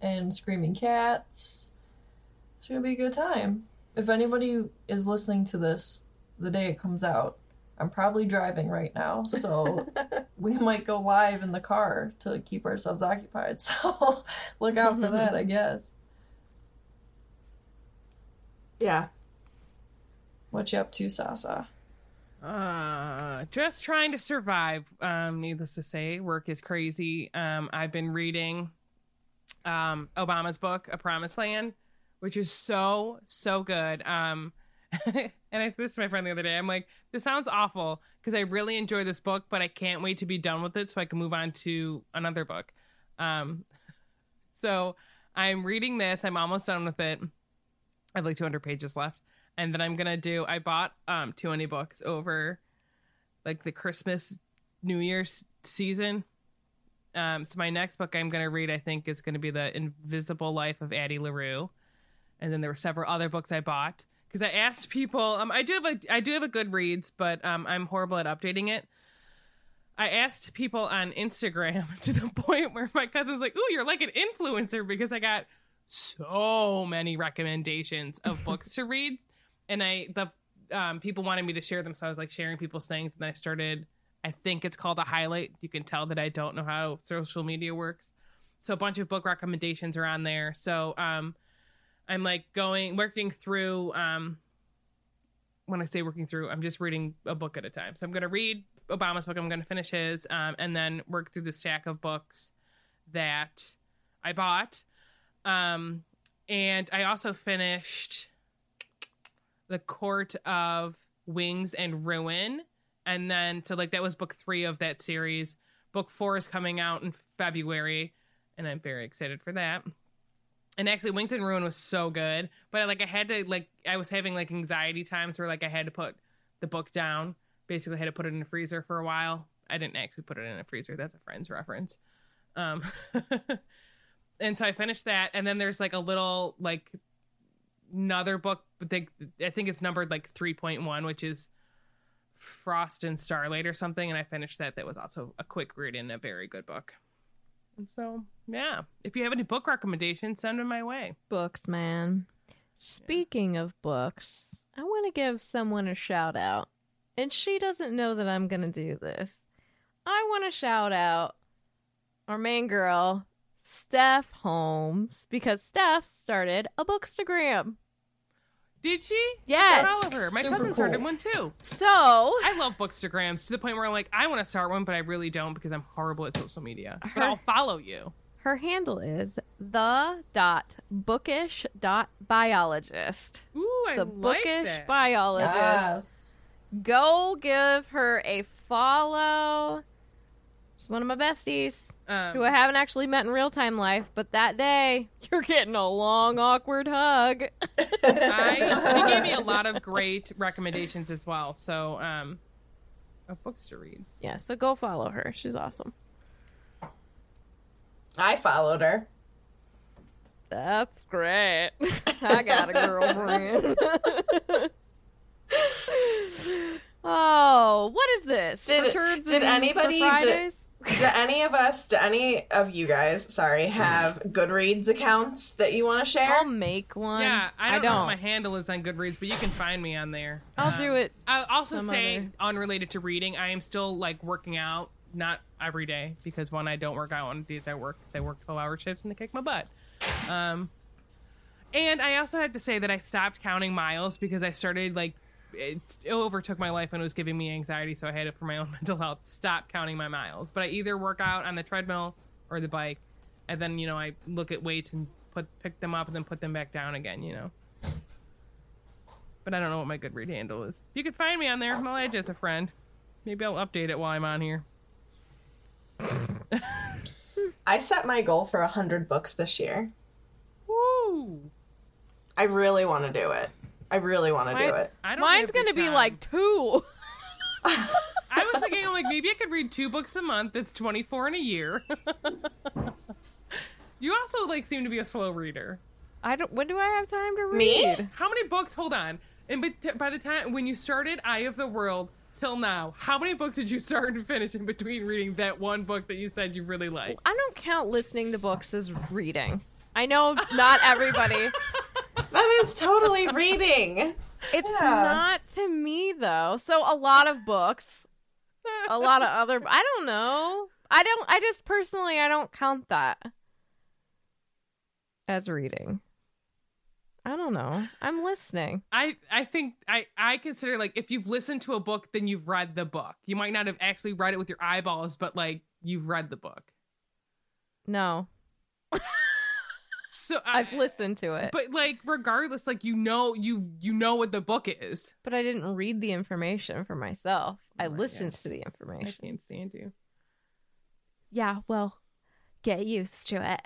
and screaming cats. It's gonna be a good time. If anybody is listening to this the day it comes out, I'm probably driving right now, so we might go live in the car to keep ourselves occupied. So look out for that, I guess. Yeah. What you up to, Sasa? Uh, just trying to survive. Um, needless to say, work is crazy. Um, I've been reading um Obama's book, A Promised Land, which is so so good. Um, and I this to my friend the other day. I'm like, this sounds awful because I really enjoy this book, but I can't wait to be done with it so I can move on to another book. Um, so I'm reading this. I'm almost done with it. I have like 200 pages left and then I'm gonna do. I bought um too many books over like the Christmas, New Year's season. Um, so my next book I'm gonna read, I think, is gonna be the Invisible Life of Addie LaRue, and then there were several other books I bought because I asked people. Um, I do have a I do have a Goodreads, but um, I'm horrible at updating it. I asked people on Instagram to the point where my cousin's like, "Ooh, you're like an influencer," because I got so many recommendations of books to read and I the um, people wanted me to share them, so I was like sharing people's things, and I started. I think it's called a highlight. You can tell that I don't know how social media works. So a bunch of book recommendations are on there. So um, I'm like going working through. Um, when I say working through, I'm just reading a book at a time. So I'm to read Obama's book. I'm to finish his, um, and then work through the stack of books that I bought. Um, and I also finished the Court of Wings and Ruin. And then, so like that was book three of that series. Book four is coming out in February, and I'm very excited for that. And actually, Wings and Ruin was so good, but like I had to like I was having like anxiety times where like I had to put the book down. Basically, I had to put it in a freezer for a while. I didn't actually put it in a freezer. That's a friend's reference. Um, and so I finished that, and then there's like a little like another book, but they, I think it's numbered like 3.1, which is Frost and Starlight or something. And I finished that. That was also a quick read and a very good book. And so, yeah, if you have any book recommendations, send them my way. Books, man. Speaking of books, I want to give someone a shout out. And she doesn't know that I'm going to do this. I want to shout out our main girl, Steph Holmes, because Steph started a bookstagram. Did she? Yes. Shout out to her. My Super cousin started cool. one too. So I love bookstagrams to the point where I'm like, I want to start one, but I really don't because I'm horrible at social media. But Her- I'll follow you. her handle is the dot bookish dot biologist. Ooh, I The like bookish that. biologist. Yes. Go give her a follow. She's one of my besties Um, who I haven't actually met in real time life, but that day you're getting a long, awkward hug. I, she gave me a lot of great recommendations as well. So, um, of books to read. yeah, so go follow her. She's awesome. I followed her. That's great. I got a girlfriend. oh, what is this? Did- Returns did and- for anybody- did- Fridays? Do any of us, do any of you guys, sorry, have Goodreads accounts that you want to share? I'll make one. Yeah, I don't, I know what my handle is on Goodreads, but you can find me on there. I'll do it. I'll also say, other- unrelated to reading, I am still like working out, not every day, because when I don't work out on days I work, I work 12 hour shifts and they kick my butt. Um, and I also had to say that I stopped counting miles because I started like, it overtook my life and it was giving me anxiety, so I had it for my own mental health. Stop counting my miles. But I either work out on the treadmill or the bike, and then, you know, I look at weights and put pick them up and then put them back down again, you know. But I don't know what my Goodread handle is. You can find me on there. I'll add you as a friend. Maybe I'll update it while I'm on here. I set my goal for 100 books this year. Woo! I really want to do it. I really want to do it. I don't Mine's gonna be like two. I was thinking, I'm like, maybe I could read two books a month. It's 24 in a year. you also like seem to be a slow reader. I don't. When do I have time to read? Me? How many books? Hold on. And but by the time when you started Eye of the World till now, how many books did you start and finish in between reading that one book that you said you really like? I don't count listening to books as reading. I know not everybody. That is totally reading. It's Yeah. not to me though. So a lot of books, a lot of other. I don't know. I don't. I just personally, I don't count that as reading. I don't know. I'm listening. I I think I I consider like if you've listened to a book, then you've read the book. You might not have actually read it with your eyeballs, but like you've read the book. No, So I, I've listened to it, but, But like regardless, like you know you you know what the book is. But I didn't read the information for myself. Oh I Right, listened to the information. I information. can't stand you. Yeah, well, get used to it.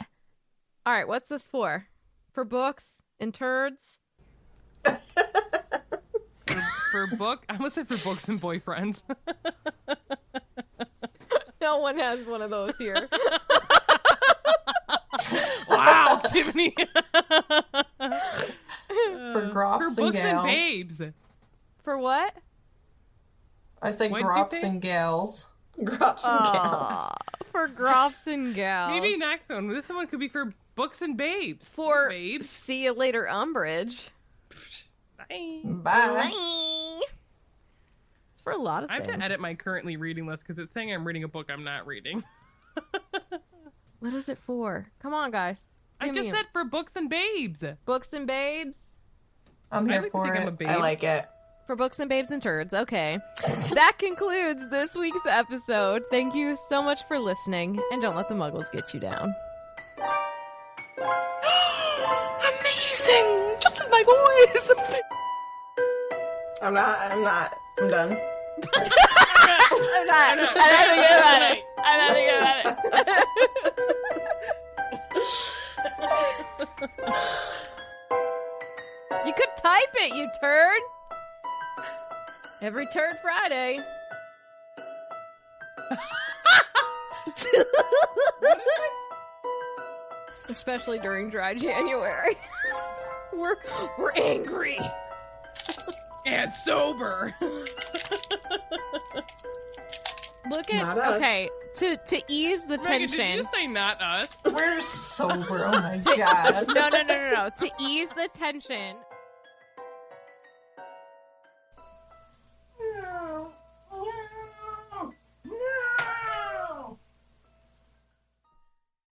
All right, what's this for? For books and turds? For book, I almost said for books and boyfriends. No one has one of those here. wow, Tiffany. For grops for and books and gals. babes. For what? I say What'd grops say? and gals. Grops and gals. For grops and gals. Maybe next one. This one could be for books and babes. for babes. see you later, Umbridge. Bye. Bye. It's for a lot of things. I have things. to edit my currently reading list because it's saying I'm reading a book I'm not reading. What is it for? Come on, guys. I Give me just a- said for books and babes. books and babes. I'm here like to for think it. I'm a babe. I like it. For books and babes and turds. Okay. that concludes this week's episode. Thank you so much for listening, and don't let the muggles get you down. Amazing! Just my voice! I'm not. I'm not. I'm done. I'm not. I'm not thinking about it. I'm not thinking about it. you could type it, you turd. Every turd Friday. Especially during dry January. we're we're angry. And sober. Look at Not us. okay to to ease the Megan, did tension. you just say not us? We're sober. Oh my god. no, no, no, no, no. To ease the tension,